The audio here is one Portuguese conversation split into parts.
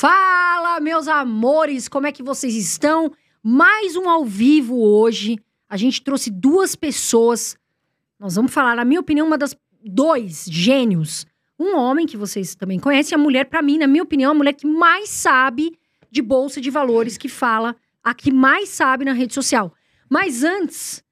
Fala, meus amores, como é que vocês estão? Mais um ao vivo hoje. A gente trouxe duas pessoas. Nós vamos falar, na minha opinião, uma das dois gênios. Um homem que vocês também conhecem, a mulher, para mim, na minha opinião, a mulher que mais sabe de bolsa de valores, que fala, a que mais sabe na rede social. Mas antes,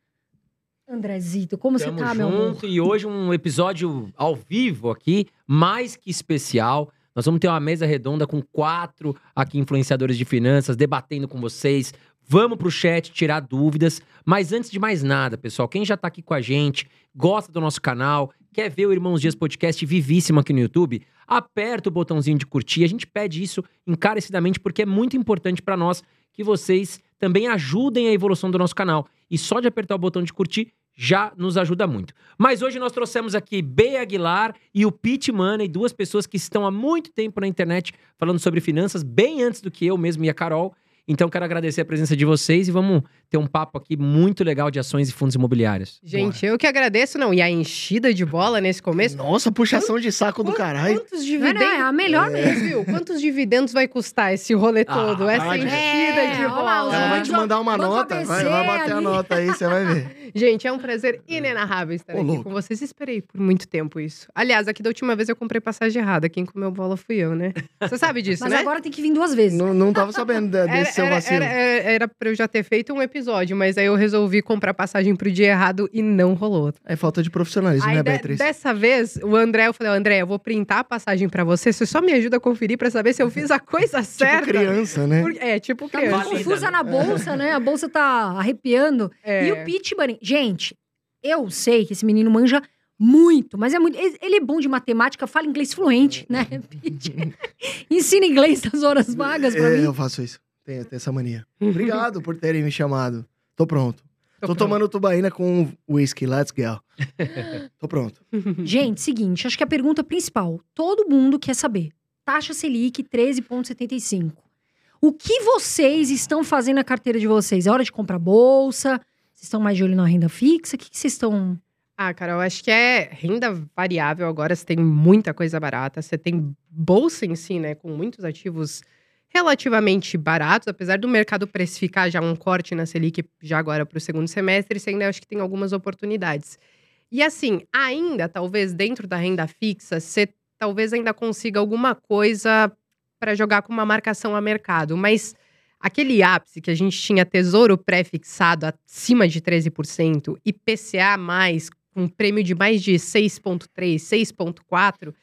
Andrezito, como Tamo você tá, meu amor? junto e hoje um episódio ao vivo aqui, mais que especial. Nós vamos ter uma mesa redonda com quatro aqui influenciadores de finanças debatendo com vocês. Vamos pro chat tirar dúvidas. Mas antes de mais nada, pessoal, quem já tá aqui com a gente, gosta do nosso canal, quer ver o Irmãos Dias Podcast vivíssimo aqui no YouTube, aperta o botãozinho de curtir. A gente pede isso encarecidamente porque é muito importante para nós que vocês também ajudem a evolução do nosso canal. E só de apertar o botão de curtir já nos ajuda muito. Mas hoje nós trouxemos aqui B Aguilar e o Pete Money, duas pessoas que estão há muito tempo na internet falando sobre finanças, bem antes do que eu mesmo e a Carol. Então quero agradecer a presença de vocês e vamos ter um papo aqui muito legal de ações e fundos imobiliários. Gente, eu que agradeço, não. E a enchida de bola nesse começo. Nossa, puxação de saco do caralho. Quantos Não, dividendos. não, é a melhor mesmo. Viu? Quantos dividendos vai custar esse rolê Ah, todo? Essa vai. enchida É, de bola. Ela vai te mandar uma vamos nota, vai, vai bater a ali. nota aí, você vai ver. Gente, é um prazer inenarrável estar Ô, aqui louco. com vocês. Esperei por muito tempo isso. Aliás, aqui da última vez eu comprei passagem errada. Quem comeu bola fui eu, né? Você sabe disso, Mas né? agora tem que vir duas vezes. Não, não tava sabendo de- Era, desse seu era, vacilo. era, era, era pra eu já ter feito um episódio, mas aí eu resolvi comprar passagem pro dia errado e não rolou. É falta de profissionalismo, Aí, né, de- Beatriz? dessa vez, o André, eu falei, André, eu vou printar a passagem pra você, você só me ajuda a conferir pra saber se eu fiz a coisa Tipo certa. criança, né? Por- É, tipo Tá criança. Valida, confusa né? na bolsa, né? A bolsa tá arrepiando. É. E o Bunny, gente, eu sei que esse menino manja muito, mas é muito. Ele é bom de matemática, fala inglês fluente, né? Ensina inglês nas horas vagas pra É, mim. eu faço isso. Tenho, tenho essa mania. Obrigado por terem me chamado. Tô pronto. Tô, pronto. tomando tubaína com whisky. Let's go. Tô pronto. Gente, seguinte, acho que a pergunta principal, todo mundo quer saber. Taxa Selic 13,75. O que vocês estão fazendo na carteira de vocês? É hora de comprar bolsa? Vocês estão mais de olho na renda fixa? O que, que vocês estão. Ah, cara, eu acho que é renda variável agora, você tem muita coisa barata, você tem bolsa em si, né, com muitos ativos relativamente baratos, apesar do mercado precificar já um corte na Selic já agora para o segundo semestre, você ainda acho que tem algumas oportunidades. E assim, ainda, talvez dentro da renda fixa, você talvez ainda consiga alguma coisa para jogar com uma marcação a mercado, mas aquele ápice que a gente tinha tesouro pré-fixado acima de 13% e PCA mais com um prêmio de mais de 6,3, 6,4,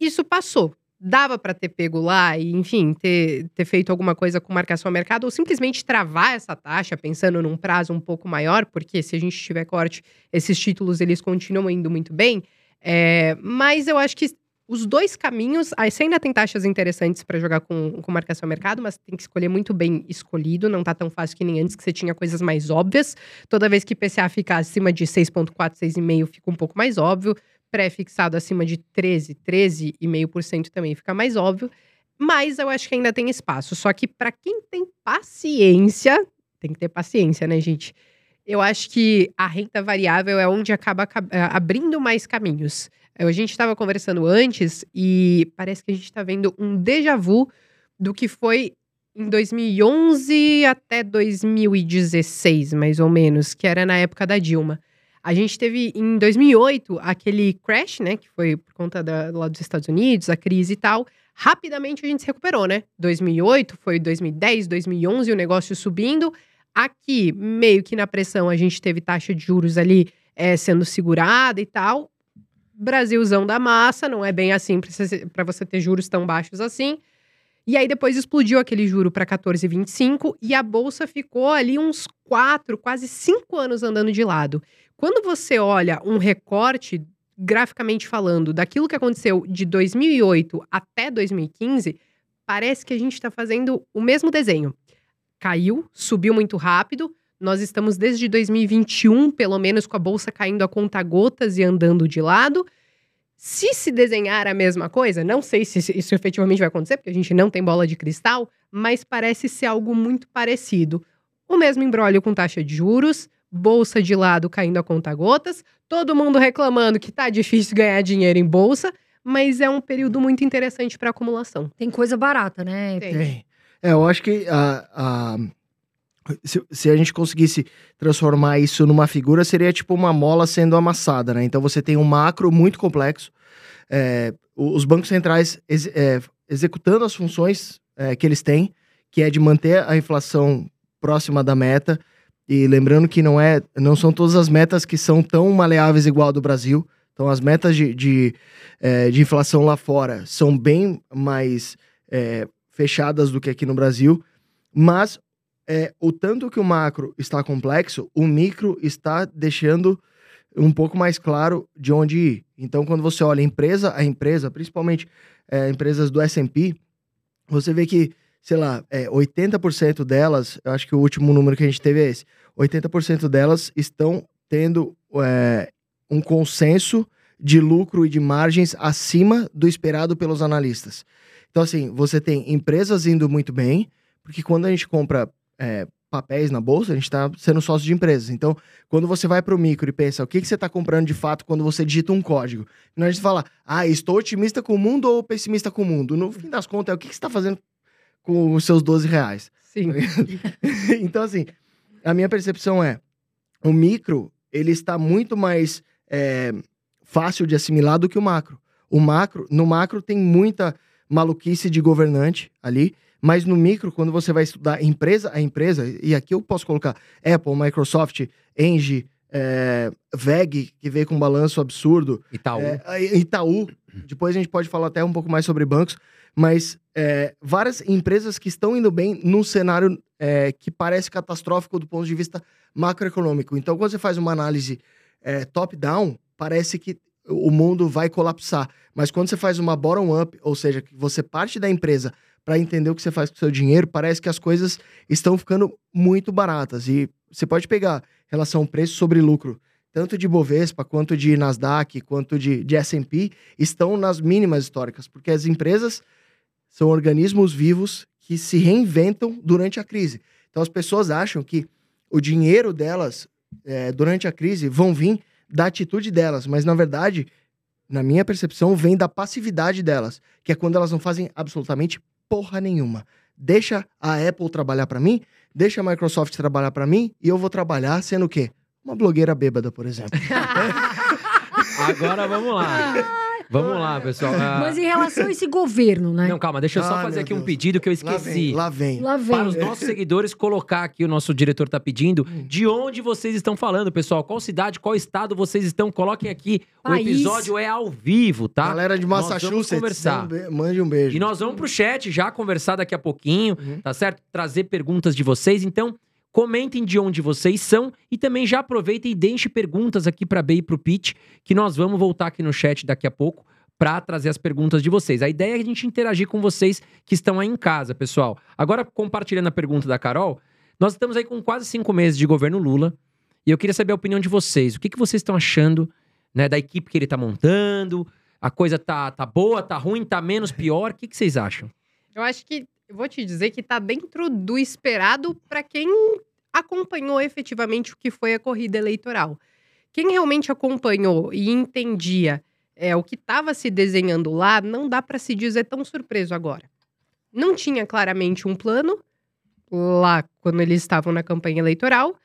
isso passou. Dava para ter pego lá e, enfim, ter, ter feito alguma coisa com marcação a mercado ou simplesmente travar essa taxa pensando num prazo um pouco maior, porque se a gente tiver corte, esses títulos eles continuam indo muito bem. É, mas eu acho que os dois caminhos, aí você ainda tem taxas interessantes para jogar com, com marcação a mercado, mas tem que escolher muito bem escolhido, não tá tão fácil que nem antes, que você tinha coisas mais óbvias. Toda vez que PCA fica acima de 6,4, 6,5, fica um pouco mais óbvio. Pré-fixado acima de 13, 13,5% também fica mais óbvio. Mas eu acho que ainda tem espaço. Só que para quem tem paciência, tem que ter paciência, né, gente? Eu acho que a renda variável é onde acaba cab- eh, abrindo mais caminhos. Eh, A gente estava conversando antes e parece que a gente está vendo um déjà vu do que foi em 2011 até 2016, mais ou menos, que era na época da Dilma. A gente teve em 2008 aquele crash, né, que foi por conta da, lá dos Estados Unidos, a crise e tal. Rapidamente a gente se recuperou, né? 2008 foi 2010, 2011 o negócio subindo. Aqui, meio que na pressão, a gente teve taxa de juros ali eh, sendo segurada e tal. Brasilzão da massa, não é bem assim para você ter juros tão baixos assim. E aí depois explodiu aquele juro para 14,25 e a bolsa ficou ali uns 4, quase 5 anos andando de lado. Quando você olha um recorte, graficamente falando, daquilo que aconteceu de 2008 até 2015, parece que a gente está fazendo o mesmo desenho. Caiu, subiu muito rápido. Nós estamos desde 2021, pelo menos, com a bolsa caindo a conta gotas e andando de lado. Se se desenhar a mesma coisa, não sei se isso efetivamente vai acontecer, porque a gente não tem bola de cristal, mas parece ser algo muito parecido. O mesmo embrólio com taxa de juros, bolsa de lado caindo a conta gotas, todo mundo reclamando que tá difícil ganhar dinheiro em bolsa, mas é um período muito interessante para acumulação. Tem coisa barata, né? Tem. Tem. É, eu acho que a, a- se, se a gente conseguisse transformar isso numa figura, seria tipo uma mola sendo amassada, né? Então você tem um macro muito complexo, é, os bancos centrais ex- é, executando as funções é, que eles têm, que é de manter a inflação próxima da meta. E lembrando que não, é, não são todas as metas que são tão maleáveis igual a do Brasil. Então, as metas de, de, é, de inflação lá fora são bem mais é, fechadas do que aqui no Brasil. Mas é, o tanto que o macro está complexo, o micro está deixando um pouco mais claro de onde ir. Então, quando você olha empresa a empresa, principalmente é, empresas do S&P, você vê que, sei lá, é, 80% delas, eu acho que o último número que a gente teve é esse, 80% delas estão tendo é, um consenso de lucro e de margens acima do esperado pelos analistas. Então, assim, você tem empresas indo muito bem, porque quando a gente compra é, papéis na bolsa, a gente está sendo sócio de empresas. Então, quando você vai para o micro e pensa o que, que você está comprando de fato quando você digita um código, não a gente fala, ah, estou otimista com o mundo ou pessimista com o mundo. No fim das contas, é o que, que você está fazendo com os seus 12 reais. Sim. então, assim, a minha percepção é: o micro ele está muito mais é, fácil de assimilar do que o macro. O macro, no macro tem muita maluquice de governante ali, mas no micro, quando você vai estudar empresa a empresa, e aqui eu posso colocar Apple, Microsoft, Engie, é, VEG, que veio com um balanço absurdo, Itaú. é, Itaú, depois a gente pode falar até um pouco mais sobre bancos, mas é, várias empresas que estão indo bem num cenário é, que parece catastrófico do ponto de vista macroeconômico. Então, quando você faz uma análise é, top-down, parece que o mundo vai colapsar. Mas quando você faz uma bottom-up, ou seja, que você parte da empresa para entender o que você faz com o seu dinheiro, parece que as coisas estão ficando muito baratas. E você pode pegar relação preço sobre lucro tanto de Bovespa, quanto de Nasdaq, quanto de, de S&P, estão nas mínimas históricas, porque as empresas são organismos vivos que se reinventam durante a crise. Então as pessoas acham que o dinheiro delas, é, durante a crise, vão vir da atitude delas, mas na verdade, na minha percepção, vem da passividade delas, que é quando elas não fazem absolutamente porra nenhuma. Deixa a Apple trabalhar para mim, deixa a Microsoft trabalhar para mim, e eu vou trabalhar sendo o quê? Uma blogueira bêbada, por exemplo. Agora vamos lá. Vamos lá, pessoal. Ah, Mas em relação a esse governo, né? Não, calma, deixa eu só Ai, fazer meu aqui um Deus. pedido que eu esqueci. lá vem. Lá vem. Para os nossos seguidores colocar aqui, o nosso diretor tá pedindo, Hum. de onde vocês estão falando, pessoal. Qual cidade, qual estado vocês estão? Coloquem aqui. O País. episódio é ao vivo, tá? Galera de Nós vamos Massachusetts, conversar. mande um be- mande um beijo. E nós vamos pro chat já conversar daqui a pouquinho, Uhum. tá certo? Trazer perguntas de vocês. Então, comentem de onde vocês são e também já aproveitem e deixem perguntas aqui pra Bey e pro Pete, que nós vamos voltar aqui no chat daqui a pouco pra trazer as perguntas de vocês. A ideia é a gente interagir com vocês que estão aí em casa, pessoal. Agora, compartilhando a pergunta da Carol, nós estamos aí com quase cinco meses de governo Lula e eu queria saber a opinião de vocês. O que, que vocês estão achando né, da equipe que ele tá montando? A coisa tá, tá boa, tá ruim, tá menos pior? O que, que vocês acham? Eu acho que, eu vou te dizer que tá dentro do esperado para quem acompanhou efetivamente o que foi a corrida eleitoral. Quem realmente acompanhou e entendia é, o que estava se desenhando lá, não dá para se dizer tão surpreso agora. Não tinha claramente um plano lá quando eles estavam na campanha eleitoral.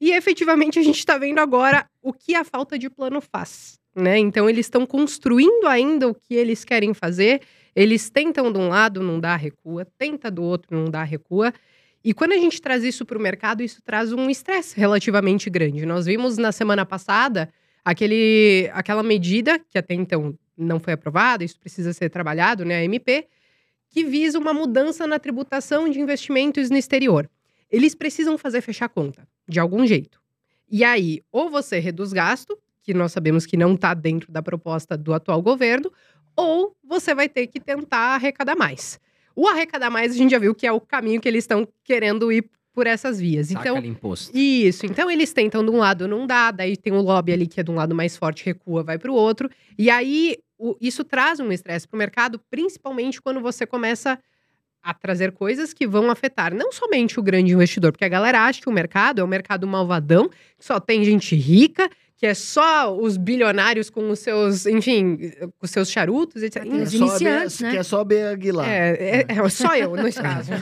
E efetivamente a gente está vendo agora o que a falta de plano faz. Né? Então eles estão construindo ainda o que eles querem fazer. Eles tentam de um lado, não dá, recua, tenta do outro, não dá, recua. E quando a gente traz isso para o mercado, isso traz um estresse relativamente grande. Nós vimos na semana passada aquele, aquela medida, que até então não foi aprovada, isso precisa ser trabalhado, né, a MP, que visa uma mudança na tributação de investimentos no exterior. Eles precisam fazer fechar conta, de algum jeito. E aí, ou você reduz gasto, que nós sabemos que não está dentro da proposta do atual governo, ou você vai ter que tentar arrecadar mais. O arrecadar mais, a gente já viu que é o caminho que eles estão querendo ir por essas vias. Saca Então, imposto. isso, então eles tentam de um lado, não dá, daí tem o lobby ali que é de um lado mais forte, recua, vai para o outro. E aí o- isso traz um estresse para o mercado, principalmente quando você começa a trazer coisas que vão afetar não somente o grande investidor, porque a galera acha que o mercado é um mercado malvadão, que só tem gente rica, que é só os bilionários com os seus, enfim, com os seus charutos, etc. Os É só iniciantes, B- né? Que é só a B Aguilar. É, é, é só eu, nesse caso.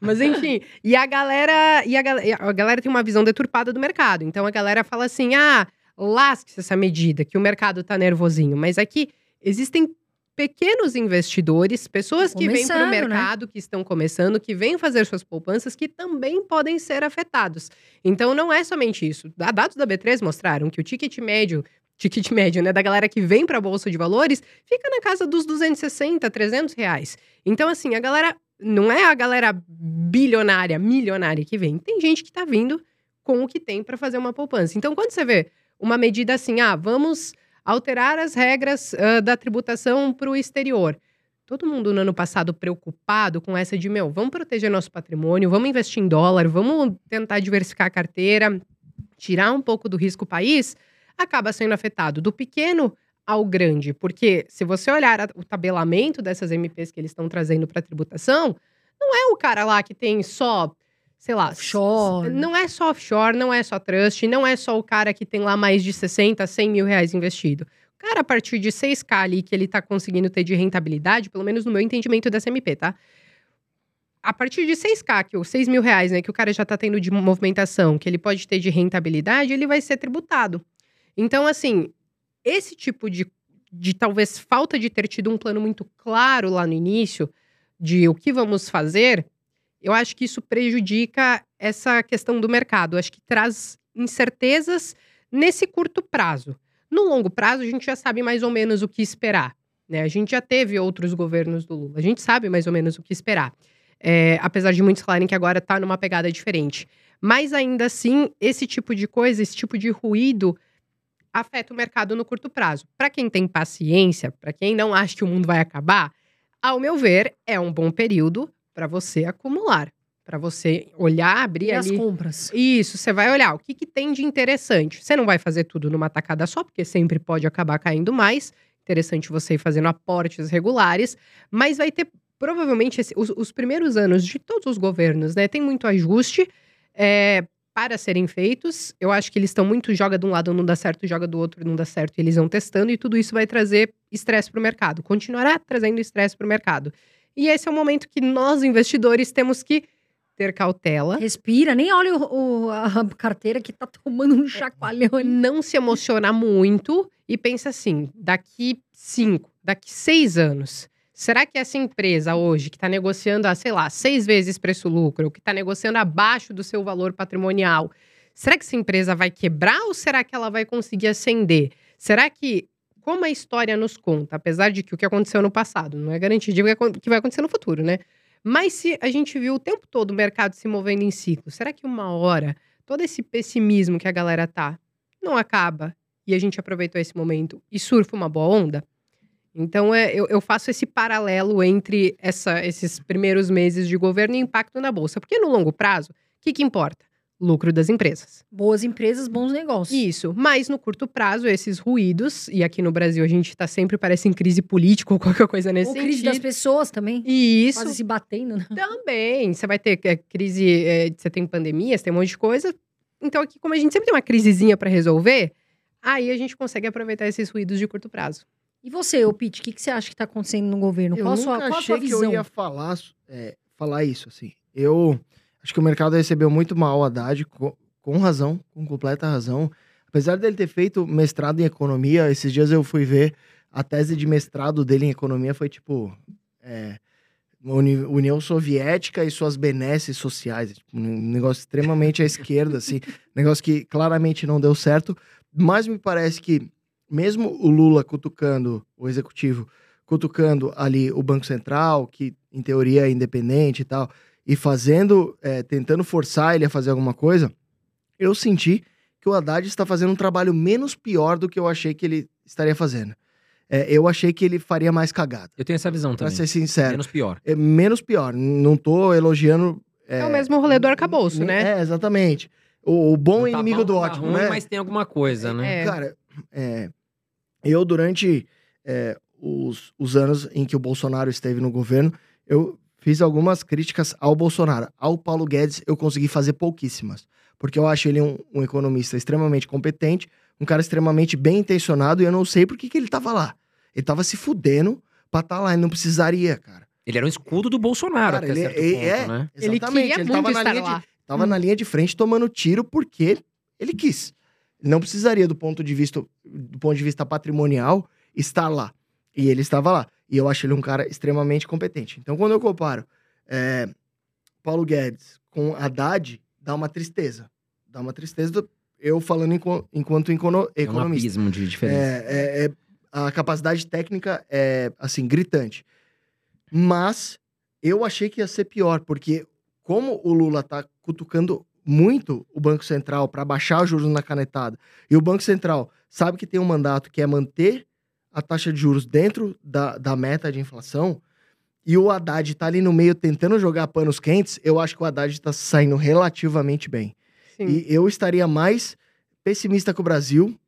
Mas enfim, e a galera, e a, a galera tem uma visão deturpada do mercado. Então a galera fala assim: ah, lasque-se essa medida, que o mercado tá nervosinho. Mas aqui existem pequenos investidores, pessoas que vêm para o né? mercado, que estão começando, que vêm fazer suas poupanças, que também podem ser afetados. Então não é somente isso. Da- Dados da B3 mostraram que o ticket médio, ticket médio, né, da galera que vem para a bolsa de valores, fica na casa dos 260, 300 reais. Então assim, a galera não é a galera bilionária, milionária que vem. Tem gente que tá vindo com o que tem para fazer uma poupança. Então quando você vê uma medida assim, ah, vamos alterar as regras ah, da tributação para o exterior. Todo mundo no ano passado preocupado com essa de, meu, vamos proteger nosso patrimônio, vamos investir em dólar, vamos tentar diversificar a carteira, tirar um pouco do risco país, acaba sendo afetado do pequeno ao grande. Porque se você olhar o tabelamento dessas MPs que eles estão trazendo para tributação, não é o cara lá que tem só, sei lá, Offshore. não é só offshore, não é só trust, não é só o cara que tem lá mais de 60, 100 mil reais investido. O cara, a partir de 6K ali que ele tá conseguindo ter de rentabilidade, pelo menos no meu entendimento dessa MP, tá? A partir de 6K, que, ou 6 mil reais, né, que o cara já tá tendo de movimentação, que ele pode ter de rentabilidade, ele vai ser tributado. Então, assim, esse tipo de, de talvez falta de ter tido um plano muito claro lá no início, de o que vamos fazer, eu acho que isso prejudica essa questão do mercado. Eu acho que traz incertezas nesse curto prazo. No longo prazo, a gente já sabe mais ou menos o que esperar. Né? A gente já teve outros governos do Lula, a gente sabe mais ou menos o que esperar. É, apesar de muitos falarem que agora está numa pegada diferente. Mas ainda assim, esse tipo de coisa, esse tipo de ruído afeta o mercado no curto prazo. Para quem tem paciência, para quem não acha que o mundo vai acabar, ao meu ver, é um bom período para você acumular, para você olhar, abrir E as ali. compras. Isso, você vai olhar o que, que tem de interessante. Você não vai fazer tudo numa tacada só, porque sempre pode acabar caindo mais. Interessante você ir fazendo aportes regulares, mas vai ter provavelmente esse- os, os primeiros anos de todos os governos, né? Tem muito ajuste é, para serem feitos. Eu acho que eles estão muito joga de um lado, não dá certo, joga do outro, não dá certo, e eles vão testando, e tudo isso vai trazer estresse para o mercado. Continuará trazendo estresse para o mercado. E esse é o momento que nós, investidores, temos que ter cautela. Respira, nem olha o, o- a carteira que tá tomando um chacoalhão ali. não se emocionar muito e pensa assim: daqui cinco, daqui seis anos, será que essa empresa hoje, que está negociando a, sei lá, seis vezes preço-lucro, que está negociando abaixo do seu valor patrimonial, será que essa empresa vai quebrar ou será que ela vai conseguir ascender? Será que, como a história nos conta, apesar de que o que aconteceu no passado não é garantido que vai acontecer no futuro, né? Mas se a gente viu o tempo todo o mercado se movendo em ciclo, será que uma hora todo esse pessimismo que a galera tá não acaba e a gente aproveitou esse momento e surfa uma boa onda? Então, é, eu, eu faço esse paralelo entre essa- esses primeiros meses de governo e impacto na Bolsa. Porque no longo prazo, o que, que importa? Lucro das empresas. Boas empresas, bons negócios. Isso. Mas no curto prazo, esses ruídos, e aqui no Brasil a gente tá sempre, parece em crise política ou qualquer coisa nesse Ou crise das sentido. pessoas também. E isso Quase se batendo, né? também. Você vai ter é, crise, é, você tem pandemia, você tem um monte de coisa. Então, aqui, como a gente sempre tem uma crisezinha para resolver, aí a gente consegue aproveitar esses ruídos de curto prazo. E você, ô Pete, o que, que você acha que tá acontecendo no governo? Eu Qual a nunca sua, qual a achei sua que visão? eu ia falar, é, falar isso, assim. Eu acho que o mercado recebeu muito mal o Haddad, co- com, razão, com completa razão. Apesar dele ter feito mestrado em economia, esses dias eu fui ver a tese de mestrado dele em economia foi tipo... é, Uni- União Soviética e suas benesses sociais. tipo, Um negócio extremamente à esquerda, assim. Negócio que claramente não deu certo. Mas me parece que, mesmo o Lula cutucando o executivo, cutucando ali o Banco Central, que em teoria é independente e tal, e fazendo, é, tentando forçar ele a fazer alguma coisa, eu senti que o Haddad está fazendo um trabalho menos pior do que eu achei que ele estaria fazendo. É, eu achei que ele faria mais cagada, Eu tenho essa visão pra também. ser sincero. Menos pior. É menos pior. Não tô elogiando. É, o mesmo rolê do arcabouço, né? É, exatamente. O, o bom é tá inimigo bom, do tá ótimo, ruim, né? Mas tem alguma coisa, né? É. Cara, é, eu durante é, os, os anos em que o Bolsonaro esteve no governo, eu fiz algumas críticas ao Bolsonaro. Ao Paulo Guedes, eu consegui fazer pouquíssimas. Porque eu acho ele um, um economista extremamente competente, um cara extremamente bem intencionado e eu não sei por que, que ele tava lá. Ele tava se fudendo pra estar lá e não precisaria, cara. Ele era um escudo do Bolsonaro Cara, até ele- certo ele- ponto, é. né? Ele queria tava muito na estar linha lá. De, tava Hum. na linha de frente tomando tiro porque ele quis. Ele não precisaria, do ponto de vista, do ponto de vista patrimonial, estar lá. E ele estava lá. E eu acho ele um cara extremamente competente. Então, quando eu comparo é, Paulo Guedes com Haddad, dá uma tristeza. Dá uma tristeza do- eu falando enquanto, enquanto econo- É um economista. de diferença. É, é- é- a capacidade técnica é, assim, gritante. Mas eu achei que ia ser pior, porque como o Lula tá cutucando muito o Banco Central para baixar os juros na canetada, e o Banco Central sabe que tem um mandato que é manter a taxa de juros dentro da, da meta de inflação, e o Haddad tá ali no meio tentando jogar panos quentes, eu acho que o Haddad tá saindo relativamente bem. Sim. E eu estaria mais pessimista com o Brasil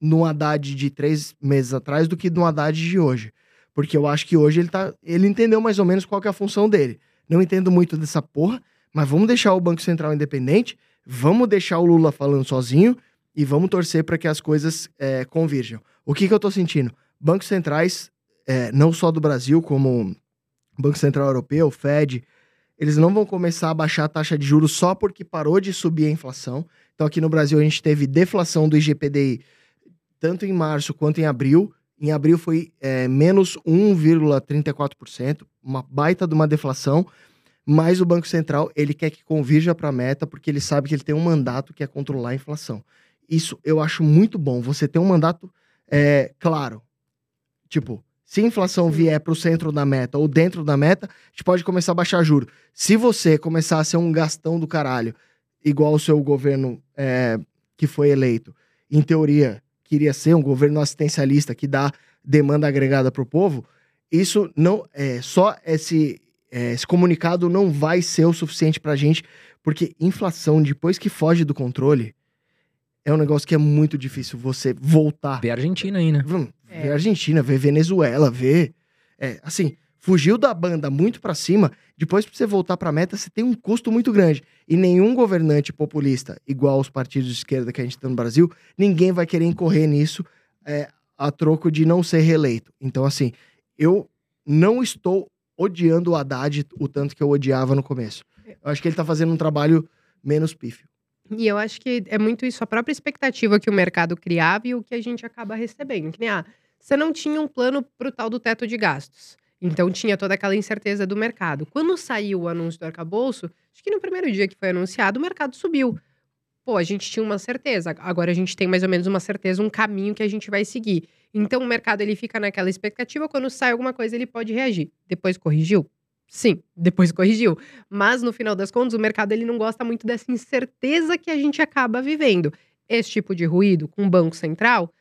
no Haddad de três meses atrás do que no Haddad de hoje. Porque eu acho que hoje ele tá. Ele entendeu mais ou menos qual é a função dele. Não entendo muito dessa porra, mas vamos deixar o Banco Central independente, vamos deixar o Lula falando sozinho e vamos torcer para que as coisas é, convirjam. O que, que eu tô sentindo? Bancos centrais, é, não só do Brasil, como Banco Central Europeu, Fed, eles não vão começar a baixar a taxa de juros só porque parou de subir a inflação. Então, aqui no Brasil, a gente teve deflação do IGPDI tanto em março quanto em abril. Em abril foi é, menos 1,34%, uma baita de uma deflação. Mas o Banco Central, ele quer que convirja para a meta, porque ele sabe que ele tem um mandato que é controlar a inflação. Isso eu acho muito bom, você ter um mandato é, claro. Tipo, se a inflação Sim. vier para o centro da meta ou dentro da meta, a gente pode começar a baixar juro. Se você começar a ser um gastão do caralho, igual o seu governo é, que foi eleito, em teoria, queria ser um governo assistencialista que dá demanda agregada para o povo, isso não é só esse, é, esse comunicado não vai ser o suficiente para a gente, porque inflação depois que foge do controle é um negócio que é muito difícil você voltar. Ver a Argentina aí, né? Vamos É. Argentina, ver Venezuela, ver. É, assim, fugiu da banda muito pra cima, depois pra você voltar pra meta, você tem um custo muito grande. E nenhum governante populista, igual os partidos de esquerda que a gente tem no Brasil, ninguém vai querer incorrer nisso é, a troco de não ser reeleito. Então, assim, eu não estou odiando o Haddad o tanto que eu odiava no começo. Eu acho que ele tá fazendo um trabalho menos pífio. E eu acho que é muito isso, a própria expectativa que o mercado criava e o que a gente acaba recebendo. Que nem, ah, você não tinha um plano pro tal do teto de gastos. Então tinha toda aquela incerteza do mercado. Quando saiu o anúncio do arcabouço, acho que no primeiro dia que foi anunciado, o mercado subiu. Pô, a gente tinha uma certeza. Agora a gente tem mais ou menos uma certeza, um caminho que a gente vai seguir. Então o mercado ele fica naquela expectativa, quando sai alguma coisa ele pode reagir. Depois corrigiu? Sim, depois corrigiu. Mas no final das contas, o mercado ele não gosta muito dessa incerteza que a gente acaba vivendo. Esse tipo de ruído com o Banco Central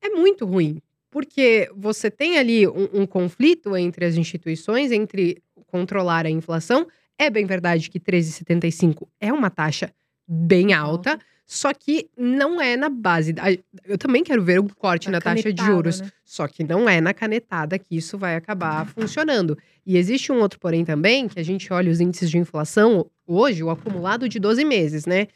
é muito ruim, porque você tem ali um, um conflito entre as instituições, entre controlar a inflação. É bem verdade que 13,75 é uma taxa bem alta, só que não é na base. da- Eu também quero ver um corte na taxa de juros. né? Só que não é na canetada que isso vai acabar funcionando. E existe um outro porém também, que a gente olha os índices de inflação hoje, o acumulado de 12 meses, né?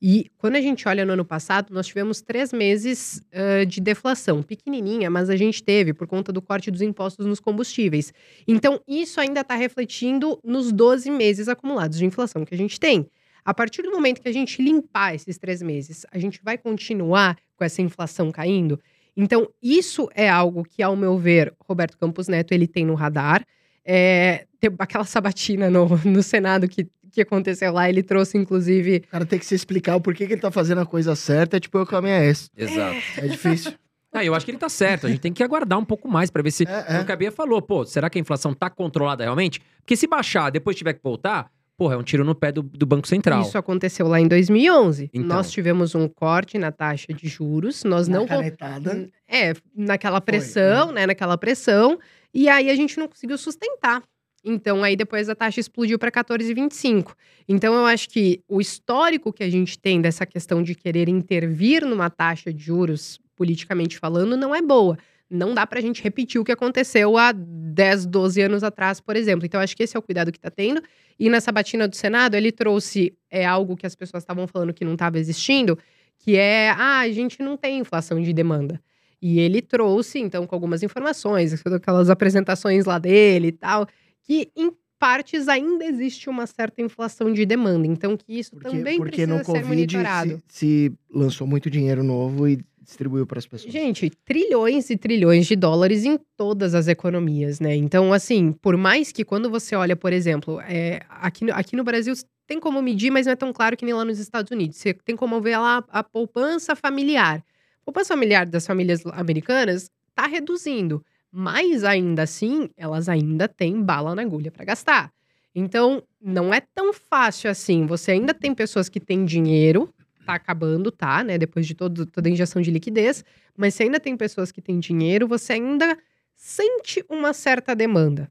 E quando a gente olha no ano passado, nós tivemos três meses ãh, de deflação, pequenininha, mas a gente teve por conta do corte dos impostos nos combustíveis. Então, isso ainda está refletindo nos 12 meses acumulados de inflação que a gente tem. A partir do momento que a gente limpar esses três meses, a gente vai continuar com essa inflação caindo? Então, isso é algo que, ao meu ver, Roberto Campos Neto ele tem no radar. É, tem aquela sabatina no, no Senado que, que aconteceu lá, ele trouxe, inclusive. O cara tem que se explicar o porquê que ele tá fazendo a coisa certa, é tipo eu com a minha ex. Exato. É difícil. Ah, eu acho que ele tá certo. A gente tem que aguardar um pouco mais pra ver se. É, é. O que a Bia falou, pô, será que a inflação tá controlada realmente? Porque se baixar, depois tiver que voltar, porra, é um tiro no pé do, do Banco Central. Isso aconteceu lá em 2011. Então. Nós tivemos um corte na taxa de juros, nós Na não. canetada. É, naquela pressão, né? Naquela pressão. E aí a gente não conseguiu sustentar. Então, aí depois a taxa explodiu para 14,25. Então, eu acho que o histórico que a gente tem dessa questão de querer intervir numa taxa de juros, politicamente falando, não é boa. Não dá para a gente repetir o que aconteceu há 10, 12 anos atrás, por exemplo. Então, acho que esse é o cuidado que está tendo. E nessa batina do Senado, ele trouxe é algo que as pessoas estavam falando que não estava existindo, que é, ah, a gente não tem inflação de demanda. E ele trouxe, então, com algumas informações, aquelas apresentações lá dele e tal, que em partes ainda existe uma certa inflação de demanda. Então, que isso Porque, também porque precisa no ser Covid monitorado. se, se lançou muito dinheiro novo e distribuiu para as pessoas. Gente, trilhões e trilhões de dólares em todas as economias, né? Então, assim, por mais que quando você olha, por exemplo, é, aqui, no- aqui no Brasil tem como medir, mas não é tão claro que nem lá nos Estados Unidos. Você tem como ver lá a poupança familiar. A poupança familiar das famílias americanas tá reduzindo, mas ainda assim, elas ainda têm bala na agulha para gastar. Então, não é tão fácil assim. Você ainda tem pessoas que têm dinheiro, tá acabando, tá, né? Depois de todo, toda a injeção de liquidez. Mas se ainda tem pessoas que têm dinheiro, você ainda sente uma certa demanda.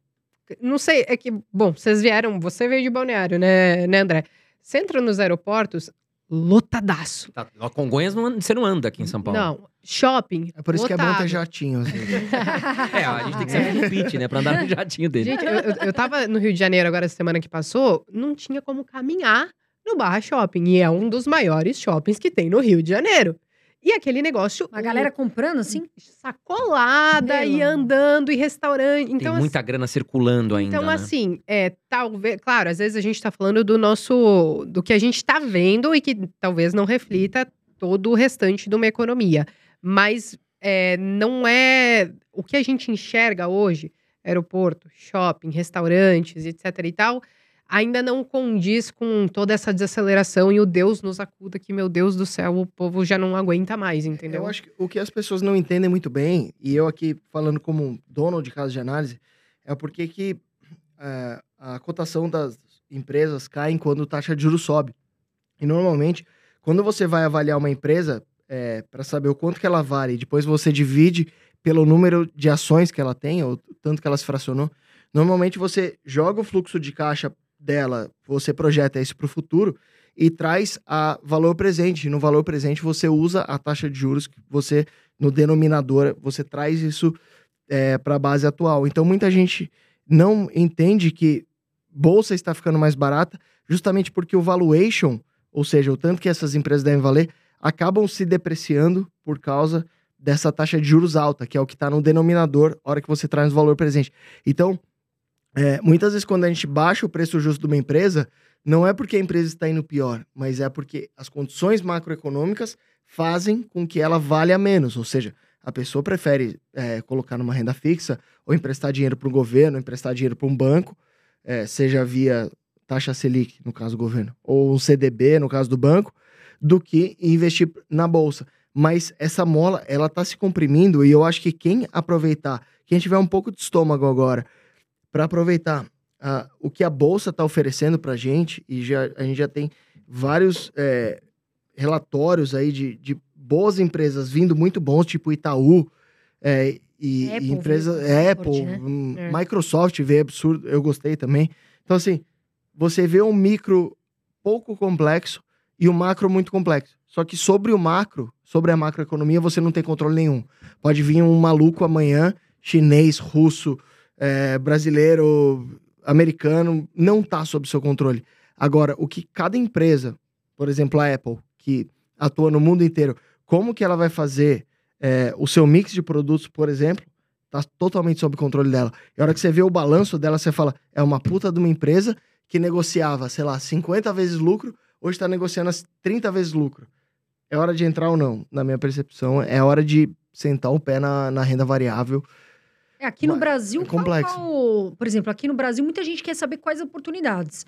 Não sei, é que, bom, vocês vieram, você veio de balneário, né, né André? Você entra nos aeroportos, lotadaço. Tá, Congonhas não, você não anda aqui em São Paulo. Não, shopping. É por isso que é bom lotado. ter jatinho. Assim. É, a gente tem que saber no pitch, né? Pra andar no jatinho dele. Gente, eu, eu, eu tava no Rio de Janeiro agora, essa semana que passou, não tinha como caminhar no Barra Shopping. E é um dos maiores shoppings que tem no Rio de Janeiro. E aquele negócio. A galera comprando assim? sacolada e andando e restaurante. tem Então, muita grana circulando ainda. Então, né? assim, é, talvez, claro, às vezes a gente tá falando do nosso, do que a gente tá vendo e que talvez não reflita todo o restante de uma economia. Mas é, não é o que a gente enxerga hoje, aeroporto, shopping, restaurantes, etc e tal, ainda não condiz com toda essa desaceleração e o Deus nos acuda que, meu Deus do céu, o povo já não aguenta mais, entendeu? Eu acho que o que as pessoas não entendem muito bem, e eu aqui falando como dono de casa de análise, é porque que é, a cotação das empresas cai quando a taxa de juros sobe. E normalmente, quando você vai avaliar uma empresa para saber o quanto que ela vale, e depois você divide pelo número de ações que ela tem, ou tanto que ela se fracionou, normalmente você joga o fluxo de caixa dela, você projeta isso para o futuro e traz a valor presente. No valor presente você usa a taxa de juros que você no denominador você traz isso para a base atual. Então muita gente não entende que bolsa está ficando mais barata justamente porque o valuation, ou seja, o tanto que essas empresas devem valer, acabam se depreciando por causa dessa taxa de juros alta, que é o que está no denominador, hora que você traz o valor presente. Então, é, muitas vezes quando a gente baixa o preço justo de uma empresa, não é porque a empresa está indo pior, mas é porque as condições macroeconômicas fazem com que ela valha menos. Ou seja, a pessoa prefere é, colocar numa renda fixa ou emprestar dinheiro para o governo, emprestar dinheiro para um banco, é, seja via taxa Selic, no caso do governo, ou um CDB, no caso do banco, do que investir na bolsa. Mas essa mola, ela tá se comprimindo e eu acho que quem aproveitar, quem tiver um pouco de estômago agora, para aproveitar o que a bolsa está oferecendo para gente, e já, a gente já tem vários é, relatórios aí de, de boas empresas vindo muito bons, tipo Itaú, é, e, Apple e empresas veio Apple, né? hum, É. Microsoft veio absurdo, eu gostei também. Então, assim, você vê um micro pouco complexo e um macro muito complexo. Só que sobre o macro, sobre a macroeconomia, você não tem controle nenhum. Pode vir um maluco amanhã, chinês, russo, é, brasileiro, americano, não está sob seu controle. Agora, o que cada empresa, por exemplo, a Apple, que atua no mundo inteiro, como que ela vai fazer é, o seu mix de produtos, por exemplo, tá totalmente sob controle dela. E a hora que você vê o balanço dela, você fala, é uma puta de uma empresa que negociava, sei lá, 50 vezes lucro, hoje está negociando as 30 vezes lucro. É hora de entrar ou não? Na minha percepção, é hora de sentar o pé na, na renda variável. É, aqui no Mas Brasil, é qual- complexo. qual- por exemplo, aqui no Brasil, muita gente quer saber quais oportunidades.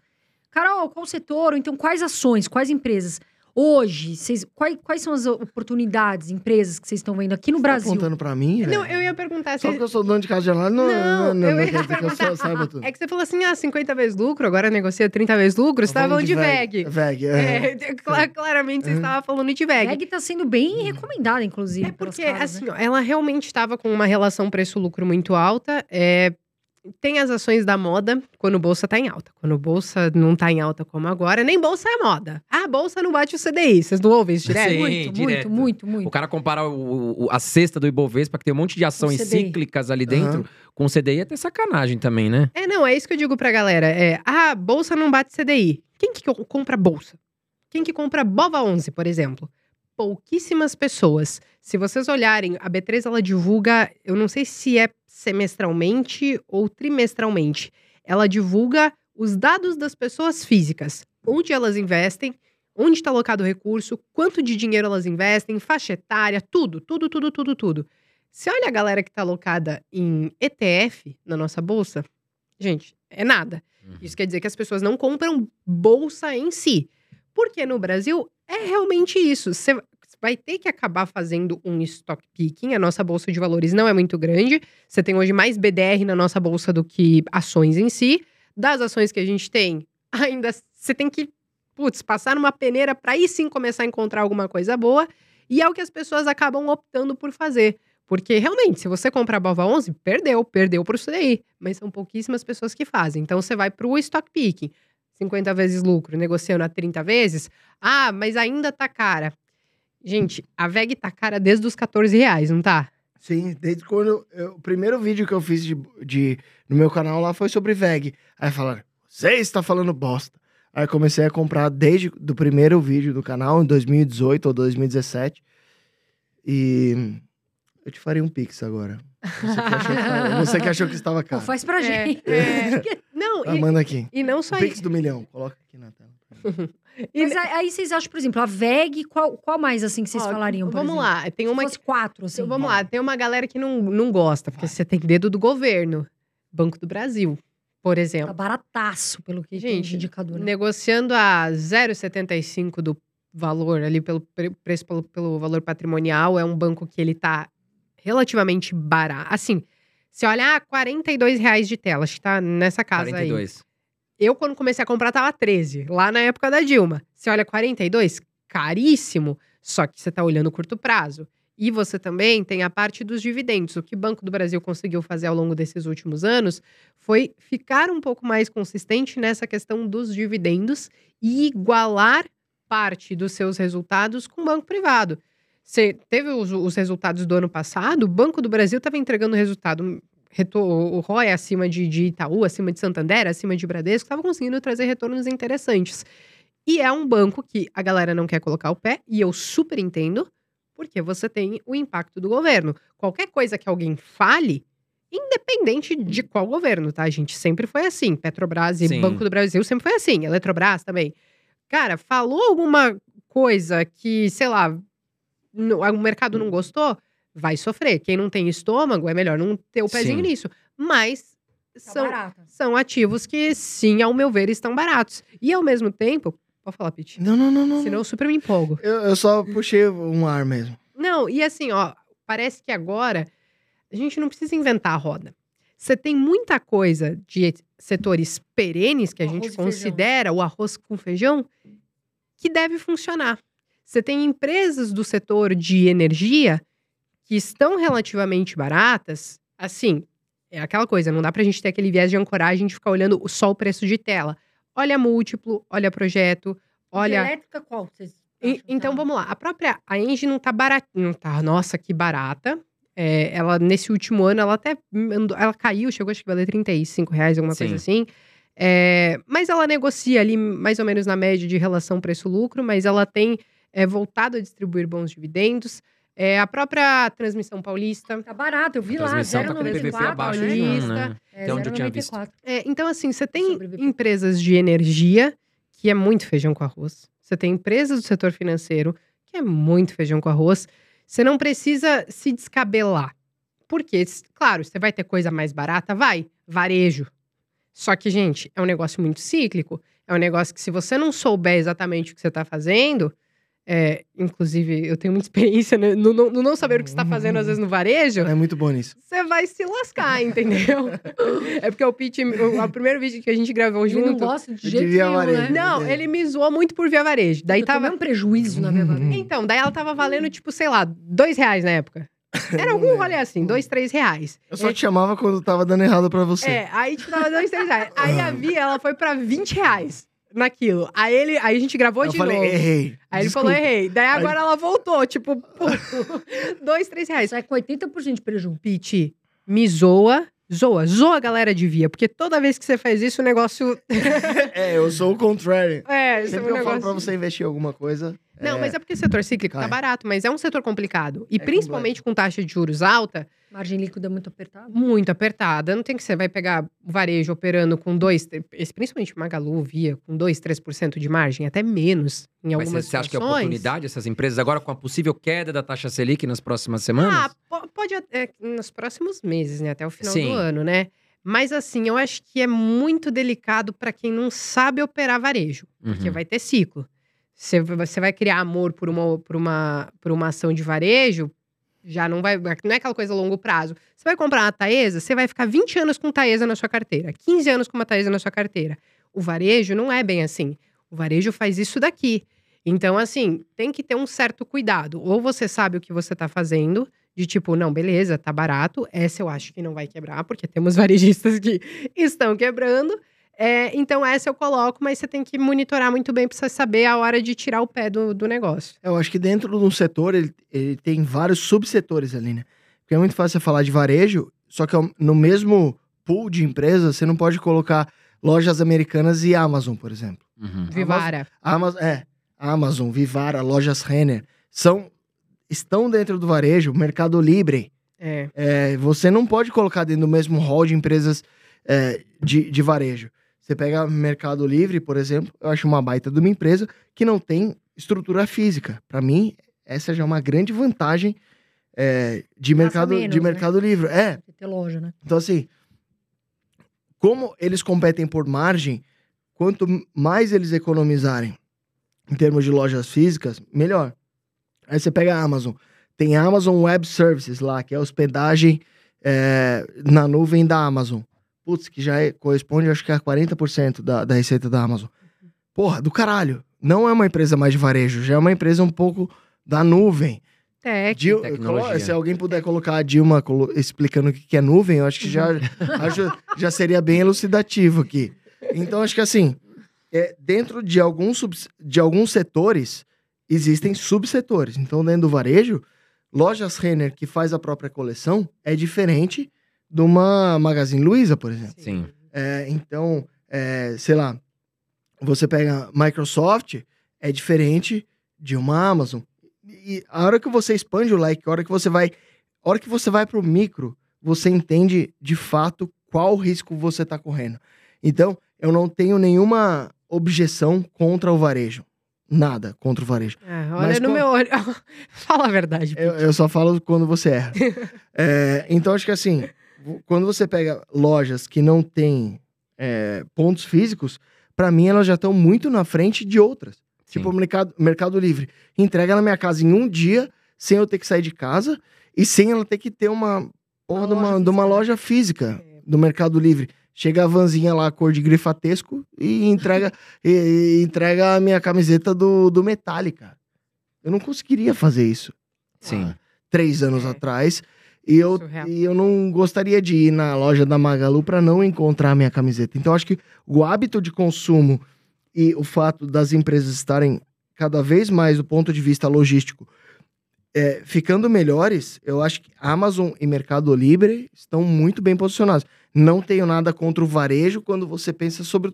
Carol, qual setor? Ou então, quais ações, quais empresas? Hoje, vocês, quais, quais são as oportunidades, empresas que vocês estão vendo aqui no Você tá Brasil? apontando pra mim, Não, velho? eu ia perguntar Só se. porque eu sou dono de casa de análise, não, não, não, eu não ia quer dizer que eu saiba tudo. É que você falou assim, ah, 50 vezes lucro, agora negocia 30 vezes lucro, você Tô tava falando de VEG. VEG, é. É, cla- claramente você Uhum. estava falando de VEG. VEG tá sendo bem recomendada, inclusive. É porque, casas, assim, né? ó, ela realmente estava com uma relação preço-lucro muito alta. É, tem as ações da moda quando bolsa tá em alta. Quando bolsa não tá em alta como agora, nem bolsa é moda. Ah, bolsa não bate o CDI. Vocês não ouvem isso direto? Sim, muito, direto. muito, muito, muito. O cara comparar o- o- a cesta do Ibovespa, que tem um monte de ações cíclicas ali dentro, Aham. com o CDI é até sacanagem também, né? É, não, é isso que eu digo pra galera. É, ah, bolsa não bate CDI. Quem que co- compra bolsa? Quem que compra Bova 11, por exemplo? pouquíssimas pessoas. Se vocês olharem, a B3 ela divulga, eu não sei se é semestralmente ou trimestralmente. Ela divulga os dados das pessoas físicas, onde elas investem, onde está alocado o recurso, quanto de dinheiro elas investem, faixa etária, tudo, tudo, tudo, tudo, tudo. Se olha a galera que está alocada em ETF na nossa bolsa, gente, é nada. Uhum. Isso quer dizer que as pessoas não compram bolsa em si. Porque no Brasil é realmente isso. Você vai ter que acabar fazendo um stock picking. A nossa bolsa de valores não é muito grande. Você tem hoje mais BDR na nossa bolsa do que ações em si. Das ações que a gente tem, ainda você tem que, putz, passar numa peneira para aí sim começar a encontrar alguma coisa boa. E é o que as pessoas acabam optando por fazer. Porque realmente, se você comprar a Bova 11, perdeu, perdeu por isso daí. Mas são pouquíssimas pessoas que fazem. Então você vai para o stock picking. 50 vezes lucro, negociando a 30 vezes. Ah, mas ainda tá cara. Gente, a VEG tá cara desde os 14 reais, não tá? Sim, desde quando. eu- o primeiro vídeo que eu fiz de, de- no meu canal lá foi sobre VEG. Aí falaram, você está falando bosta. Aí eu comecei a comprar desde do primeiro vídeo do canal, em 2018 ou 2017. E eu te faria um pix agora. Você que achou que, você que, achou que estava Pô, caro. faz pra É, gente. é. Não, Ah, e, manda aqui. e não O só pix isso. do milhão. Coloca aqui na tela. e- Mas aí, aí vocês acham, por exemplo, a VEG, qual, qual mais assim que vocês Ó, falariam? por Vamos exemplo? lá, tem Se uma. fosse quatro, assim. Então, vamos lá, tem uma galera que não, não gosta, porque você tem dedo do governo. Banco do Brasil, por Tá exemplo. barataço, pelo que tem Gente, indicador. né? Negociando a 0,75 do valor ali pelo pre- preço pelo, pelo valor patrimonial, é um banco que ele tá relativamente barato. Assim, se olhar, 42 reais de tela, acho que tá nessa casa aí. 42. Eu, quando comecei a comprar, tava 13, lá na época da Dilma. Você olha 42, caríssimo, só que você tá olhando curto prazo. E você também tem a parte dos dividendos. O que o Banco do Brasil conseguiu fazer ao longo desses últimos anos foi ficar um pouco mais consistente nessa questão dos dividendos e igualar parte dos seus resultados com o banco privado. Você teve os, os resultados do ano passado, o Banco do Brasil estava entregando resultado o ROI acima de, de Itaú, acima de Santander, acima de Bradesco, estava conseguindo trazer retornos interessantes. E é um banco que a galera não quer colocar o pé, e eu super entendo, porque você tem o impacto do governo. Qualquer coisa que alguém fale, independente de qual governo, tá? Gente sempre foi assim. Petrobras e Sim. Banco do Brasil sempre foi assim. Eletrobras também. Cara, falou alguma coisa que, sei lá, no- o mercado não gostou, vai sofrer. Quem não tem estômago, é melhor não ter o pezinho Sim. nisso. Mas Tá são, são ativos que, sim, ao meu ver, estão baratos. E ao mesmo tempo. Pode falar, Pete. Não, não, não, não. Senão eu super me empolgo. Eu, eu só puxei um ar mesmo. Não, e assim, ó, parece que agora a gente não precisa inventar a roda. Você tem muita coisa de setores perenes que a O gente considera o arroz com feijão que deve funcionar. Você tem empresas do setor de energia que estão relativamente baratas. Assim, é aquela coisa, não dá pra gente ter aquele viés de ancoragem de ficar olhando só o preço de tela. Olha múltiplo, olha projeto, olha. De elétrica qual? Vocês E- então tá? vamos lá. A própria a Engie não tá barata, não tá, nossa, que barata. É, ela nesse último ano ela até andou- ela caiu, chegou acho que valer 35 reais, alguma coisa assim. É, mas ela negocia ali mais ou menos na média de relação preço-lucro, mas ela tem é, voltado a distribuir bons dividendos. É, a própria transmissão paulista. Tá barato, eu vi lá, Transmissão tá com 0,94. PVP abaixo de Paulista. um, né? É, Até onde eu tinha visto. 0,94. É, então, assim, você tem empresas de energia, que é muito feijão com arroz. Você tem empresas do setor financeiro, que é muito feijão com arroz. Você não precisa se descabelar. Porque, claro, você vai ter coisa mais barata? Vai. Varejo. Só que, gente, é um negócio muito cíclico. É um negócio que, se você não souber exatamente o que você está fazendo, é, inclusive, eu tenho muita experiência né, no, no- no não saber o que você está fazendo, às vezes, no varejo É muito bom nisso. você vai se lascar, entendeu? é porque o Pete, o, o primeiro vídeo que a gente gravou Ele não junto. gosta de jeito devia nenhum, varejo. né? Não, É. ele me zoou muito por via varejo. Daí eu tava. um prejuízo na minha vaga. Então, daí ela tava valendo, tipo, sei lá, dois reais na época. Era algum rolê assim, dois, três reais. Eu só te chamava quando tava dando errado pra você. É, aí tipo, tava dois, três reais. Aí a Via, ela foi pra 20 reais naquilo. Aí, ele, aí a gente gravou eu de falei, novo. errei. Aí ele Desculpa. falou, errei. Daí agora ela voltou, tipo, pô, dois, três reais. Sai com 80% de prejuízo. Pete, me zoa, zoa, zoa a galera de via, porque toda vez que você faz isso, o negócio. É, eu sou o contrário. É, É, isso é Sempre um que eu falo pra negócio. você investir em alguma coisa. Não, é, mas é porque o setor cíclico tá cai. barato, mas é um setor complicado. E É principalmente com taxa de juros alta, Margem líquida muito apertada. muito apertada. Não tem que você vai pegar o varejo operando com dois, principalmente Magalu, Via, com 2, 3% de margem, até menos em Mas algumas você, você acha que é oportunidade essas empresas agora com a possível queda da taxa Selic nas próximas semanas? Ah, po- pode até nos próximos meses, né? Até o final Sim. do ano, né? Mas assim, eu acho que é muito delicado para quem não sabe operar varejo, porque Uhum. vai ter ciclo. Você, você vai criar amor por uma, por, uma, por uma ação de varejo, já não vai. Não é aquela coisa a longo prazo. Você vai comprar uma Taesa, você vai ficar 20 anos com Taesa na sua carteira, 15 anos com uma Taesa na sua carteira. O varejo não é bem assim. O varejo faz isso daqui. Então, assim, tem que ter um certo cuidado. Ou você sabe o que você está fazendo, de tipo, não, beleza, tá barato, essa eu acho que não vai quebrar, porque temos varejistas que estão quebrando. É, então, essa eu coloco, mas você tem que monitorar muito bem para você saber a hora de tirar o pé do, do negócio. Eu acho que dentro de um setor, ele, ele tem vários subsetores ali, né? Porque é muito fácil você falar de varejo, só que ao- no mesmo pool de empresas, você não pode colocar lojas americanas e Amazon, por exemplo. Uhum. Vivara. Amazon, é, Amazon, Vivara, lojas Renner, são, estão dentro do varejo, Mercado Livre. É. É, você não pode colocar dentro do mesmo hall de empresas é, de, de varejo. Você pega Mercado Livre, por exemplo, eu acho uma baita de uma empresa que não tem estrutura física. Para mim, essa já é uma grande vantagem é, de, mercado, menos, de né? mercado livre. É, ter loja, né? então, assim, como eles competem por margem, quanto mais eles economizarem em termos de lojas físicas, melhor. Aí você pega a Amazon. Tem a Amazon Web Services lá, que é a hospedagem é, na nuvem da Amazon. Putz, que já é- corresponde, acho que a 40% da, da receita da Amazon. Porra, do caralho. Não é uma empresa mais de varejo, já é uma empresa um pouco da nuvem. Dil- tecnologia. se alguém puder colocar a Dilma colo- explicando o que é nuvem, eu acho que já, acho- já seria bem elucidativo aqui. Então, acho que assim, é, dentro de alguns, de alguns setores, existem subsetores. Então, dentro do varejo, lojas Renner que faz a própria coleção é diferente de uma Magazine Luiza, por exemplo. Sim. É, então, é, sei lá, você pega Microsoft, é diferente de uma Amazon. E a hora que você expande o like, a hora que você vai, a hora que você vai pro micro, você entende de fato qual risco você está correndo. Então, eu não tenho nenhuma objeção contra o varejo. Nada contra o varejo. É, olha Mas no com- meu olho. Fala a verdade. Eu, eu só falo quando você erra. É, então, acho que assim, quando você pega lojas que não têm é, pontos físicos, para mim elas já estão muito na frente de outras. Sim. Tipo o mercado, mercado Livre. Entrega na minha casa em um dia, sem eu ter que sair de casa e sem ela ter que ter uma porra Uma de uma, loja de uma física, loja física do Mercado Livre. Chega a vanzinha lá, cor de grifatesco, e entrega, e, e entrega a minha camiseta do, do Metallica. Eu não conseguiria fazer isso Sim. três anos É. atrás. E eu, Surreal. e eu não gostaria de ir na loja da Magalu para não encontrar a minha camiseta. Então, acho que o hábito de consumo e o fato das empresas estarem cada vez mais do ponto de vista logístico é, ficando melhores, eu acho que Amazon e Mercado Livre estão muito bem posicionados. Não tenho nada contra o varejo quando você pensa sobre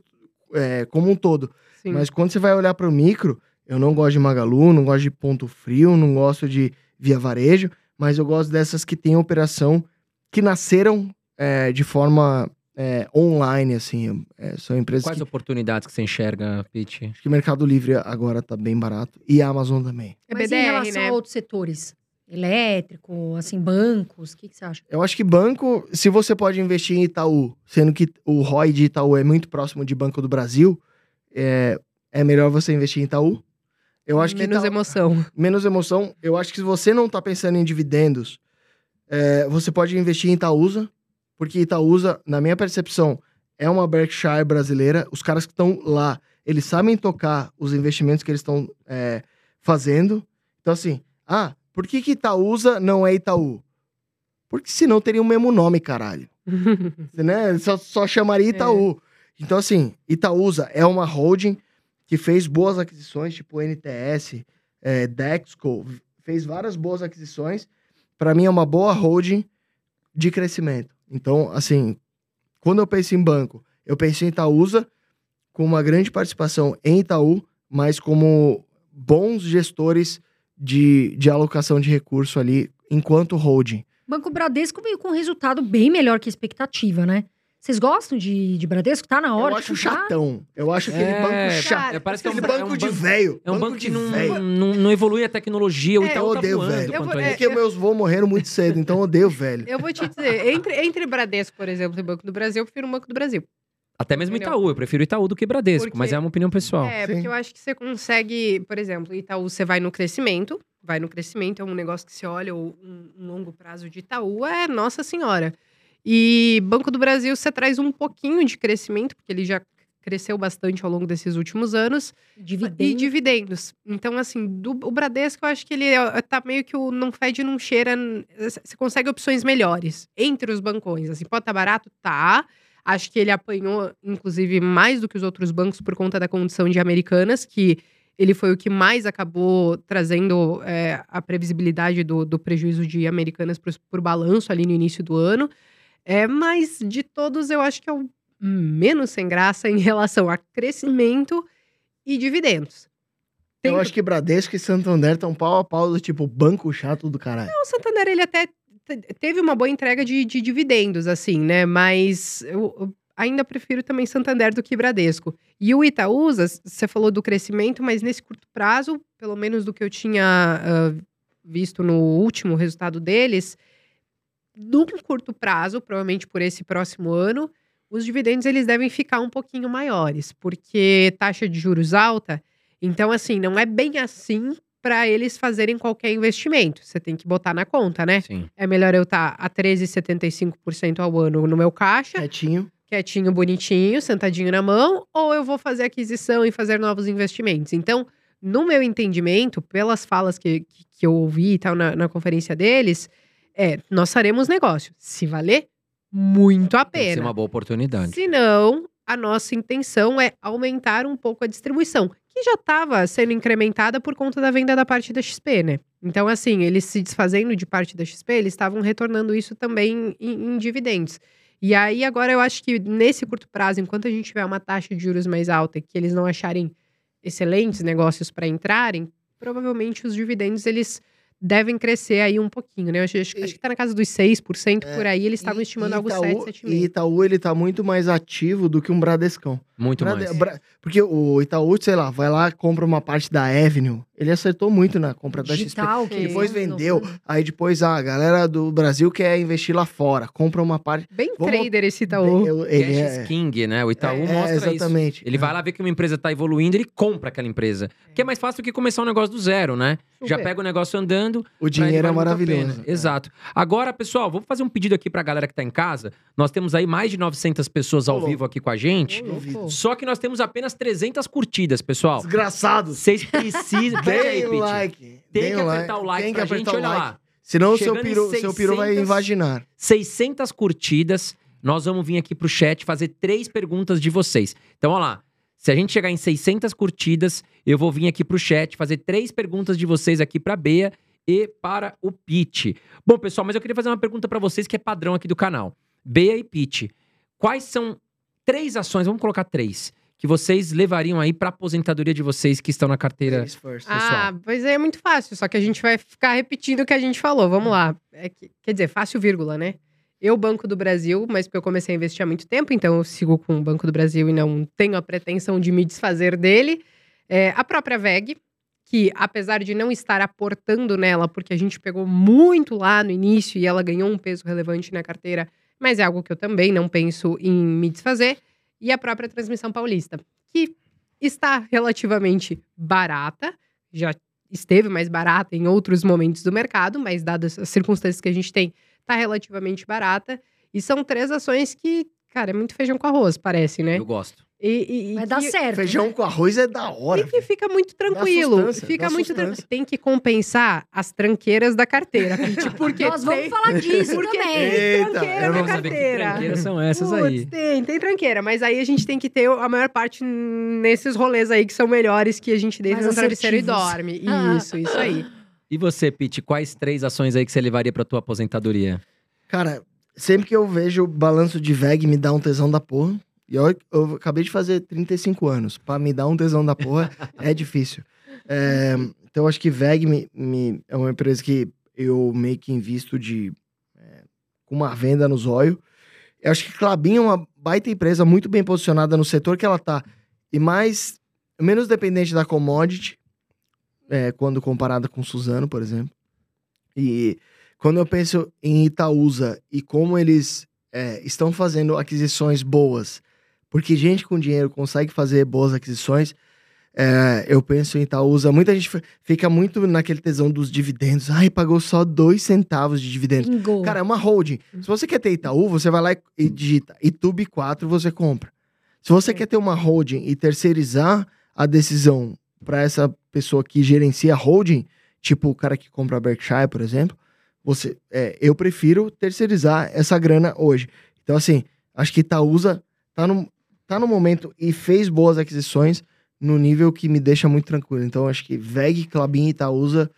é, como um todo. Sim. Mas quando você vai olhar para o micro, eu não gosto de Magalu, não gosto de Ponto Frio, não gosto de Via Varejo, mas eu gosto dessas que têm operação que nasceram é, de forma é, online, assim. É, são empresas Quais que... oportunidades que você enxerga, Pete? Acho que o Mercado Livre agora tá bem barato. E a Amazon também. É Mas BDR, em relação né? a outros setores? Elétrico, assim, bancos, o que, que você acha? Eu acho que banco, se você pode investir em Itaú, sendo que o ROI de Itaú é muito próximo de Banco do Brasil, é, é melhor você investir em Itaú. Eu acho que Menos Itaú- emoção. menos emoção. Eu acho que se você não tá pensando em dividendos, é, você pode investir em Itaúsa, porque Itaúsa, na minha percepção, é uma Berkshire brasileira. Os caras que estão lá, eles sabem tocar os investimentos que eles estão é, fazendo. Então, assim, ah, por que, que Itaúsa não é Itaú? Porque senão teria o mesmo nome, caralho. né? Só, só chamaria Itaú. Então, assim, Itaúsa é uma holding que fez boas aquisições, tipo NTS, é, Dexco, fez várias boas aquisições. Para mim é uma boa holding de crescimento. Então, assim, quando eu penso em banco, eu penso em Itaúsa com uma grande participação em Itaú, mas como bons gestores de, de alocação de recurso ali enquanto holding. Banco Bradesco veio com um resultado bem melhor que a expectativa, né? Vocês gostam de, de Bradesco? Tá na hora Eu acho chatão. Eu acho aquele É, banco chato. cara, parece que é um, é banco um de velho. é um banco que de não, velho. não, não evolui a tecnologia. O É, Itaú eu tá odeio voando velho. Eu vou- é. Porque meus voos morreram muito cedo, então eu odeio velho. Eu vou te dizer, entre, entre Bradesco, por exemplo, e Banco do Brasil, eu prefiro o Banco do Brasil. Até mesmo Entendeu? Itaú. Eu prefiro Itaú do que Bradesco, Porque- mas é uma opinião pessoal. É, Sim. porque eu acho que você consegue, por exemplo, Itaú, você vai no crescimento, vai no crescimento, é um negócio que você olha, o- um, um longo prazo de Itaú é Nossa Senhora. E Banco do Brasil, você traz um pouquinho de crescimento, porque ele já cresceu bastante ao longo desses últimos anos, e Dividendo. dividendos. Então, assim, do, o Bradesco, eu acho que ele tá meio que o não fede, não cheira. Você consegue opções melhores entre os bancões. Assim, pode estar barato? Tá. Acho que ele apanhou, inclusive, mais do que os outros bancos por conta da condição de Americanas, que ele foi o que mais acabou trazendo é, a previsibilidade do, do prejuízo de Americanas por balanço ali no início do ano. É, mas de todos, eu acho que é o menos sem graça em relação a crescimento e dividendos. Tem- Eu acho que Bradesco e Santander estão pau a pau do tipo banco chato do caralho. O Santander, ele até te- teve uma boa entrega de, de dividendos, assim, né? Mas eu, eu ainda prefiro também Santander do que Bradesco. E o Itaúsa, você falou do crescimento, mas nesse curto prazo, pelo menos do que eu tinha ah, visto no último resultado deles, num curto prazo, provavelmente por esse próximo ano, os dividendos eles devem ficar um pouquinho maiores, porque taxa de juros alta, então assim, não é bem assim para eles fazerem qualquer investimento. Você tem que botar na conta, né? Sim. É melhor eu estar a 13,75% ao ano no meu caixa, Quietinho. quietinho, bonitinho, sentadinho na mão, ou eu vou fazer aquisição e fazer novos investimentos. Então, no meu entendimento, pelas falas que, que, que eu ouvi e tal na, na conferência deles, é, nós faremos negócio. Se valer, muito a pena. uma boa oportunidade. Se não, a nossa intenção é aumentar um pouco a distribuição, que já estava sendo incrementada por conta da venda da parte da XP, né? Então, assim, eles se desfazendo de parte da XP, eles estavam retornando isso também em, em dividendos. E aí, agora, eu acho que nesse curto prazo, enquanto a gente tiver uma taxa de juros mais alta e que eles não acharem excelentes negócios para entrarem, provavelmente os dividendos, eles devem crescer aí um pouquinho, né? Acho, acho, acho que tá na casa dos 6% É, por aí, eles estavam E- estimando e algo Itaú, 7, E 7,5. Itaú, ele tá muito mais ativo do que um Bradescão. Muito Brade- mais. Bra- Porque o Itaú, sei lá, vai lá, compra uma parte da Avenue. Ele acertou muito na compra da XP. Digital, que Sim. Depois vendeu. Aí depois ah, a galera do Brasil quer investir lá fora. Compra uma parte. Bem Vamos- trader esse Itaú. Eu- ele Cash é, is King, né? O Itaú é, mostra isso. exatamente. Ele vai lá ver que uma empresa tá evoluindo, ele compra aquela empresa. Que é mais fácil do que começar um negócio do zero, né? Já Super. pega o negócio andando. O dinheiro é a maravilhoso. Exato. Agora, pessoal, vamos fazer um pedido aqui pra galera que tá em casa. Nós temos aí mais de 900 pessoas ao Ô, vivo aqui com a gente. Ô, louco. Só que nós temos apenas 300 curtidas, pessoal. Desgraçados. Vocês precisam. Aí, o Pete. like. Tem que apertar o like Tem pra gente, olha lá. Senão o seu em peru, seu peru vai 600. invaginar. 600 curtidas, nós vamos vir aqui pro chat fazer três perguntas de vocês. Então, olha lá. Se a gente chegar em 600 curtidas, eu vou vir aqui pro chat fazer três perguntas de vocês aqui pra Bea e para o Pete. Bom, pessoal, mas eu queria fazer uma pergunta pra vocês que é padrão aqui do canal. Bea e Pete, quais são três ações, vamos colocar três, que vocês levariam aí pra aposentadoria de vocês que estão na carteira? Ah, pois é, é muito fácil. Só que a gente vai ficar repetindo o que a gente falou. Vamos lá. É que- quer dizer, fácil vírgula, né? Eu, Banco do Brasil, mas porque eu comecei a investir há muito tempo, então eu sigo com o Banco do Brasil e não tenho a pretensão de me desfazer dele. É, a própria VEG, que apesar de não estar aportando nela, porque a gente pegou muito lá no início e ela ganhou um peso relevante na carteira, mas é algo que eu também não penso em me desfazer. E a própria Transmissão Paulista, que está relativamente barata, já esteve mais barata em outros momentos do mercado, mas dadas as circunstâncias que a gente tem, está relativamente barata. E são três ações que, cara, é muito feijão com arroz, parece, né? Eu gosto. E, e- Vai dar que- certo. Feijão com arroz é da hora. e que fica muito tranquilo. Fica muito tranquilo. Tem que compensar as tranqueiras da carteira, Pete, porque Nós vamos tem- falar disso porque também. tem Eita, tranqueira eu na não saber que carteira. tranqueiras são essas Putz, aí. Tem, tem tranqueira, mas aí a gente tem que ter a maior parte nesses rolês aí que são melhores que a gente deita Mais no travesseiro e dorme. Ah. Isso, isso aí. E você, Pete, quais três ações aí que você levaria pra tua aposentadoria? Cara, sempre que eu vejo o balanço de VEG me dá um tesão da porra. E eu, eu acabei de fazer 35 anos. Pra me dar um tesão da porra é difícil. É, então, eu acho que VEG me, me- é uma empresa que eu meio que invisto de é, com uma venda no zóio. Eu acho que Clabin é uma baita empresa muito bem posicionada no setor que ela tá. E mais menos dependente da commodity, é, quando comparada com Suzano, por exemplo. E quando eu penso em Itaúsa e como eles é, estão fazendo aquisições boas, porque gente com dinheiro consegue fazer boas aquisições, é, eu penso em Itaúsa. Muita gente fica muito naquele tesão dos dividendos. Ai, pagou só dois centavos de dividendos. Cara, é uma holding. Se você quer ter Itaú, você vai lá e- e digita Itube 4, você compra. Se você Sim. quer ter uma holding e terceirizar a decisão para essa pessoa que gerencia a holding, tipo o cara que compra a Berkshire, por exemplo, você, é, eu prefiro terceirizar essa grana hoje. Então, assim, acho que Itaúsa tá no, tá no momento e fez boas aquisições no nível que me deixa muito tranquilo. Então, acho que VEG, Clabin e Itaúsa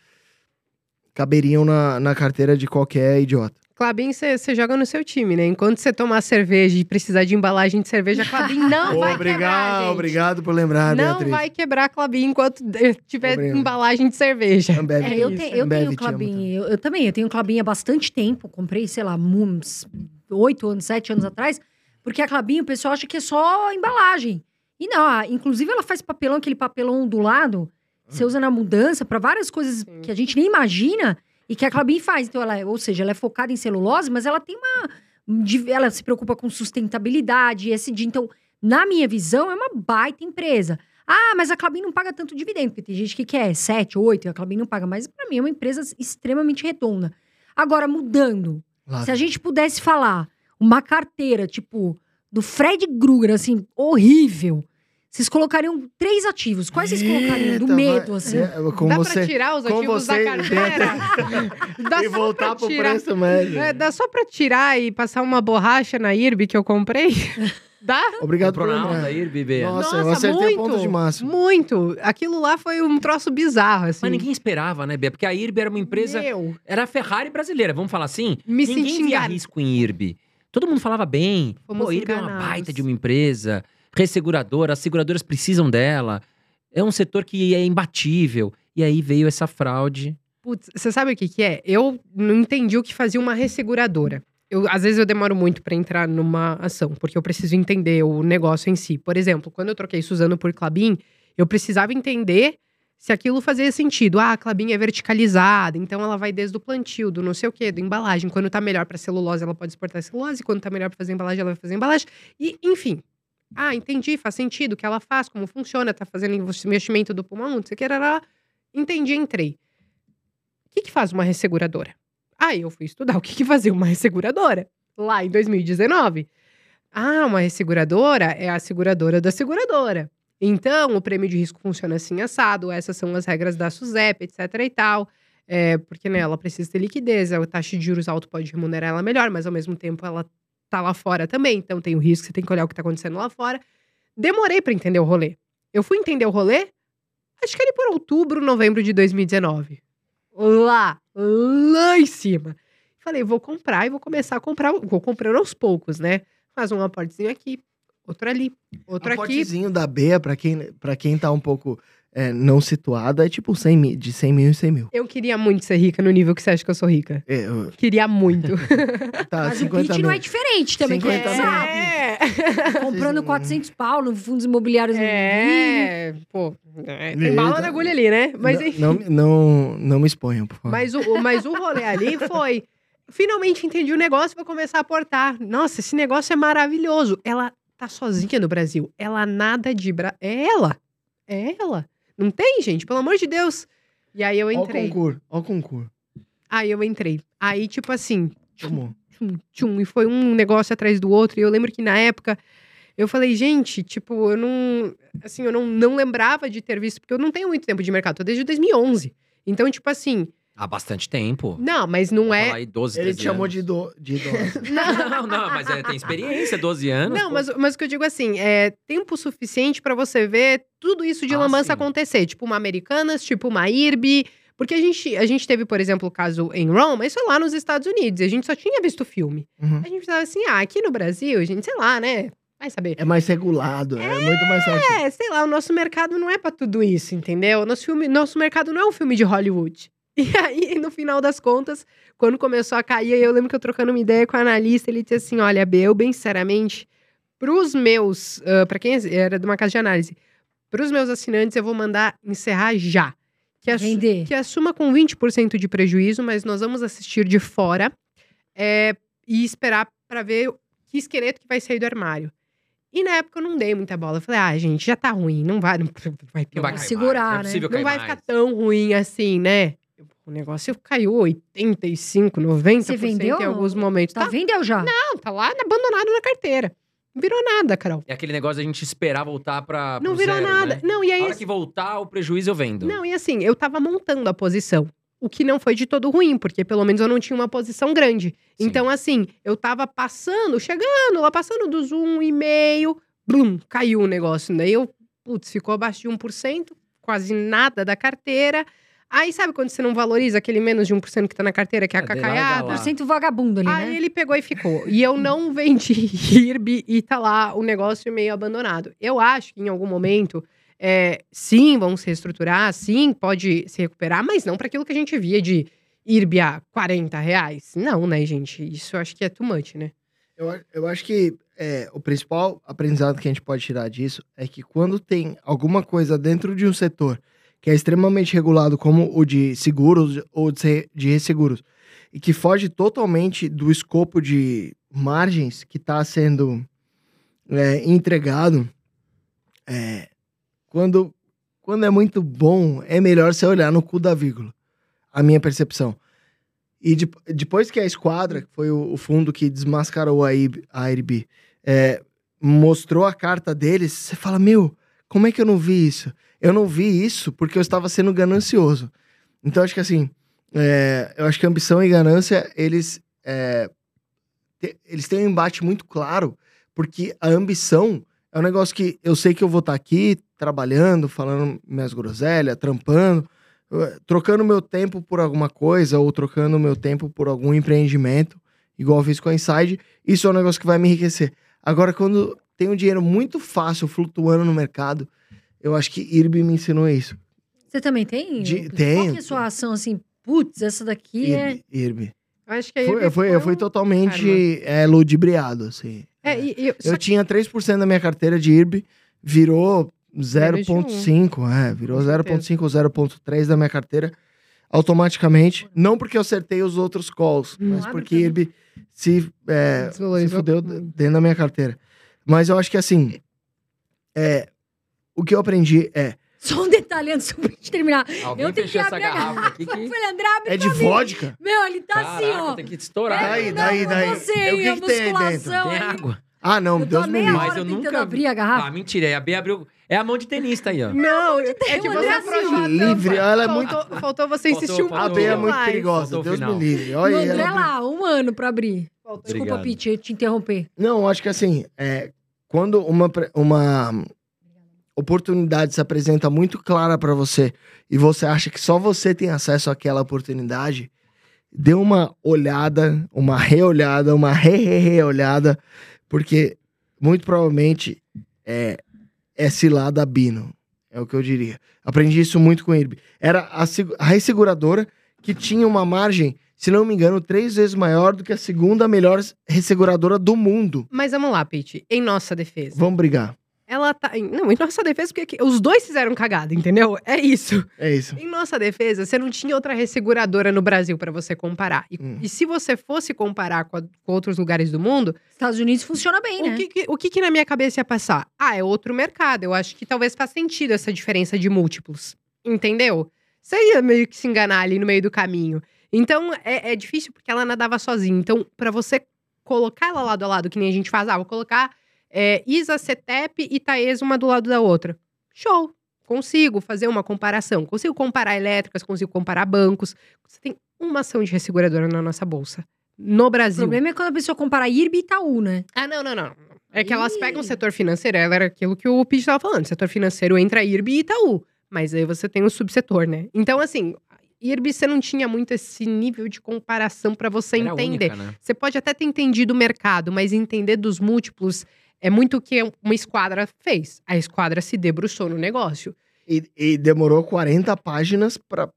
caberiam na, na carteira de qualquer idiota. Clabin, você joga no seu time, né? Enquanto você tomar cerveja e precisar de embalagem de cerveja, Clabin não vai quebrar, gente. obrigado por lembrar, Não Beatriz. vai quebrar Clabin enquanto eh, tiver Obrigado. embalagem de cerveja. Ambev, É, eu, te- eu Ambev tenho te Clabin. Eu, eu também, eu tenho Clabin há bastante tempo. Comprei, sei lá, uns oito anos, sete anos atrás. Porque a Clabin, o pessoal acha que é só embalagem. E não, inclusive ela faz papelão, aquele papelão ondulado. Você usa na mudança para várias coisas Sim. que a gente nem imagina e que a Clabin faz. Então, ela, é- ou seja, ela é focada em celulose, mas ela tem uma. de- Ela se preocupa com sustentabilidade, ESG. Então, na minha visão, é uma baita empresa. Ah, mas a Clabin não paga tanto dividendo, porque tem gente que quer 7, 8 e a Clabin não paga. Mas para mim é uma empresa extremamente redonda. Agora, mudando, Lá se a gente pudesse falar uma carteira, tipo, do Fred Krueger, assim, horrível, vocês colocariam três ativos. Quais vocês colocariam? Do Eita, medo, assim. é, com dá você, pra tirar os ativos você, da carteira? dá e só voltar pro tirar. preço médio. É, dá só pra tirar e passar uma borracha na IRB que eu comprei? Dá? Obrigado por lembrar. aí, Bebê. Nossa, eu acertei o ponto de máximo. Muito. Aquilo lá foi um troço bizarro, assim. Mas ninguém esperava, né, Bê? Porque a IRB era uma empresa. Meu, Era a Ferrari brasileira, vamos falar assim? me ninguém senti via risco em IRB. Todo mundo falava bem. Fomos Pô, IRB é uma baita de uma empresa. Resseguradora, as seguradoras precisam dela. É um setor que é imbatível. E aí veio essa fraude. Putz, você sabe o que que é? Eu não entendi o que fazia uma resseguradora. Eu, às vezes eu demoro muito pra entrar numa ação, porque eu preciso entender o negócio em si. Por exemplo, quando eu troquei Suzano por Clabin, eu precisava entender se aquilo fazia sentido. Ah, a Clabin é verticalizada, então ela vai desde o plantio, do não sei o quê, da embalagem. Quando tá melhor pra celulose, ela pode exportar celulose. Quando tá melhor pra fazer embalagem, ela vai fazer embalagem. E, enfim. Ah, entendi, faz sentido o que ela faz, como funciona, tá fazendo investimento do pulmão, não sei o que, rará. entendi, entrei. O que, que faz uma resseguradora? Aí eu fui estudar o que, que fazia uma resseguradora lá em 2019. Ah, uma resseguradora é a seguradora da seguradora. Então, o prêmio de risco funciona assim assado, essas são as regras da SUSEP, etc e tal. É, porque né, ela precisa ter liquidez, a taxa de juros alta pode remunerar ela melhor, mas ao mesmo tempo ela tá lá fora também, então tem o risco, você tem que olhar o que tá acontecendo lá fora. Demorei para entender o rolê. Eu fui entender o rolê, acho que ali por outubro, novembro de 2019 lá, lá em cima. Falei, vou comprar e vou começar a comprar, vou comprando aos poucos, né? Faz um aportezinho aqui, outro ali, outro O aqui. potezinho da Bea, pra quem, pra quem tá um pouco é, não situado, é tipo 100 mil, de 100 mil em 100 mil. Eu queria muito ser rica no nível que você acha que eu sou rica. É, eu- Queria muito. tá, Mas o 50 pitch mil. não é diferente também, que 50 é, sabe? É. Comprando Vocês- 400 pau no fundos imobiliários. É, pô, é, tem bala na agulha ali, né? Mas enfim. não, não, não, me exponham, por favor. Mas o, o- mas o rolê ali foi. Finalmente entendi o negócio, vou começar a aportar. Nossa, esse negócio é maravilhoso. Ela tá sozinha no Brasil. Ela nada de. Bra... É ela. É ela. Não tem, gente, pelo amor de Deus. E aí eu Ó o entrei. concurso, ó o concurso. Aí eu entrei. Aí, tipo assim, Tomou. tchum, tchum, e foi um negócio atrás do outro. E eu lembro que na época eu falei, gente, tipo, eu não. Assim, eu não, não lembrava de ter visto, porque eu não tenho muito tempo de mercado, tô desde 2011. Então, tipo assim, Há bastante tempo. não, mas não Vou é. aí 12, Ele 13 te chamou anos. de, ido, de idoso. Não, não, mas é, tem experiência, 12 anos. Não, pô. mas, mas o que eu digo assim, é tempo suficiente pra você ver tudo isso de Ah, lambança sim. acontecer. Tipo uma Americanas, tipo uma IRB. Porque a gente, a gente teve, por exemplo, o caso em Roma, isso é lá nos Estados Unidos, e a gente só tinha visto o filme. Uhum. A gente pensava assim, ah, aqui no Brasil, a gente, sei lá, né? Vai saber. É mais regulado, é, muito mais certinho. É, sei lá, o nosso mercado não é pra tudo isso, entendeu? Nosso, filme, nosso mercado não é um filme de Hollywood. E aí, no final das contas, quando começou a cair, eu lembro que eu trocando uma ideia com o analista, ele disse assim: olha, B, eu bem sinceramente, pros meus, uh, para quem era de uma casa de análise, pros meus assinantes, eu vou mandar encerrar já. Que, assu Vender. que assuma com 20% de prejuízo, mas nós vamos assistir de fora é, e esperar para ver que esqueleto que vai sair do armário. E na época eu não dei muita bola. Eu falei, ah, gente, já tá ruim, não vai, não vai Não vai segurar, mais, não é né? possível Não vai mais. ficar tão ruim assim, né? O negócio caiu 85, 90% Você vendeu? em alguns momentos. Tá, Tá, vendeu já? não, tá lá abandonado na carteira. Não virou nada, Carol. É aquele negócio da gente esperar voltar pra. Não virou zero, nada. né? Não, e aí. A hora que voltar, o prejuízo eu vendo. Não, e assim, eu tava montando a posição. O que não foi de todo ruim, porque pelo menos eu não tinha uma posição grande. Sim. Então, assim, eu tava passando, chegando lá, passando dos 1,5, blum, caiu o negócio. Daí eu, putz, ficou abaixo de 1%, quase nada da carteira. Aí, sabe quando você não valoriza aquele menos de 1% que tá na carteira, que é a É, cacaiada? lá. 100% vagabundo ali, Aí né? ele pegou e ficou. E eu não vendi IRB e tá lá o negócio meio abandonado. Eu acho que em algum momento, é, sim, vão se reestruturar, sim, pode se recuperar, mas não para aquilo que a gente via de IRB a 40 reais. Não, né, gente? Isso eu acho que é too much, né? Eu, eu acho que é, o principal aprendizado que a gente pode tirar disso é que quando tem alguma coisa dentro de um setor que é extremamente regulado, como o de seguros ou de se- de resseguros, e que foge totalmente do escopo de margens que está sendo é, entregado, é, quando, quando é muito bom, é melhor você olhar no cu da vírgula. A minha percepção. E de- depois que a Esquadra, que foi o, o fundo que desmascarou a, IB, a IRB, é, mostrou a carta deles, você fala, meu, como é que eu não vi isso? Eu não vi isso porque eu estava sendo ganancioso. Então, acho que assim, é, eu acho que ambição e ganância, eles, é, te- eles têm um embate muito claro, porque a ambição é um negócio que eu sei que eu vou estar aqui trabalhando, falando minhas groselhas, trampando, trocando meu tempo por alguma coisa ou trocando meu tempo por algum empreendimento, igual eu fiz com a Inside, isso é um negócio que vai me enriquecer. Agora, quando tem um dinheiro muito fácil flutuando no mercado, eu acho que IRB me ensinou isso. Você também tem? De- Lucas? Qual é a sua ação assim? Putz, essa daqui é. IRB. IRB. Eu acho que aí Foi, eu, fui, eu fui totalmente é, ludibriado, assim. É, e, e, só Eu tinha 3% da minha carteira de IRB, virou Menos de um. 0,5, é, virou Com certeza. 0,5 ou 0,3 da minha carteira automaticamente. Não porque eu acertei os outros calls, Hum. mas porque. IRB se, é, se fudeu dentro da minha carteira. Mas eu acho que assim, é, o que eu aprendi é, Só um detalhe antes gente terminar. Alguém eu tenho que fechou essa abrir a garrafa garrafa. aqui que. Eu falei, André, abre é de mim. vodka? Meu, ele tá Caraca, assim, ó. tem que estourar. Daí, Não, daí, não, daí. Você É, o que e a que tem aí dentro? musculação Tem água. Ah, não, Eu Deus me livre. Mas eu nunca vi. abrir a garrafa. Ah, mentira. É a B abriu. É a mão de tenista aí, ó. Não, é que o você afrouxou assim, ó, livre, ela é muito- Faltou, faltou você Faltou, insistir um faltou. A B é muito perigosa, Deus me livre. O Olha, André lá, um ano pra abrir. Desculpa, Obrigado. Pete, eu te interromper. Não, acho que assim, é, quando uma, uma oportunidade se apresenta muito clara pra você e você acha que só você tem acesso àquela oportunidade, dê uma olhada, uma reolhada, uma re-re-re-olhada, porque muito provavelmente é, é cilada Bino. É o que eu diria. Aprendi isso muito com ele. Era a, a resseguradora que tinha uma margem, se não me engano, três vezes maior do que a segunda melhor resseguradora do mundo. Mas vamos lá, Pete. Em nossa defesa. Vamos brigar. Ela tá. Não, em nossa defesa, porque os dois fizeram cagada, entendeu? É isso. É isso. Em nossa defesa, você não tinha outra resseguradora no Brasil pra você comparar. E, Hum. e se você fosse comparar com, a- com outros lugares do mundo, Estados Unidos funciona bem, o, né? que, que- o que, que na minha cabeça ia passar? Ah, é outro mercado. Eu acho que talvez faz sentido essa diferença de múltiplos. Entendeu? Você ia meio que se enganar ali no meio do caminho. Então, é, é difícil porque ela nadava sozinha. Então, pra você colocar ela lado a lado, que nem a gente faz, ah, vou colocar é, Isa, Cetep e Taesa uma do lado da outra. Show! Consigo fazer uma comparação. Consigo comparar elétricas, consigo comparar bancos. Você tem uma ação de resseguradora na nossa bolsa. No O Brasil. problema é quando a pessoa compara IRB e Itaú, né? Ah, não, não, não. É que elas pegam o setor financeiro, ela era aquilo que o Pete estava falando. Setor financeiro entra IRB e Itaú. Mas aí você tem o subsetor, né? Então, assim, IRB você não tinha muito esse nível de comparação para você Era entender. única, né? Você pode até ter entendido o mercado, mas entender dos múltiplos É muito o que uma esquadra fez. A esquadra se debruçou no negócio. E, e demorou 40 páginas pra.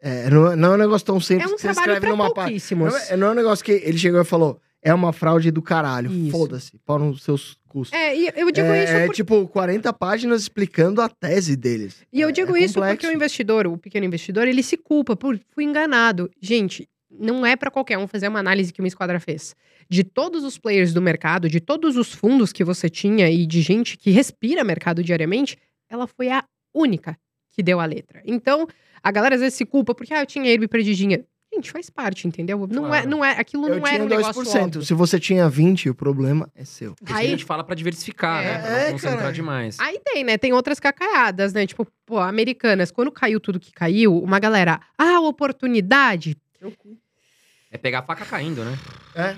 É, não, não é um negócio tão simples É um que você trabalho escreve para numa página. pouquíssimos. Não, é- não é um negócio que ele chegou e falou, é uma fraude do caralho. Foda-se, pau nos seus custos. É, e eu digo é, isso é por- tipo 40 páginas explicando a tese deles. E eu É- digo é isso complexo. porque o investidor, o pequeno investidor, ele se culpa por fui enganado. Gente, não é para qualquer um fazer uma análise que uma esquadra fez. De todos os players do mercado, de todos os fundos que você tinha e de gente que respira mercado diariamente, ela foi a única que deu a letra. Então, a galera às vezes se culpa porque ah, eu tinha erro e perdi dinheiro. Gente, faz parte, entendeu? Não é, Claro. não é, aquilo Eu não tinha era um negócio 2%. óbvio. Se você tinha 20%, o problema é seu. Aí- a gente fala pra diversificar, É, né? Pra é, não concentrar caralho. demais. Aí tem, né? Tem outras cacaiadas, né? Tipo, pô, americanas, quando caiu tudo que caiu, uma galera, ah, oportunidade. É pegar a faca caindo, né? É.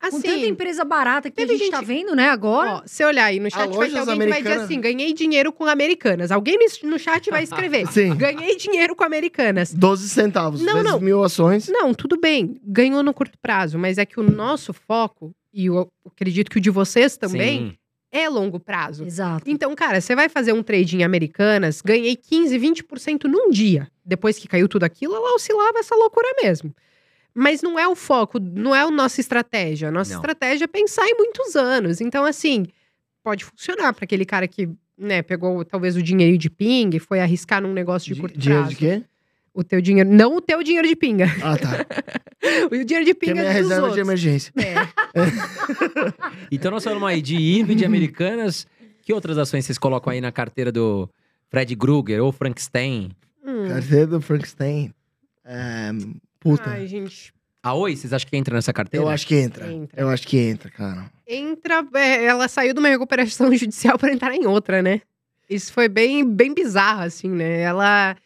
Com tanta Assim, empresa barata que a teve gente, tá gente- vendo, né, agora. ó, se olhar aí no chat, vai ter alguém que vai dizer assim: ganhei dinheiro com americanas. Alguém no- no chat vai escrever: Sim. ganhei dinheiro com americanas. 12 centavos, Não, vezes não. mil ações. Não, tudo bem, ganhou no curto prazo, mas é que o nosso foco, e eu acredito que o de vocês também, Sim. é longo prazo. Exato. Então, cara, você vai fazer um trade em Americanas, ganhei 15, 20% num dia. Depois que caiu tudo aquilo, ela oscilava essa loucura mesmo. Mas não é o foco, não é a nossa estratégia. A nossa Não. estratégia é pensar em muitos anos. Então, assim, pode funcionar para aquele cara que, né, pegou talvez o dinheirinho de ping, foi arriscar num negócio de Di- curto Dinheiro prazo. de quê? O teu dinheiro, não o teu dinheiro de pinga. Ah, tá. o dinheiro de Que é pinga minha dos reserva de emergência. É. Então nós falamos aí de IRB, de Americanas. Que outras ações vocês colocam aí na carteira do Fred Krueger ou Frankenstein? Hum. Carteira do Frankenstein. É, puta. Ai, gente. A Oi, vocês acham que entra nessa carteira? eu acho que entra. Entra. Eu acho que entra, cara. entra. é, ela saiu de uma recuperação judicial para entrar em outra, né? Isso foi bem, bem bizarro, assim, né? Ela.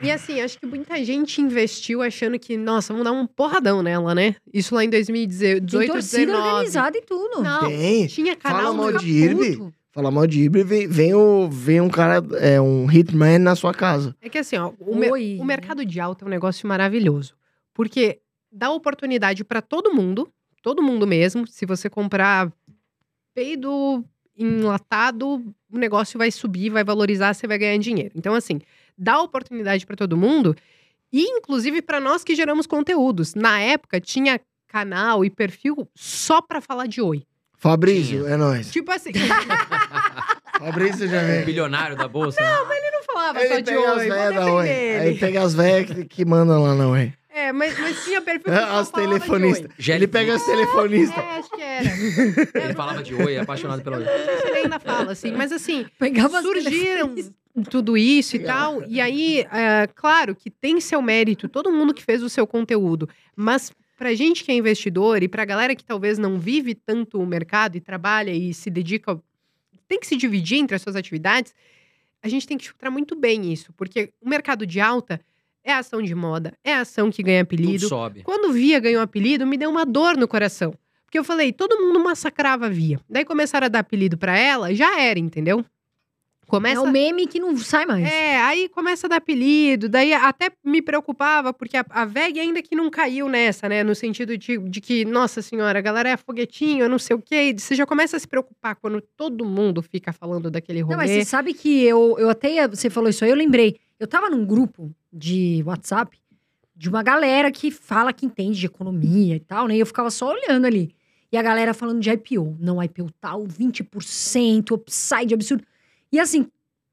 E assim, acho que muita gente investiu achando que, nossa, vamos dar um porradão nela, né? Isso lá em 2018, Tem torcida 19. organizada e tudo. Não, Tem. tinha Fala canal mal no de IRB. Falar mal de híbrido, vem, vem, o, vem um cara, é um hitman na sua casa. É que assim, ó, o, mer- o mercado de alta é um negócio maravilhoso. Porque dá oportunidade para todo mundo, todo mundo mesmo. Se você comprar peido enlatado, o negócio vai subir, vai valorizar, você vai ganhar dinheiro. Então, assim, dá oportunidade para todo mundo. E, inclusive, para nós que geramos conteúdos. Na época, tinha canal e perfil só para falar de oi. Fabrício, é nóis. Tipo assim, Fabrício já vem. bilionário da bolsa. né? não falava só Ele de pega as oi, vou velhas da Oi. ele. pega as velhas que, que mandam lá na Oi. É, mas, mas tinha perfil que só As falava de telefonistas. Já Ele pega as telefonistas. É, acho que era. Ele falava de Oi, apaixonado pela Oi. Não sei se ele ainda fala, assim, mas assim, Pegava as surgiram tudo isso e tal. E aí, é, claro que tem seu mérito, todo mundo que fez o seu conteúdo. Mas pra gente que é investidor e pra galera que talvez não vive tanto o mercado e trabalha e se dedica, tem que se dividir entre as suas atividades, a gente tem que filtrar muito bem isso. Porque o mercado de alta é ação de moda, é ação que ganha Tudo apelido. sobe. Quando Via ganhou apelido, me deu uma dor no coração. Porque eu falei, todo mundo massacrava a Via. Daí começaram a dar apelido pra ela, já era, entendeu? Começa. É o meme que não sai mais. É, aí começa a dar apelido. Daí até me preocupava, porque a, a VEG ainda que não caiu nessa, né? No sentido de, de que, nossa senhora, a galera é foguetinho, eu não sei o quê. Você já começa a se preocupar quando todo mundo fica falando daquele rolê. Não, mas você sabe que eu, eu até. ia- Você falou isso aí, eu lembrei. Eu tava num grupo de WhatsApp de uma galera que fala que entende de economia e tal, né? E eu ficava só olhando ali. E a galera falando de IPO. Não, IPO tal, 20%, upside absurdo. E assim,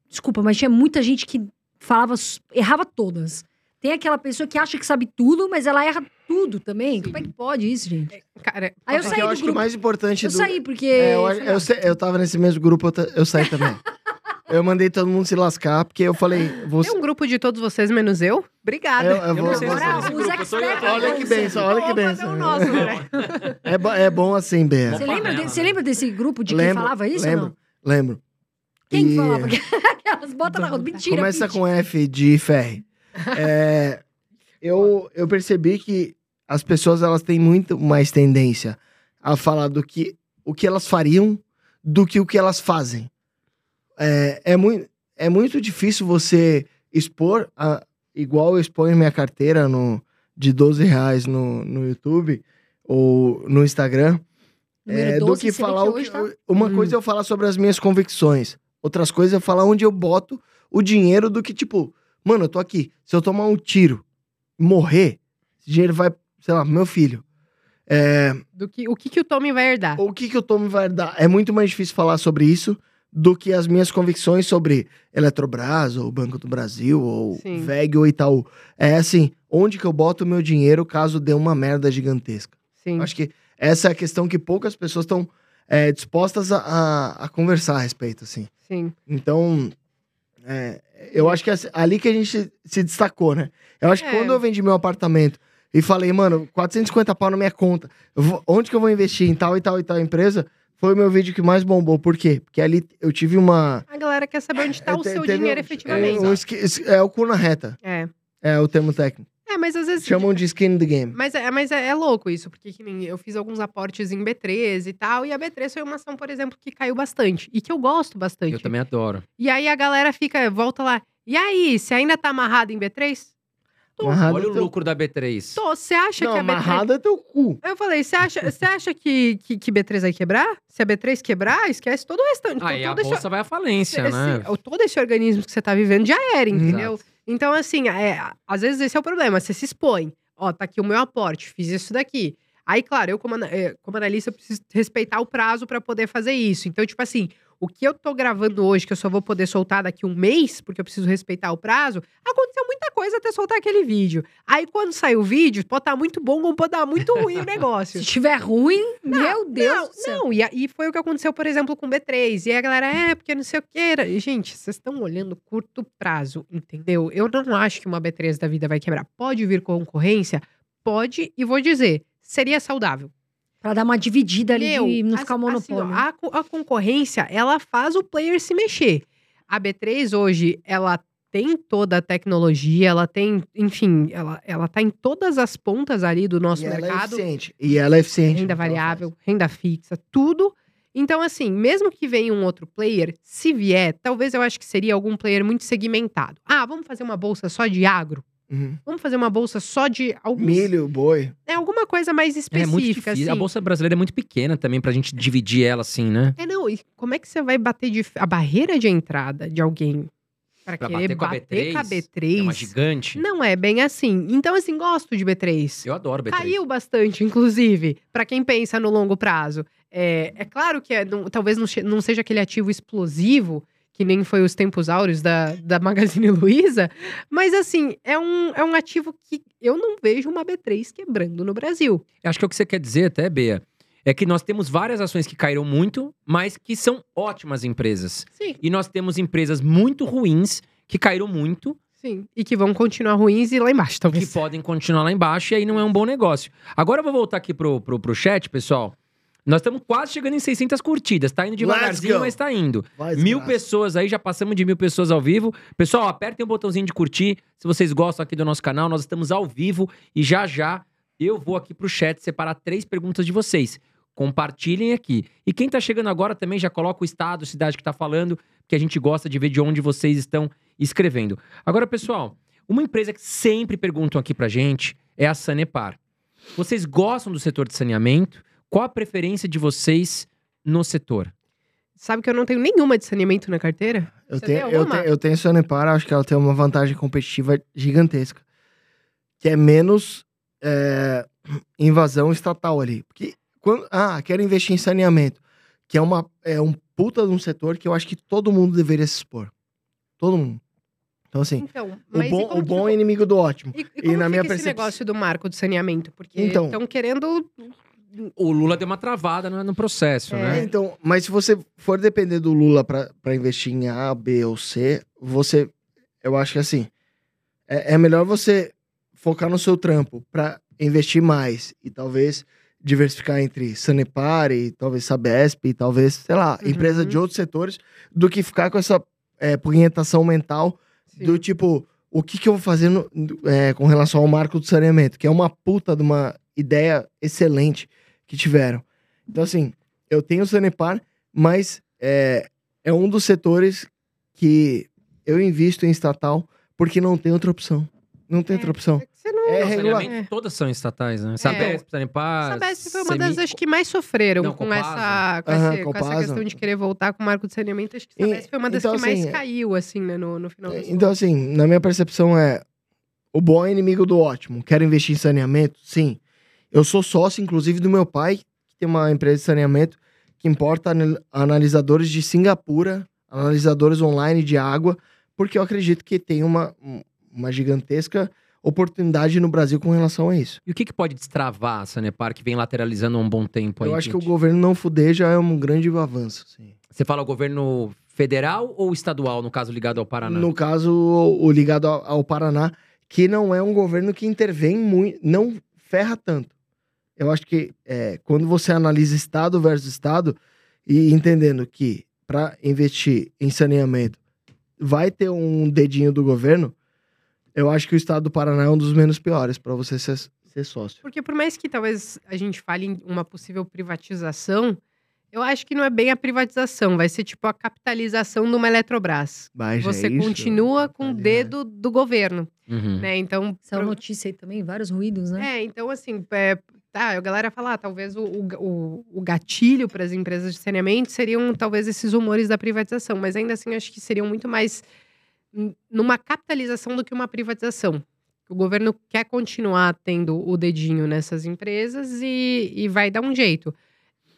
desculpa, mas tinha muita gente que falava, errava todas. Tem aquela pessoa que acha que sabe tudo, mas ela erra tudo também. Como é que pode isso, gente? Cara, Aí eu É saí que eu do acho que o grupo. mais importante Eu do. saí, porque. É, eu, eu, sei- eu tava nesse mesmo grupo, eu, ta- eu saí também. eu mandei todo mundo se lascar, porque eu falei. Você, tem um grupo de todos vocês, menos eu? Obrigada. eu, eu Eu vou- Agora, eu os grupo, eu experts- Olha que benção, olha que benção. o nosso, né? É, bo- é bom assim, Bea. Você lembra, de- você lembra desse grupo de Lembro, quem falava isso lembro, ou não? Lembro. Quem que falava? Aquelas botas na roda. Mentira, Começa Pete. com F de ferro. É, eu, eu percebi que as pessoas elas têm muito mais tendência a falar do que o que elas fariam do que o que elas fazem. É, é, muito, é muito difícil você expor, a, igual eu exponho minha carteira no, de 12 reais no, no YouTube ou no Instagram. É, do 12, que você vê falar o hoje que, tá- uma Hum. coisa é eu falar sobre as minhas convicções, outras coisas é falar onde eu boto o dinheiro do que tipo, mano, eu tô aqui, se eu tomar um tiro, morrer, esse dinheiro vai, sei lá, pro meu filho. É, Do que, o que, que o Tommy vai herdar? o que que o Tommy vai dar? É muito mais difícil falar sobre isso do que as minhas convicções sobre Eletrobras, ou Banco do Brasil, ou Sim. VEG ou Itaú. É assim, onde que eu boto o meu dinheiro caso dê uma merda gigantesca? Sim. Acho que essa é a questão que poucas pessoas estão é, dispostas a, a- a conversar a respeito, assim. Sim. Então, é, eu acho que é ali que a gente se destacou, né? Eu acho que É. quando eu vendi meu apartamento e falei, mano, 450 pau na minha conta, vou- onde que eu vou investir em tal e tal e tal empresa? Foi o meu vídeo que mais bombou. Por quê? Porque ali eu tive uma... A galera quer saber onde tá o seu dinheiro um- efetivamente. um esqui- é o cu na reta, É. é o termo técnico. É, mas às vezes. Chamam de skin in the game. Mas, é, mas é, é louco isso, porque que nem eu fiz alguns aportes em B3 e tal, e a B3 foi uma ação, por exemplo, que caiu bastante. E que eu gosto bastante. Eu também adoro. E aí a galera fica, volta lá. E aí, você ainda tá amarrado em B3? Tô. Amarrado Olha o teu- lucro da B3. Tô. Você acha Não, que a B3. amarrado é teu cu. Eu falei, você acha, você acha que, que, que B3 vai quebrar? Se a B3 quebrar, esquece todo o restante. Aí a todo esse- bolsa vai à falência, esse- né? todo esse organismo que você tá vivendo já era, entendeu? Exato. Então, assim, é, às vezes esse é o problema. Você se expõe. Ó, tá aqui o meu aporte, fiz isso daqui. Aí, claro, eu como, eh, como analista, preciso respeitar o prazo pra poder fazer isso. Então, tipo assim, o que eu tô gravando hoje, que eu só vou poder soltar daqui um mês, porque eu preciso respeitar o prazo, aconteceu muita coisa até soltar aquele vídeo. Aí, quando sai o vídeo, pode estar muito bom ou pode dar muito ruim o negócio. Se tiver ruim, meu Deus Não, não, e, e foi o que aconteceu, por exemplo, com o B3. E aí a galera, é, porque não sei o que. era. Gente, vocês estão olhando curto prazo, entendeu? Eu não acho que uma B3 da vida vai quebrar. Pode vir concorrência? Pode, e vou dizer, seria saudável. Pra dar uma dividida ali Meu, e não ficar assim, monopólio. ó, a, a concorrência, ela faz o player se mexer. A B3 hoje, ela tem toda a tecnologia, ela tem, enfim, ela, ela tá em todas as pontas ali do nosso e ela é mercado. eficiente. E ela é eficiente. renda variável, renda fixa, tudo. Então, assim, mesmo que venha um outro player, se vier, talvez eu acho que seria algum player muito segmentado. Ah, vamos fazer uma bolsa só de agro? Uhum. Vamos fazer uma bolsa só de alguns... Milho, boi. É alguma coisa mais É específica, muito difícil. assim. A bolsa brasileira é muito pequena também pra gente dividir ela assim, né? É, não, e como é que você vai bater de... a barreira de entrada de alguém para Pra querer bater com a bater com a B3, B3? É uma gigante. Não é bem assim. Então, assim, gosto de B3. Eu adoro B3. Caiu bastante, inclusive, para quem pensa no longo prazo. É, é claro que é, não- talvez não, não seja aquele ativo explosivo, que nem foi os tempos áureos da, da Magazine Luiza, mas assim, é um, é um ativo que eu não vejo uma B3 quebrando no Brasil. Acho que é o que você quer dizer até, Bea, é que nós temos várias ações que caíram muito, mas que são ótimas empresas. Sim. E nós temos empresas muito ruins que caíram muito, Sim. E que vão continuar ruins e lá embaixo, que talvez. podem continuar lá embaixo, e aí não é um bom negócio. Agora eu vou voltar aqui pro, pro, pro chat, pessoal. Nós estamos quase chegando em 600 curtidas. Tá indo devagarzinho, mas tá indo. Vai, Mil desgraça. pessoas aí, já passamos de mil pessoas ao vivo. Pessoal, apertem o botãozinho de curtir. Se vocês gostam aqui do nosso canal, nós estamos ao vivo e já já eu vou aqui pro chat separar três perguntas de vocês. Compartilhem aqui. E quem tá chegando agora também já coloca o estado, cidade que tá falando, que a gente gosta de ver de onde vocês estão escrevendo. Agora, pessoal, uma empresa que sempre perguntam aqui pra gente é a Sanepar. Vocês gostam do setor de saneamento? Qual a preferência de vocês no setor? Sabe que eu não tenho nenhuma de saneamento na carteira? Eu Você tenho, eu, tenho, eu tenho Sanepar, acho que ela tem uma vantagem competitiva gigantesca. Que é menos é, invasão estatal ali. Porque quando. Ah, quero investir em saneamento. Que é, uma, é um puta de um setor que eu acho que todo mundo deveria se expor. Todo mundo. Então, assim, Então, o e bom, o que bom é inimigo do ótimo. E, e como na fica minha esse percepção- negócio do marco do saneamento? Porque Então. estão querendo O Lula deu uma travada no, no processo, É. É, né? então, mas se você for depender do Lula pra pra investir em A, B ou C, você. Eu acho que assim. É, é melhor você focar no seu trampo pra investir mais e talvez diversificar entre Sanepar e talvez Sabesp e talvez, sei lá, Uhum. empresa de outros setores, do que ficar com essa é, punhetação mental do tipo, o que, que eu vou fazer no- é, com relação ao marco do saneamento, que é uma puta de uma ideia excelente que tiveram. Então, assim, eu tenho o Sanepar, mas é, é um dos setores que eu invisto em estatal porque não tem outra opção. Não tem É. outra opção. Você não, É Não, regular. saneamento, Todas são estatais, né? Sabesp, Sanepar, Sabesp foi uma das acho que mais sofreram Não, com, Copasa. essa, com, Aham, esse- com essa questão de querer voltar com o marco de saneamento. Acho que E- Sabesp foi uma das então, que mais assim, caiu, assim, né, no, no final Então, assim, na minha percepção é. O bom é inimigo do ótimo. Quero investir em saneamento? Sim. Eu sou sócio, inclusive, do meu pai, que tem uma empresa de saneamento que importa anal- analisadores de Singapura, analisadores online de água, porque eu acredito que tem uma, uma gigantesca oportunidade no Brasil com relação a isso. E o que, que pode destravar a Sanepar, que vem lateralizando há um bom tempo aí? eu acho que o gente? governo não fuder já é um grande avanço. sim. Você fala o governo federal ou estadual, no caso ligado ao Paraná? No caso, o, o ligado ao, ao Paraná, que não é um governo que intervém muito, não ferra tanto. Eu acho que é, quando você analisa estado versus estado e entendendo que para investir em saneamento vai ter um dedinho do governo, eu acho que o estado do Paraná é um dos menos piores para você ser, ser sócio. Porque por mais que talvez a gente fale em uma possível privatização, eu acho que não é bem a privatização, vai ser tipo a capitalização de uma Eletrobras. Mas Você é isso, continua com o tá dedo do governo, Uhum. né? Então, Essa pro- notícia aí também, vários ruídos, né? É, então assim, é, tá, a galera fala, ah, talvez o, o, o- gatilho para as empresas de saneamento seriam talvez esses rumores da privatização, mas ainda assim acho que seriam muito mais numa capitalização do que uma privatização. O governo quer continuar tendo o dedinho nessas empresas e, e vai dar um jeito.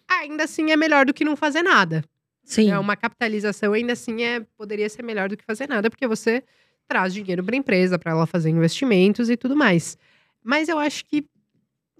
Ainda assim é melhor do que não fazer nada. Sim. É uma capitalização ainda assim é poderia ser melhor do que fazer nada, porque você traz dinheiro para a empresa para ela fazer investimentos e tudo mais. Mas eu acho que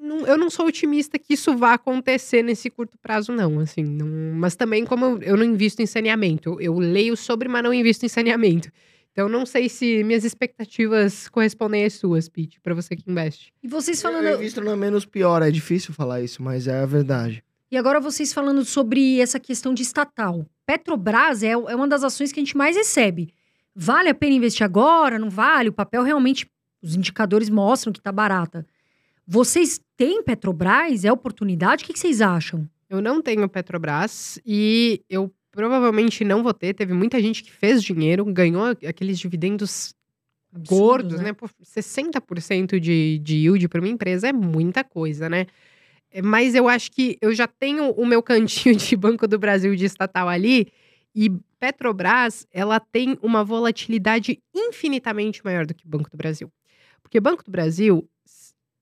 não- eu não sou otimista que isso vá acontecer nesse curto prazo, não. Assim, não- mas também como eu, eu não invisto em saneamento, eu, eu leio sobre, mas não invisto em saneamento. Então não sei se minhas expectativas correspondem às suas, Pete, para você que investe. E vocês Eu falando. invisto no menos pior, é difícil falar isso, mas é a verdade. E agora vocês falando sobre essa questão de estatal. Petrobras é, é uma das ações que a gente mais recebe. Vale a pena investir agora? Não vale? O papel realmente, os indicadores mostram que tá barata. Vocês têm Petrobras? É oportunidade? O que, que vocês acham? Eu não tenho Petrobras e eu provavelmente não vou ter. Teve muita gente que fez dinheiro, ganhou aqueles dividendos Absurdos, gordos, né? Pô, 60% de, de yield para uma empresa é muita coisa, né? É, Mas eu acho que eu já tenho o meu cantinho de Banco do Brasil de estatal ali e Petrobras, ela tem uma volatilidade infinitamente maior do que Banco do Brasil. Porque Banco do Brasil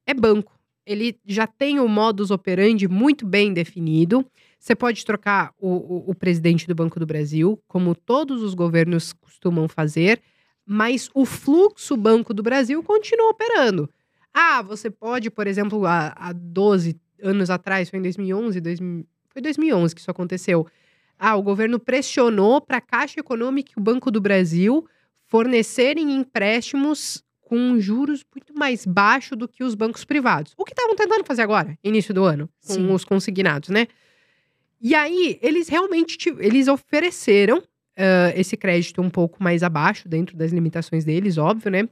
é banco. Ele já tem o modus operandi muito bem definido. Você pode trocar o, o- o presidente do Banco do Brasil, como todos os governos costumam fazer, mas o fluxo Banco do Brasil continua operando. Ah, você pode, por exemplo, há, há 12 anos atrás, foi em 2011, 2000 foi 2011 que isso aconteceu. Ah, o governo pressionou para a Caixa Econômica e o Banco do Brasil fornecerem empréstimos com juros muito mais baixo do que os bancos privados. O que estavam tentando fazer agora, início do ano, com Sim. os consignados, né? E aí, eles realmente eles ofereceram ah, esse crédito um pouco mais abaixo, dentro das limitações deles, óbvio, né?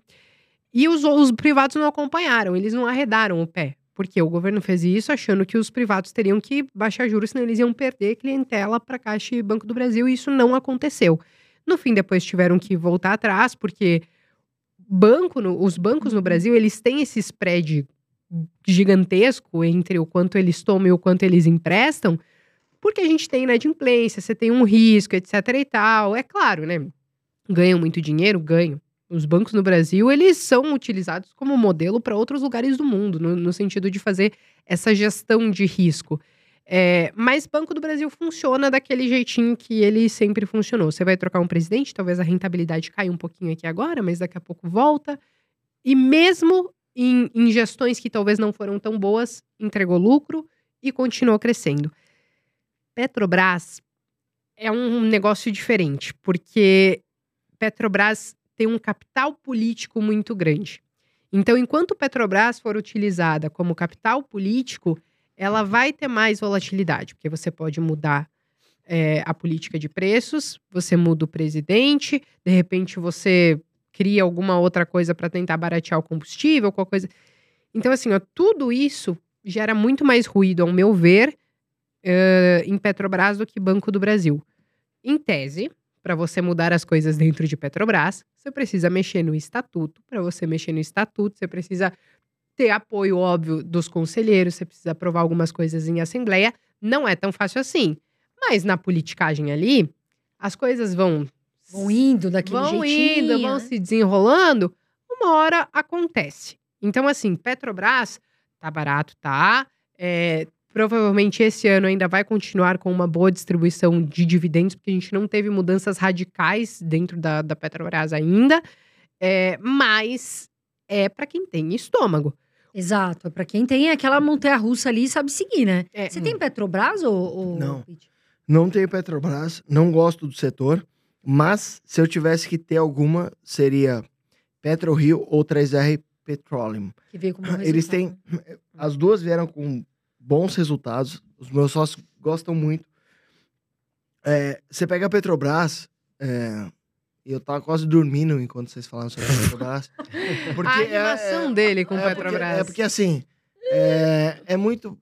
E os, os privados não acompanharam, eles não arredaram o pé. Porque o governo fez isso achando que os privados teriam que baixar juros, senão eles iam perder clientela para Caixa e Banco do Brasil, e isso não aconteceu. No fim, depois tiveram que voltar atrás, porque banco no- os bancos no Brasil, eles têm esse spread gigantesco entre o quanto eles tomam e o quanto eles emprestam, porque a gente tem inadimplência, você tem um risco, etc e tal. É claro, né? Ganham muito dinheiro? Ganham. Os bancos no Brasil, eles são utilizados como modelo para outros lugares do mundo, no, no sentido de fazer essa gestão de risco. É, mas Banco do Brasil funciona daquele jeitinho que ele sempre funcionou. Você vai trocar um presidente, talvez a rentabilidade caia um pouquinho aqui agora, mas daqui a pouco volta. E mesmo em, em gestões que talvez não foram tão boas, entregou lucro e continuou crescendo. Petrobras é um negócio diferente, porque Petrobras tem um capital político muito grande. Então, enquanto Petrobras for utilizada como capital político, ela vai ter mais volatilidade, porque você pode mudar é, a política de preços, você muda o presidente, de repente você cria alguma outra coisa para tentar baratear o combustível, qualquer coisa. Então, assim, ó, tudo isso gera muito mais ruído, ao meu ver, eh, em Petrobras do que Banco do Brasil. Em tese, para você mudar as coisas dentro de Petrobras, você precisa mexer no estatuto. Para você mexer no estatuto, você precisa ter apoio óbvio dos conselheiros, você precisa aprovar algumas coisas em assembleia. Não é tão fácil assim. Mas na politicagem ali, as coisas vão Vão indo daquele vão jeitinho. indo, vão né? se desenrolando, uma hora acontece. Então, assim, Petrobras tá barato, tá? É, provavelmente esse ano ainda vai continuar com uma boa distribuição de dividendos, porque a gente não teve mudanças radicais dentro da, da Petrobras ainda. É, mas é para quem tem estômago. Exato. É pra quem tem aquela montanha-russa ali e sabe seguir, né? É, Você tem Petrobras ou... ou- Não. Não tenho Petrobras, não gosto do setor, mas se eu tivesse que ter alguma, seria PetroRio ou 3R Petroleum. Que veio como Eles resultado. têm. As duas vieram com bons resultados. Os meus sócios gostam muito. É, você pega a Petrobras. é, e eu tava quase dormindo enquanto vocês falavam sobre Petrobras. Porque a é- animação é- dele com é porque- Petrobras. é porque assim. É, é muito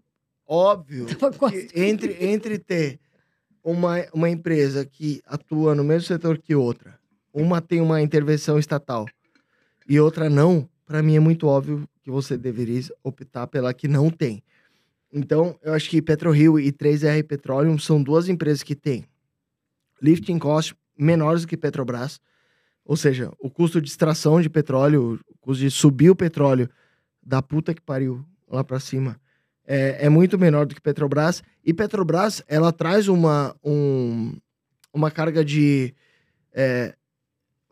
óbvio entre, entre ter uma, uma empresa que atua no mesmo setor que outra, uma tem uma intervenção estatal e outra não, para mim é muito óbvio que você deveria optar pela que não tem. Então, eu acho que PetroRio e 3R Petroleum são duas empresas que têm lifting cost menores do que Petrobras, ou seja, o custo de extração de petróleo, o custo de subir o petróleo da puta que pariu lá para cima é, é muito menor do que Petrobras. E Petrobras, ela traz uma, um- uma carga de é,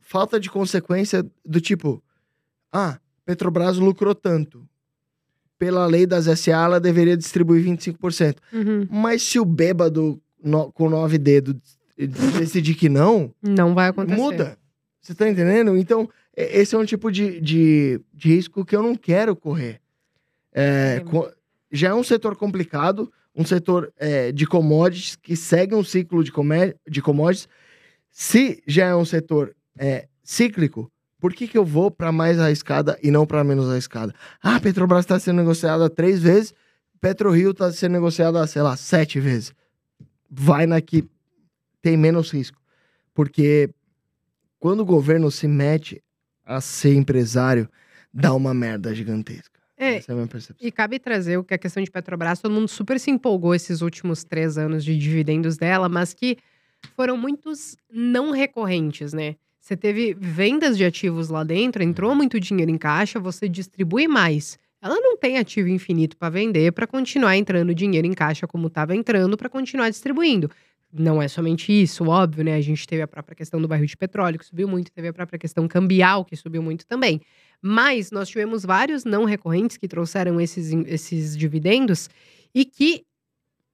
falta de consequência do tipo, ah, Petrobras lucrou tanto. Pela lei das SA, ela deveria distribuir 25%. Uhum. Mas se o bêbado no- com nove dedos decidir que não, Não vai acontecer. muda. Você tá entendendo? Então, esse é um tipo de, de, de risco que eu não quero correr. É, co- já é um setor complicado, um setor é, de commodities que segue um ciclo de, de commodities. Se já é um setor é, cíclico, por que, que eu vou para mais arriscada e não para menos arriscada? Ah, Petrobras está sendo negociada três vezes, PetroRio está sendo negociada, sei lá, sete vezes. Vai na que tem menos risco. Porque quando o governo se mete a ser empresário, dá uma merda gigantesca. É, Essa é a minha percepção. E cabe trazer o que a questão de Petrobras, todo mundo super se empolgou esses últimos três anos de dividendos dela, mas que foram muitos não recorrentes, né? Você teve vendas de ativos lá dentro, entrou muito dinheiro em caixa, você distribui mais. Ela não tem ativo infinito para vender para continuar entrando dinheiro em caixa como estava entrando para continuar distribuindo. Não é somente isso, óbvio, né? A gente teve a própria questão do barril de petróleo, que subiu muito, teve a própria questão cambial, que subiu muito também. Mas nós tivemos vários não recorrentes que trouxeram esses, esses dividendos e que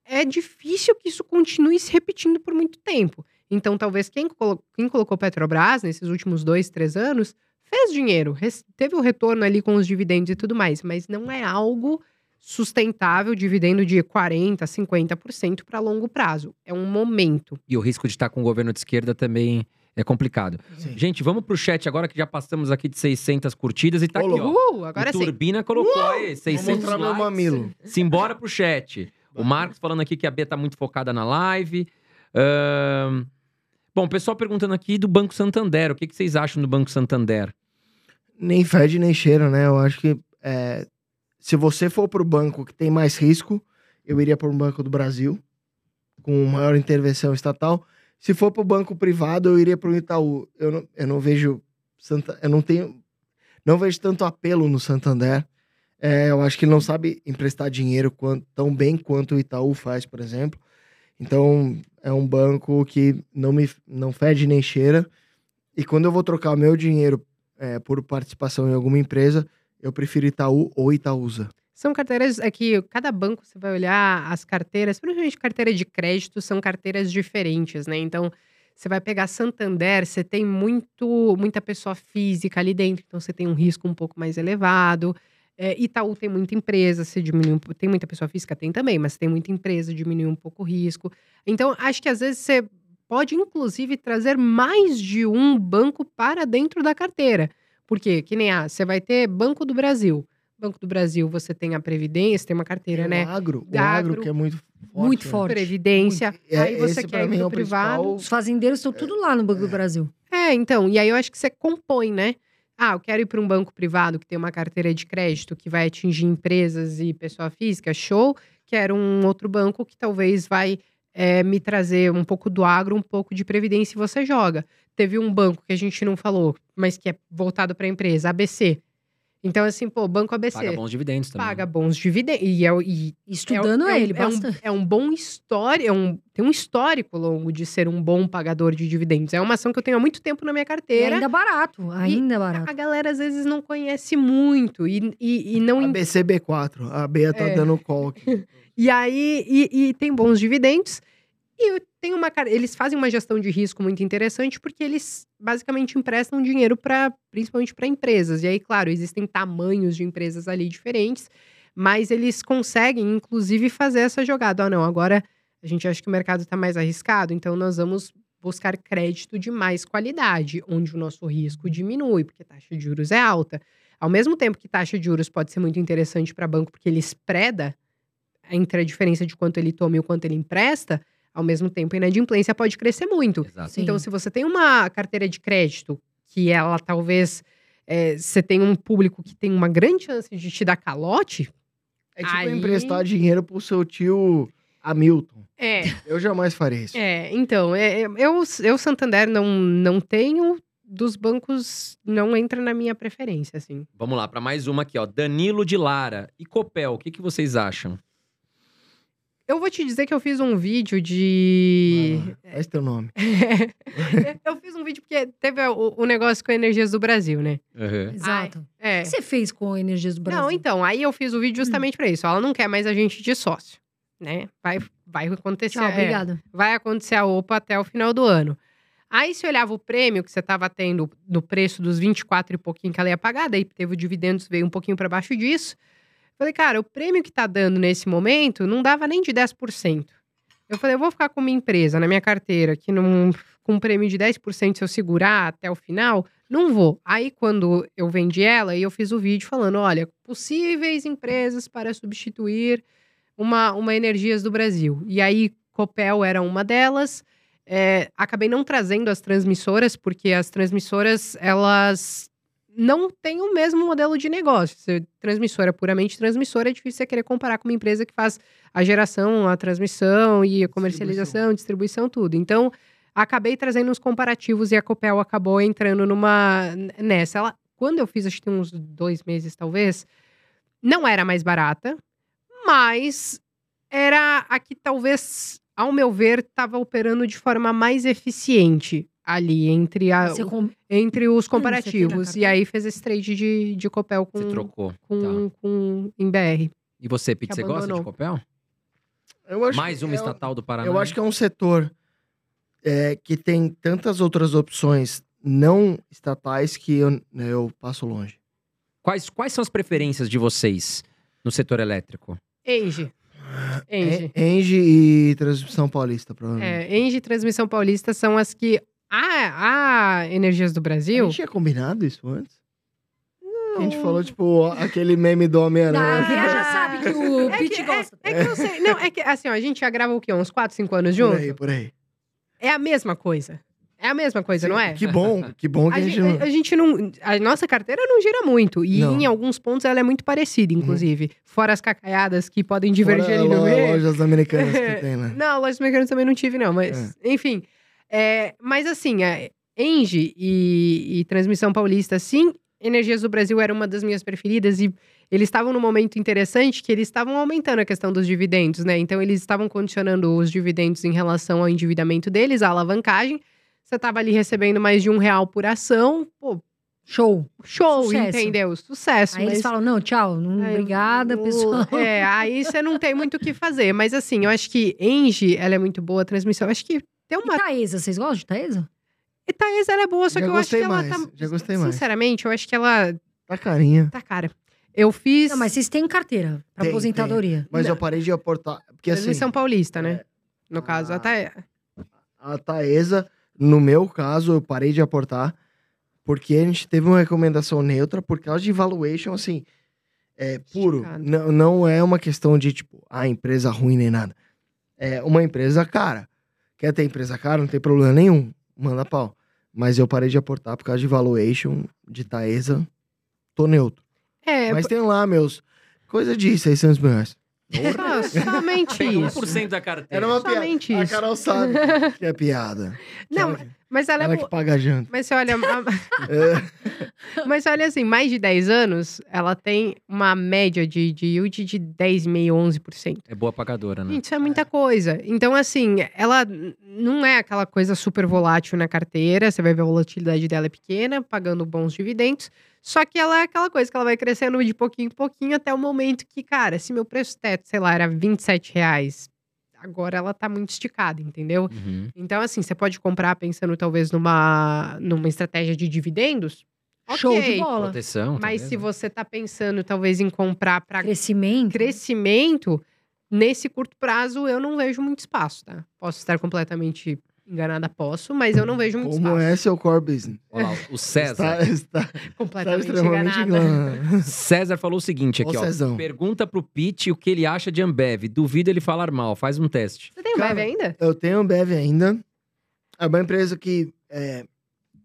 é difícil que isso continue se repetindo por muito tempo. Então, talvez quem, colo- quem colocou Petrobras nesses últimos dois, três anos fez dinheiro, teve o retorno ali com os dividendos e tudo mais, mas não é algo sustentável, dividendo de 40%, 50% para longo prazo. É um momento. E o risco de estar com o governo de esquerda também é complicado. Sim. Gente, vamos pro chat agora que já passamos aqui de 600 curtidas e tá aqui, ó. Uh, agora o sim. Turbina colocou aí, Vou 600 mostrar meu likes. mamilo. Simbora pro chat. O Marcos falando aqui que a B tá muito focada na live. Bom, o pessoal perguntando aqui do Banco Santander. O que, que vocês acham do Banco Santander? Nem fede nem cheira, né? Eu acho que é, se você for pro banco que tem mais risco, eu iria pro Banco do Brasil, com maior intervenção estatal. Se for pro banco privado, eu iria pro Itaú. Eu não, eu não vejo. Santa, eu não tenho. Não vejo tanto apelo no Santander. É, eu acho que ele não sabe emprestar dinheiro quan- tão bem quanto o Itaú faz, por exemplo. Então, é um banco que não me não fede nem cheira. E quando eu vou trocar meu dinheiro é, por participação em alguma empresa, eu prefiro Itaú ou Itaúsa. São carteiras, é que cada banco você vai olhar as carteiras, principalmente carteira de crédito, são carteiras diferentes, né? Então, você vai pegar Santander, você tem muito, muita pessoa física ali dentro, então você tem um risco um pouco mais elevado. É, Itaú tem muita empresa, você diminui um, tem muita pessoa física, tem também, mas tem muita empresa, diminui um pouco o risco. Então, acho que às vezes você pode, inclusive, trazer mais de um banco para dentro da carteira. Porque, que nem a, você vai ter Banco do Brasil. Banco do Brasil, você tem a Previdência, tem uma carteira, Tem né? O agro, o Agro. agro que é muito forte. Muito né? forte. Previdência. Muito. É, aí você quer ir é pro o privado. principal. Os fazendeiros estão tudo lá no Banco do Brasil. É, então, e aí eu acho que você compõe, né? Ah, eu quero ir para um banco privado que tem uma carteira de crédito que vai atingir empresas e pessoa física, show. Quero um outro banco que talvez vai é, me trazer um pouco do agro, um pouco de previdência e você joga. Teve um banco que a gente não falou, mas que é voltado para a empresa, ABC. Então, assim, pô, Banco ABC Paga bons dividendos também. paga bons dividendos. E, é, e Estudando é, um- ele, é um, é um bom história, é um, tem um histórico longo de ser um bom pagador de dividendos. É uma ação que eu tenho há muito tempo na minha E carteira. ainda barato, ainda barato. A galera às vezes não conhece muito e, e, e não A en- BCB4. A Bea tá É. dando call aqui. E aí, e, e tem bons dividendos. E tem uma, eles fazem uma gestão de risco muito interessante porque eles basicamente emprestam dinheiro para, principalmente para empresas. E aí, claro, existem tamanhos de empresas ali diferentes, mas eles conseguem, inclusive, fazer essa jogada. Ah, não, agora a gente acha que o mercado está mais arriscado, então nós vamos buscar crédito de mais qualidade, onde o nosso risco diminui, porque a taxa de juros é alta. Ao mesmo tempo que taxa de juros pode ser muito interessante para banco, porque ele spreada entre a diferença de quanto ele toma e o quanto ele empresta, ao mesmo tempo a inadimplência pode crescer muito. Exato. Sim. Então, se você tem uma carteira de crédito que ela talvez é, você tem um público que tem uma grande chance de te dar calote, É tipo Aí- emprestar dinheiro pro seu tio Hamilton. é, Eu jamais faria isso. é então, é, é, eu, eu Santander não, não tenho, dos bancos não entra na minha preferência, assim. Vamos lá, para mais uma aqui, ó. Danilo de Lara e Copel, o que, que vocês acham? Eu vou te dizer que eu fiz um vídeo de. Ah, Faz teu nome. eu fiz um vídeo porque teve o, o negócio com Energias do Brasil, né? Exato. É. O que você fez com a Energias do Brasil? Não, então, aí eu fiz o vídeo justamente pra isso. Ela não quer mais a gente de sócio, né? Vai, vai acontecer. Tchau, é, obrigada. vai acontecer a OPA até o final do ano. Aí, se olhava o prêmio que você estava tendo no preço dos 24 e pouquinho que ela ia pagar, daí teve o dividendos, veio um pouquinho para baixo disso. Falei, cara, o prêmio que tá dando nesse momento não dava nem de 10%. Eu falei, eu vou ficar com minha empresa na minha carteira, que não, com um prêmio de 10% se eu segurar até o final, não vou. Aí, quando eu vendi ela, eu fiz o vídeo falando: olha, possíveis empresas para substituir uma, uma Energias do Brasil. E aí, Copel era uma delas. É, acabei não trazendo as transmissoras, porque as transmissoras, elas não têm o mesmo modelo de negócio. Se transmissora puramente transmissora, é difícil você querer comparar com uma empresa que faz a geração, a transmissão e a comercialização, distribuição, tudo. Então, acabei trazendo uns comparativos e a Copel acabou entrando numa nessa. Ela, quando eu fiz, acho que tem uns dois meses, talvez, não era mais barata, mas era a que talvez, ao meu ver, estava operando de forma mais eficiente ali entre, a, com- entre os Hum, comparativos. e carteira? aí fez esse trade de, de Copel com, Você trocou. com, Tá. com em BR. E você, Pete, você gosta de. Copel? Eu acho Mais que uma é- estatal do Paraná. Eu acho que é um setor é, que tem tantas outras opções não estatais que eu, né, eu passo longe. Quais, quais são as preferências de vocês no setor elétrico? Engie. Engie. En- Engie e Transmissão Paulista, provavelmente. É, Engie e Transmissão Paulista são as que. A, a Energias do A Brasil. gente tinha combinado isso antes? A gente falou, tipo, aquele meme do Homem-Aranha. Ah, a já sabe que o É Pete que, gosta. é, é que eu sei. Não, é que assim, ó, a gente já grava o quê? Uns 4, 5 anos Por junto? aí, por aí. É a mesma coisa. É a mesma coisa, não é? Que bom, que bom que A, a gente gente, não... a gente não. A nossa carteira não gira muito. E Não. em alguns pontos ela é muito parecida, inclusive. Fora as cacaiadas que podem divergir Fora ali no meio. lojas americanas que tem, né? Não, lojas mecânicas também não tive, não. Mas, enfim. É, mas assim, a Engie e, e Transmissão Paulista, sim. Energias do Brasil era uma das minhas preferidas e eles estavam num momento interessante que eles estavam aumentando a questão dos dividendos, né? Então eles estavam condicionando os dividendos em relação ao endividamento deles, a alavancagem. Você estava ali recebendo mais de um real por ação, pô, Show. show, Sucesso. entendeu? Sucesso. Aí eles mas- falam, não, tchau, não, Aí, obrigada, o- pessoal. É, aí você não tem muito o que fazer. Mas assim, eu acho que Engie, ela é muito boa, a transmissão. Eu acho que tem E uma. Taesa, vocês gostam de Taesa? E Thaís, ela é boa, só Já que eu acho que gostei ela mais, tá. já gostei mais. Sinceramente, eu acho que ela Tá carinha. tá cara. Eu fiz. Não, mas vocês têm carteira pra Tem, aposentadoria. Mas Não. eu parei de aportar. Porque assim, Transmissão Paulista, né? No Ah. caso, até. a Taesa, no meu caso, eu parei de aportar. Porque a gente teve uma recomendação neutra por causa de valuation, assim, é puro. Não, não é uma questão de, tipo, a empresa ruim nem nada. É uma empresa cara. Quer ter empresa cara, não tem problema nenhum. Manda pau. Mas eu parei de aportar por causa de valuation de Taesa. Tô neutro. É, Mas tem lá meus. Coisa de 600 mil reais. Somente isso. 1% da carteira. Era uma Somente piada. A isso. Carol sabe que é piada. Não, Ela, mas ela, ela é. que bo- paga a janta. Mas você olha. a- É, Mas olha assim, mais de 10 anos, ela tem uma média de, de yield de 10,5%, 11%. É boa pagadora, né? Gente, isso é muita coisa. Então, assim, ela n- não é aquela coisa super volátil na carteira. Você vai ver a volatilidade dela é pequena, pagando bons dividendos. Só que ela é aquela coisa que ela vai crescendo de pouquinho em pouquinho até o momento que, cara, se meu preço teto, sei lá, era 27 reais, agora ela tá muito esticada, entendeu? Uhum. Então, assim, você pode comprar pensando talvez numa, numa estratégia de dividendos. Show Ok. de bola. Proteção. Mas talvez, se você tá pensando talvez em comprar para Crescimento. crescimento, nesse curto prazo eu não vejo muito espaço, tá? Posso estar completamente enganada, posso, mas eu não vejo muito Como espaço. é seu core business? Olha lá, o César. Está, está, está Completamente extremamente enganada. enganado. César falou o seguinte aqui, Ó, ó. Cezão. Pergunta pro Pete o que ele acha de Ambev. Duvido ele falar mal. Faz um teste. Você tem Cara, Bev ainda? Eu tenho Ambev ainda. É uma empresa que é,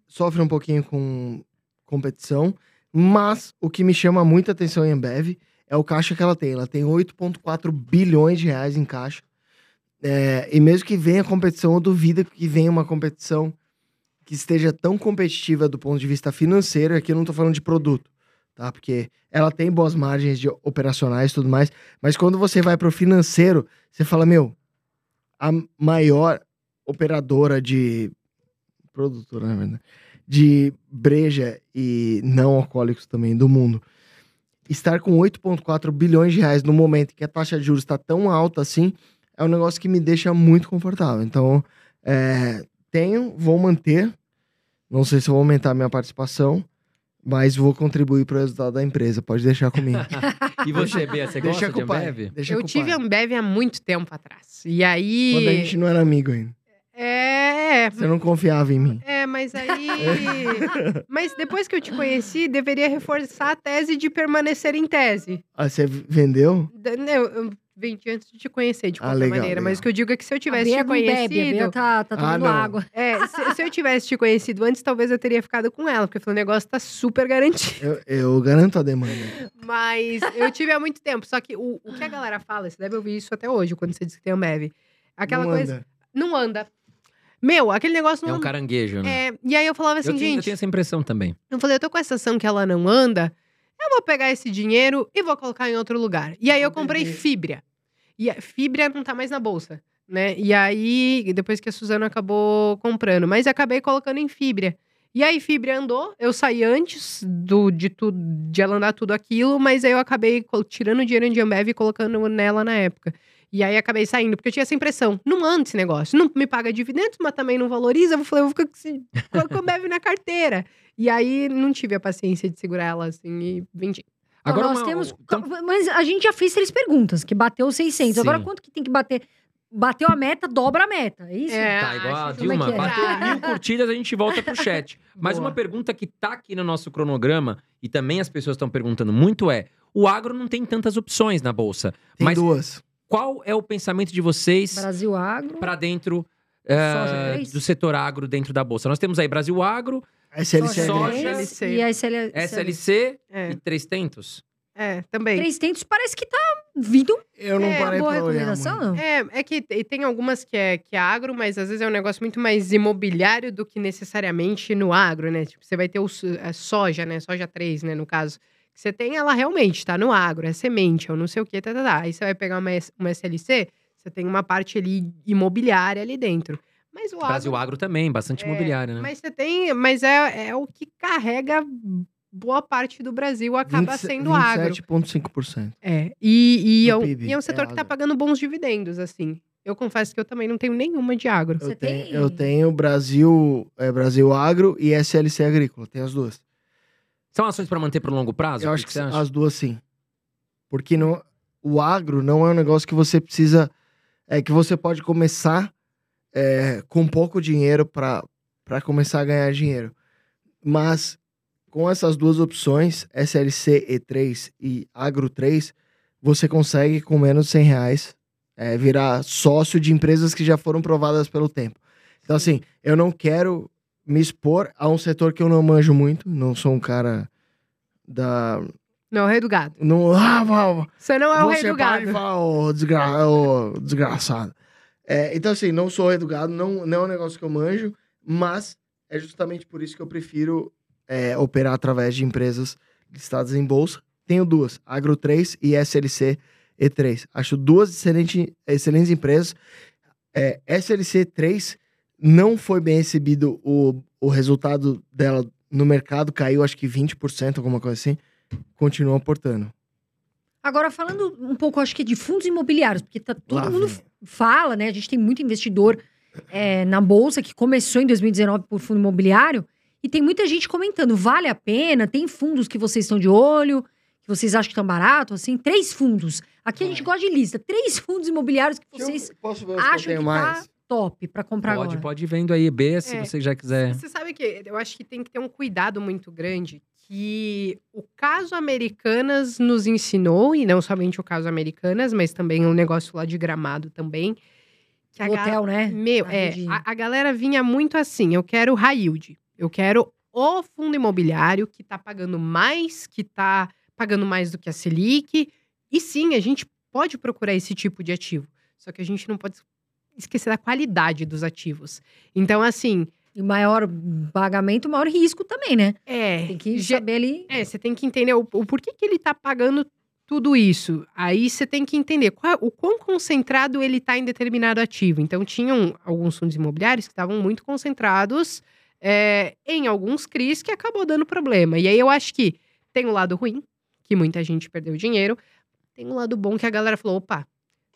sofre um pouquinho com competição, mas o que me chama muita atenção em Ambev é o caixa que ela tem. Ela tem 8,4 bilhões de reais em caixa. É, e mesmo que venha competição, eu duvido que venha uma competição que esteja tão competitiva do ponto de vista financeiro. Aqui eu não tô falando de produto, tá? Porque ela tem boas margens de operacionais e tudo mais. Mas quando você vai pro financeiro, você fala, meu, a maior operadora de produtora, na verdade, de breja e não alcoólicos também do mundo, estar com 8,4 bilhões de reais no momento que a taxa de juros está tão alta assim, é um negócio que me deixa muito confortável. Então, é, tenho, vou manter. Não sei se vou aumentar a minha participação, mas vou contribuir para o resultado da empresa. Pode deixar comigo. E você, Bia, você gosta deixa de com o pai. Ambev? Deixa Eu tive. Ambev há muito tempo atrás. E aí. Quando a gente não era amigo ainda. É. Você não confiava em mim. É, mas aí. mas depois que eu te conheci, deveria reforçar a tese de permanecer em tese. Ah, você vendeu? Eu vendi antes de te conhecer, de Ah, qualquer legal, maneira. Mas legal. o que eu digo é que se eu A tivesse te não bebe, a conhecido. Bia tá, tá Ah, tomando não. água. É, se, se eu tivesse te conhecido antes, talvez eu teria ficado com ela, porque eu falei, o negócio tá super garantido. Eu, eu garanto a demanda. Mas eu tive há muito tempo. Só que o, o que a galera fala, você deve ouvir isso até hoje, quando você diz que tem Ambev. Aquela Não coisa. anda. Não anda. Meu, aquele negócio É não um caranguejo, né? É, e aí eu falava assim, eu, tenho, eu gente, tenho essa impressão também. eu falei, eu tô com essa ação que ela não anda, eu vou pegar esse dinheiro e vou colocar em outro lugar. E aí eu comprei. Fibra. E a Fibra não tá mais na bolsa, né? E aí, depois que a Suzana acabou comprando, mas acabei colocando em Fibra. E aí Fibra andou, eu saí antes do, de, tudo, de ela andar tudo aquilo, mas aí eu acabei tirando o dinheiro de Ambev e colocando nela na época. E aí acabei saindo, porque eu tinha essa impressão. Não anda esse negócio. Não me paga dividendos, mas também não valoriza. Eu falei, eu vou ficar com, esse, com a na carteira. E aí não tive a paciência de segurar ela assim e vendi. Agora, nós uma- temos. então- Mas a gente já fez três perguntas, que bateu 600. Agora, Sim. quanto que tem que bater? Bateu a meta, dobra a meta. É isso? É, Tá igual a que Dilma, é é? bateu mil curtidas, a gente volta pro chat. Mas Boa. uma pergunta que tá aqui no nosso cronograma, e também as pessoas estão perguntando muito, é: o agro não tem tantas opções na Bolsa. Tem Mas duas. Qual é o pensamento de vocês Brasil Agro. para dentro eh, do setor agro dentro da Bolsa? Nós temos aí Brasil Agro, SLC Soja. SLC. E a SL... SLC É, e Três Tentos. é também. Três tentos parece que tá vindo Eu não É, parei boa pra olhar, recomendação, mano. não? É, é que te- tem algumas que é, que é agro, mas às vezes é um negócio muito mais imobiliário do que necessariamente no agro, né? Tipo, você vai ter o a soja, né? Soja 3, né, no caso. Que Você tem ela realmente, tá no agro, é semente, ou não sei o que, tá, tá, tá. Aí você vai pegar uma, uma SLC, você tem uma parte ali imobiliária ali dentro. Mas o Brasil agro... Agro também, bastante É, imobiliário, né? Mas você tem... Mas é, é o que carrega boa parte do Brasil, acaba 27 sendo agro. 27,5%. É, e, e, é, um, PIB, e é um é setor que tá agro. pagando bons dividendos, assim. Eu confesso que eu também não tenho nenhuma de agro. Você Eu tenho, tem- eu tenho Brasil, é, Brasil Agro e SLC Agrícola. Tem as duas. São ações para manter pro longo prazo? Eu O acho que que você acha? as duas sim. Porque não, o agro não é um negócio que você precisa. É que você pode começar é, com pouco dinheiro para começar a ganhar dinheiro. Mas com essas duas opções, SLC E3 e Agro 3, você consegue com menos de 100 reais é, virar sócio de empresas que já foram provadas pelo tempo. Então, assim, eu não quero me expor a um setor que eu não manjo muito. Não sou um cara da. Não é o rei do gado. Não, ah, Você não é o rei do gado. fala, ô desgra... ô, desgraçado. É, então, assim, não sou educado, não, não é um negócio que eu manjo, mas é justamente por isso que eu prefiro é, operar através de empresas listadas em bolsa. Tenho duas, Agro 3 e SLC E3. Acho duas excelente, excelentes empresas. É, SLC 3 não foi bem recebido o, o resultado dela no mercado, caiu acho que 20%, alguma coisa assim. Continua aportando. Agora, falando um pouco, acho que de fundos imobiliários, porque tá, todo Lá mundo vem. fala, né? A gente tem muito investidor é, na Bolsa que começou em 2019 por fundo imobiliário. E tem muita gente comentando, vale a pena? Tem fundos que vocês estão de olho, que vocês acham que estão baratos, assim? Três fundos. Aqui a gente gosta de lista. Três fundos imobiliários que vocês posso ver acham eu que tenho tá top pra comprar Pode, agora. pode ir vendo aí, B, se É. você já quiser. Você sabe que eu acho que tem que ter um cuidado muito grande que o caso Americanas nos ensinou, e não somente o caso Americanas, mas também um negócio lá de gramado também. Que O hotel, né? Meu, Na é, a, a galera vinha muito assim, eu quero high yield, eu quero o fundo imobiliário que tá pagando mais, que tá pagando mais do que a Selic. E sim, a gente pode procurar esse tipo de ativo. Só que a gente não pode esquecer da qualidade dos ativos. Então, assim, E maior pagamento, maior risco também, né? é. Tem que saber ali. É, você tem que entender o, o porquê que ele tá pagando tudo isso. Aí você tem que entender qual- o quão concentrado ele tá em determinado ativo. Então, tinham alguns fundos imobiliários que estavam muito concentrados é, em alguns CRIs que acabou dando problema. E aí eu acho que tem um lado ruim, que muita gente perdeu dinheiro. Tem um lado bom que a galera falou: opa,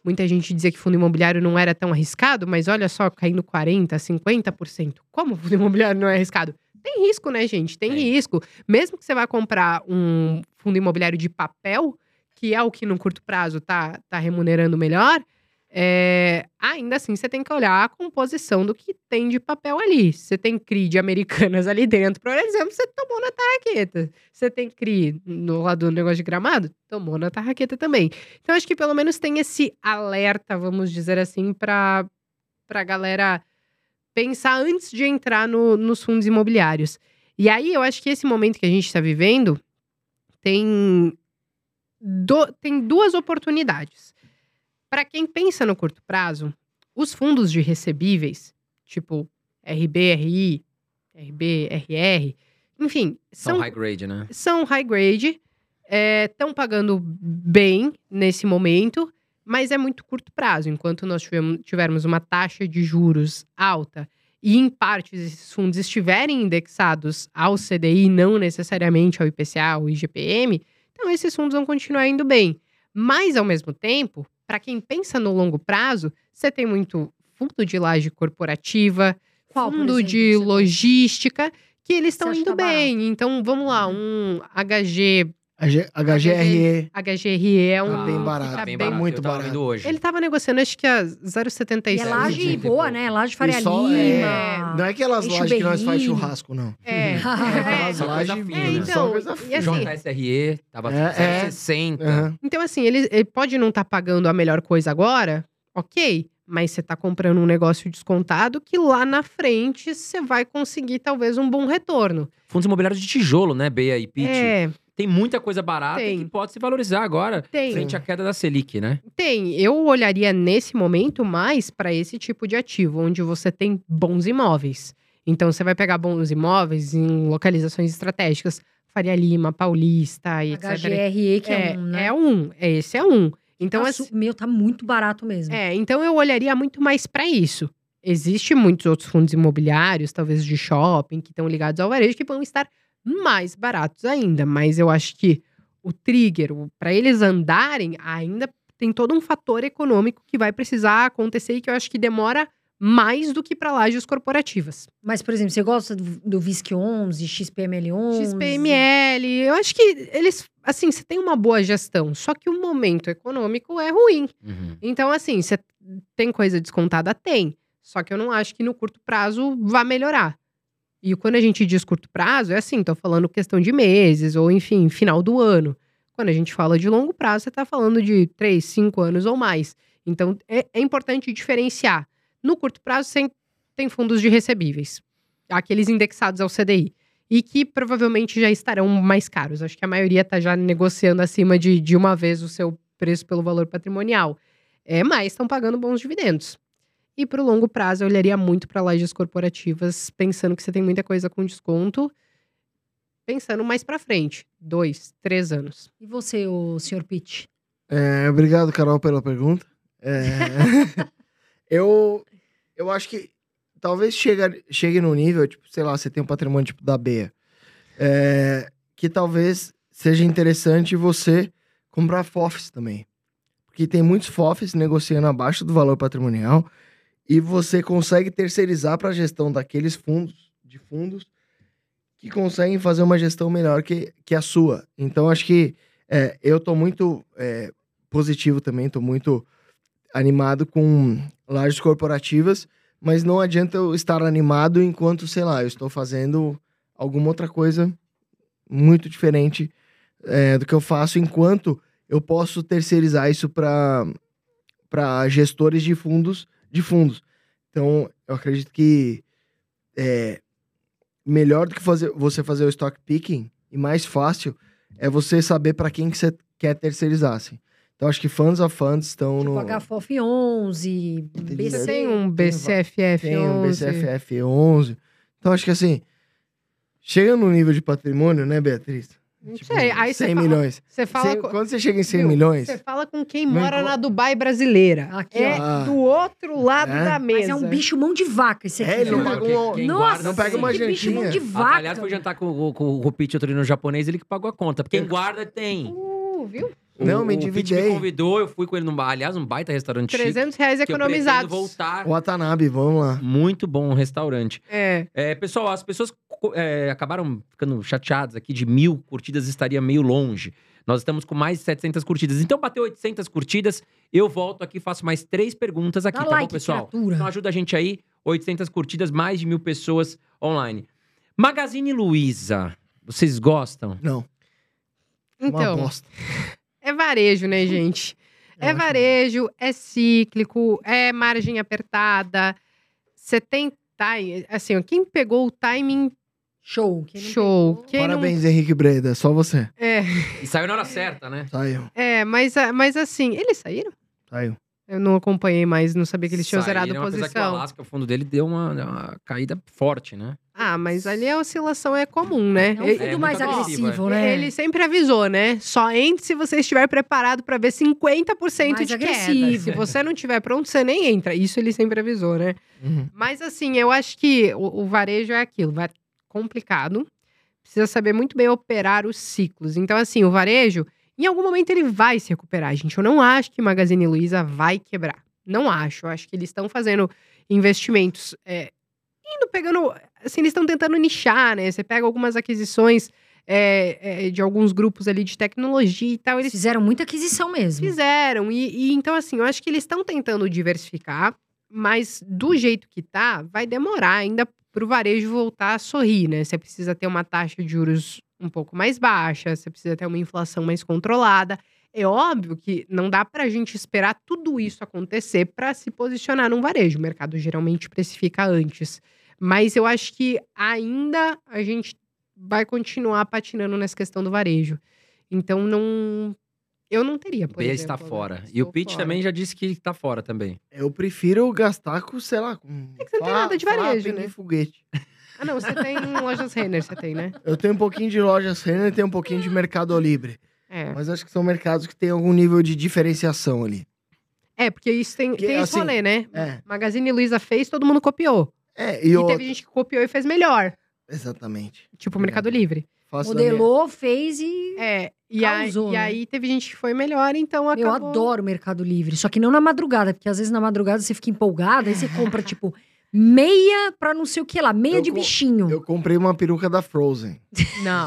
muita gente dizia que fundo imobiliário não era tão arriscado, mas olha só, caindo 40%, 50%. Como fundo imobiliário não é arriscado? Tem risco, né, gente? Tem Tem. risco. Mesmo que você vá comprar um fundo imobiliário de papel, que é o que no curto prazo tá, tá remunerando melhor, é, ainda assim você tem que olhar a composição do que tem de papel ali. Você tem CRI de americanas ali dentro, por exemplo, você tomou na tarraqueta. Você tem CRI no lado do negócio de gramado, tomou na tarraqueta também. Então acho que pelo menos tem esse alerta, vamos dizer assim, para pra galera pensar antes de entrar no- nos fundos imobiliários. E aí eu acho que esse momento que a gente está vivendo tem, do- tem duas oportunidades. Para quem pensa no curto prazo, os fundos de recebíveis, tipo RB, RI, RB, RR, enfim, São são high grade, né? são high grade, estão pagando bem nesse momento, mas é muito curto prazo. Enquanto nós tivemos- tivermos uma taxa de juros alta e, em parte, esses fundos estiverem indexados ao CDI, não necessariamente ao IPCA, ao IGPM, então esses fundos vão continuar indo bem. Mas, ao mesmo tempo, para quem pensa no longo prazo, você tem muito fundo de laje corporativa, Qual, fundo exemplo, de logística, que eles estão indo bem. Então, vamos lá, um HG, HGRE. HGRE é um Tá bem barato, tá bem bem- barato. muito barato. hoje. Ele tava negociando, acho que a 0,76. E é laje boa, né? Laje Faria só- Lima. é, Não é aquelas Eixo lajes que nós faz churrasco, não. É. É aquelas coisa lajes fina. É, né? então, só coisa e fina. assim- JSRE, tava É, é. 0,60. Aham. Então, assim, ele, ele pode não estar pagando a melhor coisa agora, ok. Mas você tá comprando um negócio descontado que lá na frente você vai conseguir talvez um bom retorno. Fundos imobiliários de tijolo, né, Bea e Pete? É, Tem muita coisa barata Tem. que pode se valorizar agora, tem. frente à queda da Selic, né? Tem. Eu olharia nesse momento mais para esse tipo de ativo, onde você tem bons imóveis. Então, você vai pegar bons imóveis em localizações estratégicas, Faria Lima, Paulista e etc. HGRE, que é, É, um, né? é um. Esse é um. Então, Tá assim, Meu, tá muito barato mesmo. é, então eu olharia muito mais para isso. Existem muitos outros fundos imobiliários, talvez de shopping, que estão ligados ao varejo, que vão estar mais baratos ainda. Mas eu acho que o trigger, para eles andarem, ainda tem todo um fator econômico que vai precisar acontecer e que eu acho que demora mais do que para lajes corporativas. Mas, por exemplo, você gosta do, do VISC 11, XPML 11? XPML, eu acho que eles, assim, você tem uma boa gestão, só que o momento econômico é ruim. Uhum. Então, assim, você tem coisa descontada? Tem. Só que eu não acho que no curto prazo vá melhorar. E quando a gente diz curto prazo, é assim, tô falando questão de meses, ou enfim, final do ano. Quando a gente fala de longo prazo, você tá falando de três, cinco anos ou mais. Então, é, é importante diferenciar. No curto prazo, você tem fundos de recebíveis. aqueles indexados ao CDI. E que provavelmente já estarão mais caros. Acho que a maioria está já negociando acima de, de uma vez o seu preço pelo valor patrimonial. É, mas estão pagando bons dividendos. E para o longo prazo, eu olharia muito para lojas corporativas, pensando que você tem muita coisa com desconto, pensando mais para frente, dois, três anos. E você, o senhor Pitt? É, obrigado, Carol, pela pergunta. É, eu, eu acho que talvez chegue, chegue no nível, tipo, sei lá, você tem um patrimônio tipo da Bea, é, que talvez seja interessante você comprar FOFs também. Porque tem muitos FOFs negociando abaixo do valor patrimonial e você consegue terceirizar para a gestão daqueles fundos, de fundos, que conseguem fazer uma gestão melhor que, que a sua. Então, acho que é, eu estou muito é, positivo também, estou muito animado com lajes corporativas, mas não adianta eu estar animado enquanto, sei lá, eu estou fazendo alguma outra coisa muito diferente é, do que eu faço, enquanto eu posso terceirizar isso para gestores de fundos de fundos. Então, eu acredito que é, melhor do que fazer, você fazer o stock picking e mais fácil é você saber para quem que você quer terceirizar. Assim. Então, acho que funds of funds estão Tipo no. HFOF 11, BC. Tem um Tem BCFF Tem um 11. BCFF 11. Então, acho que assim, chega no nível de patrimônio, né, Beatriz? Não Tipo, sei, aí você 100 fala- milhões. Você fala, Cem- co- quando você chega em 100 Viu? milhões, você fala com quem Não mora na Dubai brasileira. Aqui, é ó. do outro lado É? da mesa. Mas é um bicho mão de vaca esse aqui. É, ele não Quem- um- quem Nossa, guarda não pega uma que bicho mão de vaca. Aliás, foi jantar com, o- com o Pete outro no japonês, ele que pagou a conta. Porque quem guarda tem. Uh, viu? Não, o, me o Pete me endividei. convidou, eu fui com ele num bar. Aliás, um baita restaurante 300 reais chique. pretendo economizados. voltar. o Watanabe, vamos lá. Muito bom restaurante. É. É, pessoal, as pessoas é, acabaram ficando chateadas aqui de mil curtidas estaria meio longe. Nós estamos com mais de 700 curtidas. Então, bateu 800 curtidas, eu volto aqui, faço mais três perguntas aqui, Dá tá like, bom, pessoal? criatura. Então ajuda a gente aí, 800 curtidas, mais de mil pessoas online. Magazine Luiza, vocês gostam? Não, uma Então, bosta. É varejo, né, gente? É acho varejo, é cíclico, é margem apertada. Você tem time. Assim, ó, quem pegou o timing, Show. Quem não show. pegou- Quem não- Parabéns, Henrique Breda, só você. É, E saiu na hora certa, né? Saiu, é mas, ah, mas assim, eles saíram? saiu. Eu não acompanhei mais, não sabia que eles tinham zerado Saíram, apesar que o posição. Alasca, o fundo dele deu uma, uma caída forte, né? Ah, mas ali a oscilação é comum, né? É um fundo É, muito mais agressivo, agressivo, é. né? Ele sempre avisou, né? Só entre se você estiver preparado para ver 50% Mais de queda. agressivo. Se você não estiver pronto, você nem entra. Isso ele sempre avisou, né? Uhum. Mas assim, eu acho que o, o varejo é aquilo, vai complicado. Precisa saber muito bem operar os ciclos. Então, assim, o varejo, em algum momento ele vai se recuperar, gente. Eu não acho que Magazine Luiza vai quebrar. Não acho. Eu acho que eles estão fazendo investimentos, é, indo pegando. Assim, eles estão tentando nichar, né? Você pega algumas aquisições é, é, de alguns grupos ali de tecnologia e tal. Eles fizeram muita aquisição mesmo. Fizeram. E, e então, assim, eu acho que eles estão tentando diversificar, mas do jeito que tá, vai demorar ainda para o varejo voltar a sorrir, né? Você precisa ter uma taxa de juros um pouco mais baixa, você precisa ter uma inflação mais controlada. É óbvio que não dá para a gente esperar tudo isso acontecer para se posicionar num varejo. O mercado geralmente precifica antes. Mas eu acho que ainda a gente vai continuar patinando nessa questão do varejo. Então, não. Eu não teria, por Bea exemplo. está né? fora. E o Pete fora. também já disse que está fora também. Eu prefiro gastar com, sei lá, com. É que você não tem nada de varejo, né? foguete. Ah, não, você tem lojas Renner, você tem, né? Eu tenho um pouquinho de lojas Renner e tenho um pouquinho de Mercado Livre. É. Mas acho que são mercados que têm algum nível de diferenciação ali. É, porque isso tem, Que, tem esse assim, rolê, né? É. Magazine Luiza fez, todo mundo copiou. É, E, e, outro. teve gente que copiou e fez melhor. Exatamente. Tipo o Mercado Livre. Faço Modelou, fez e. É. E, aí, Causou, e né? aí teve gente que foi melhor, então Eu acabou. adoro o Mercado Livre. Só que não na madrugada, porque às vezes na madrugada você fica empolgada, aí você compra, tipo, meia pra não sei o que lá, meia Eu de bichinho. Eu comprei uma peruca da Frozen. Não.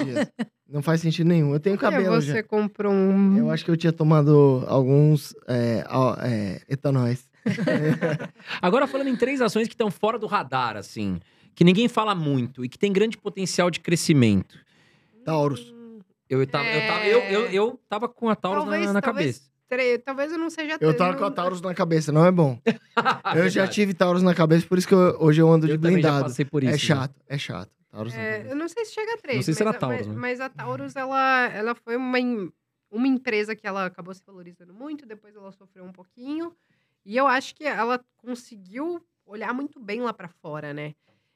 Não faz sentido nenhum. Eu tenho cabelo você já. comprou um. Eu acho que eu tinha tomado alguns é, é, etanóis. Agora, falando em três ações que estão fora do radar, assim, que ninguém fala muito e que tem grande potencial de crescimento. Taurus. Eu tava, eu tava, eu, eu, eu tava com a Taurus Talvez- na, na talvez- cabeça. tre- talvez eu não seja Eu tava não- com a Taurus na cabeça, não é bom. Eu já tive Taurus na cabeça, por isso que eu- hoje eu ando de Eu também já blindado. passei por isso. É né? chato, é chato. Taurus na É, cabeça. eu não sei se chega a três. Não sei se mas, era a- Taurus, mas, né? mas a Taurus, ela, ela foi uma, em- uma empresa que ela acabou se valorizando muito, depois ela sofreu um pouquinho. E eu acho que ela conseguiu olhar muito bem lá pra fora, né?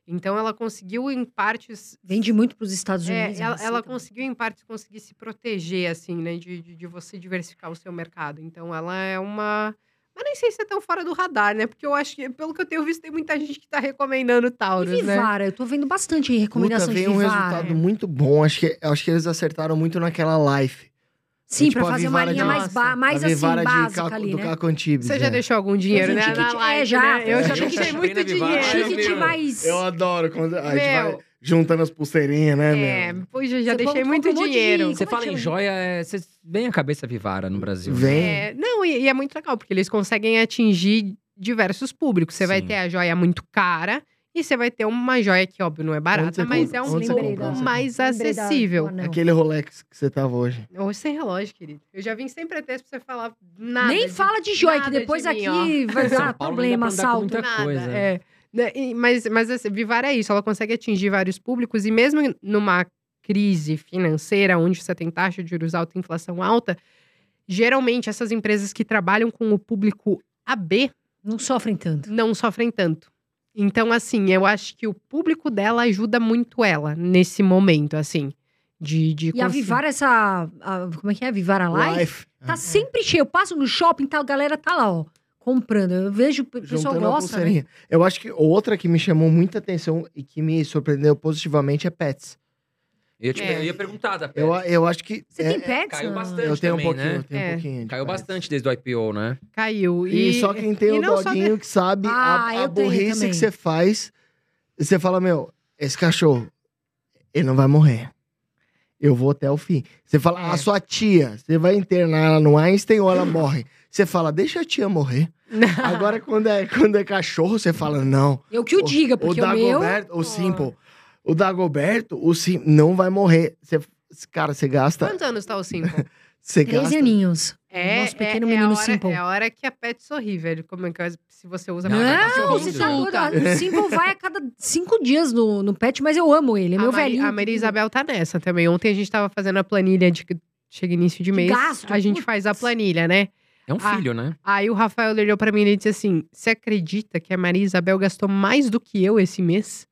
Então ela conseguiu, em partes. Vende muito pros Estados É, Unidos. a ela, ela conseguiu, em partes, conseguir se proteger, assim, né? De, de, de você diversificar o seu mercado. Então, ela é uma. Mas nem sei se é tão fora do radar, né? Porque eu acho que, pelo que eu tenho visto, tem muita gente que tá recomendando E Taurus, né? Vivara, eu tô vendo bastante Puta, recomendação de veio um Vivara. resultado muito bom. Acho que, acho que eles acertaram muito naquela life. Sim, tipo pra fazer uma linha de- mais, ba mais assim, básica ali, do né? Caco Antibes. Você já é. deixou algum dinheiro, né? ticket- na é, já, né? Eu já deixei muito dinheiro. Ticket mais... Eu adoro quando a gente vai juntando as pulseirinhas, né, É, meu? pois eu já Você deixei muito dinheiro. Você é fala que em joia, é, você vem a cabeça Vivara no Brasil. né? Vem. É, não, e, e é muito legal, porque eles conseguem atingir diversos públicos. Você vai ter a joia muito cara e você vai ter uma joia que, óbvio, não é barata, mas compra? é um pouco mais acessível. Aquele Rolex que você tava hoje. Hoje sem relógio, querido. Eu já vim sem pretexto pra você falar nada. Nem de- fala de joia, que depois de aqui mim, vai dar problema, muita Nada, coisa. é. Né, e- Mas, mas assim, Vivara é isso, ela consegue atingir vários públicos e mesmo numa crise financeira, onde você tem taxa de juros alta e inflação alta, geralmente essas empresas que trabalham com o público AB Não sofrem tanto. não sofrem tanto. Então, assim, eu acho que o público dela ajuda muito ela nesse momento, assim, de, de E a conseguir- Vivara, essa... a- como é que é? Vivara Life? Life. Tá sempre cheio. Eu passo no shopping, tá, a galera tá lá, ó, comprando. Eu vejo, o pessoal a gosta, né? Eu acho que outra que me chamou muita atenção e que me surpreendeu positivamente é Pets. Eu, te- É. eu ia perguntar da Eu, Pets. eu acho que. Você é- tem pets? caiu Ana? bastante. Eu tenho um também, pouquinho, né? eu tenho É. um pouquinho. de Caiu Pets. bastante desde o IPO, né? Caiu. E, só quem tem e o não só doguinho que sabe Ah, a, eu a tenho burrice também. que você faz. E você fala, meu, esse cachorro, ele não vai morrer. Eu vou até o fim. Você fala, É. a sua tia, você vai internar ela no Einstein ou ela morre? Você fala, deixa a tia morrer. Agora, quando é, quando é cachorro, você fala, não. Eu que o diga, o porque o, meu... Dagoberto, o Simple. O Dagoberto, o Sim não vai morrer. Você, cara, você gasta. Quantos anos tá o Simple? Você 13 gasta. aninhos. É, Nosso pequeno é, menino é a hora, Simple. É a hora que a pet sorri, velho. Como é que se você usa Não, Não, você tá. O Simple vai a cada cinco dias no, no pet, mas eu amo ele. É meu a Mari- velhinho. A Maria Isabel tá nessa também. Ontem a gente tava fazendo a planilha de que chega início de mês. gasto, a gente putz. faz a planilha, né? É um Ah. filho, né? Aí o Rafael olhou pra mim e disse assim: Você acredita que a Maria Isabel gastou mais do que eu esse mês?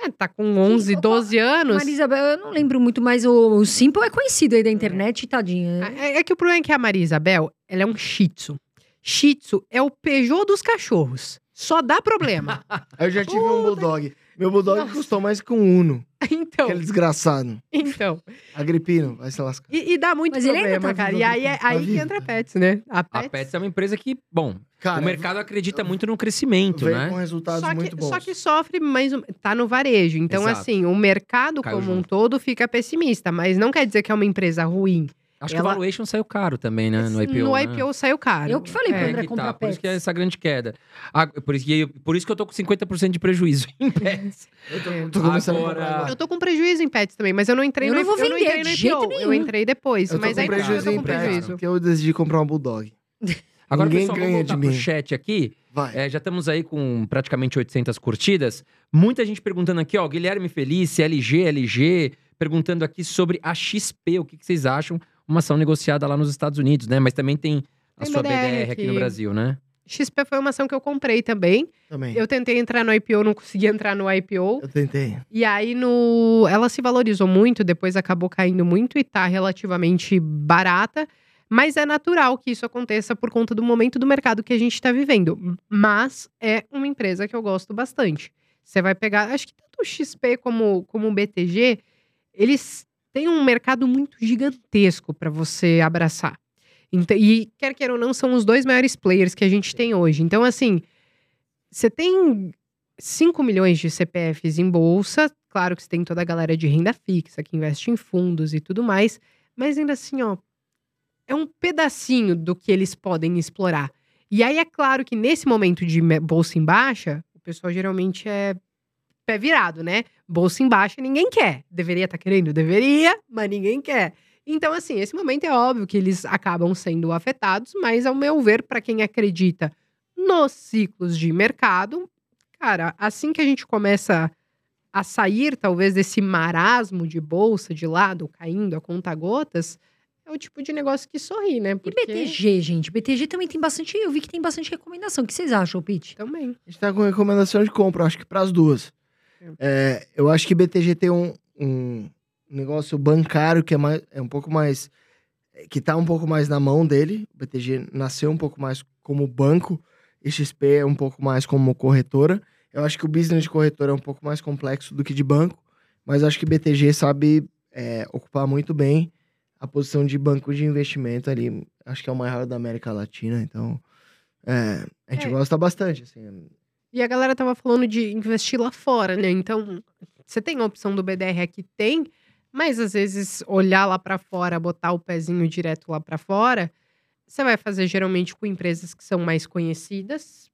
É, tá com 11, opa, 12 anos. Maria Isabel, eu não lembro muito, mas o, o Simple é conhecido aí da internet, tadinha. É, é que o problema é que a Maria Isabel, ela é um shih tzu. Shih tzu é o Peugeot dos cachorros. Só dá problema. Eu já tive um Puta Bulldog. Meu Bulldog Nossa. custou mais que um Uno. então, Aquele desgraçado. então. Agripino, vai se lascar. E, e dá muito Mas ele problema, ainda tá cara. E aí, é tá aí que vivo. entra a Pets, né? A A Pets, Pets é uma empresa que, bom, Cara, o mercado acredita muito no crescimento, veio né? com resultados só muito que, bons. só que sofre mais. um- Tá no varejo. Então, Exato. assim, o mercado Caiu como um junto. todo fica pessimista. Mas não quer dizer que é uma empresa ruim. Acho Ela- que o valuation saiu caro também, né? No IPO. no né? IPO saiu caro. Eu que falei pro É. André que comprar tá, por isso que é essa grande queda. Ah, por, isso que, por isso que eu tô com 50% de prejuízo em pets. Eu tô, É. tô Agora-. Eu tô com prejuízo em pets também, mas eu não entrei Eu no não vou eu não vender entrei no de jeito IPO. Eu nenhum. entrei depois, Eu mas com ainda assim eu prejuízo tô em com prejuízo. porque eu decidi comprar um Bulldog. Agora, Ninguém pessoal, ganha vamos voltar de pro mim. chat aqui. Vai. É, já estamos aí com praticamente 800 curtidas. Muita gente perguntando aqui, ó, Guilherme Felice, LG, LG, perguntando aqui sobre a XP, o que, que vocês acham? Uma ação negociada lá nos Estados Unidos, né? Mas também tem a Tem sua BDR BDR aqui no. Brasil, né? XP foi uma ação que eu comprei também. Também. Eu tentei entrar no IPO, não consegui entrar no IPO. Eu tentei. E aí no ela se valorizou muito, depois acabou caindo muito e tá relativamente barata. Mas é natural que isso aconteça por conta do momento do mercado que a gente está vivendo. Mas é uma empresa que eu gosto bastante. Você vai pegar, acho que tanto o XP como, como o BTG, eles têm um mercado muito gigantesco para você abraçar. Então, e quer queira ou não, são os dois maiores players que a gente tem hoje. Então, assim, você tem 5 milhões de CPFs em bolsa. Claro que você tem toda a galera de renda fixa que investe em fundos e tudo mais. Mas ainda assim, ó, é um pedacinho do que eles podem explorar. E aí é claro que nesse momento de bolsa em baixa, o pessoal geralmente é pé virado, né? Bolsa em baixa ninguém quer. Deveria estar querendo? Deveria, mas ninguém quer. Então, assim, esse momento é óbvio que eles acabam sendo afetados, mas, ao meu ver, para quem acredita nos ciclos de mercado, cara, assim que a gente começa a sair, talvez, desse marasmo de bolsa de lado, caindo a conta gotas, é o tipo de negócio que sorri, né? E BTG, gente? BTG também tem bastante. Eu vi que tem bastante recomendação. O que vocês acham, Pete? Também. A gente tá com recomendação de compra, acho que para as duas. É, eu acho que BTG tem um, um negócio bancário que é, mais, é um pouco mais. que tá um pouco mais na mão dele. O BTG nasceu um pouco mais como banco, e XP é um pouco mais como corretora. Eu acho que o business de corretora é um pouco mais complexo do que de banco, mas acho que BTG sabe é, ocupar muito bem a posição de banco de investimento ali. Acho que é o maior da América Latina, então é, a gente É. gosta bastante. Assim. E a galera tava falando de investir lá fora, né? Então, você tem a opção do BDR aqui? Tem. Mas às vezes olhar lá para fora, botar o pezinho direto lá para fora, você vai fazer geralmente com empresas que são mais conhecidas,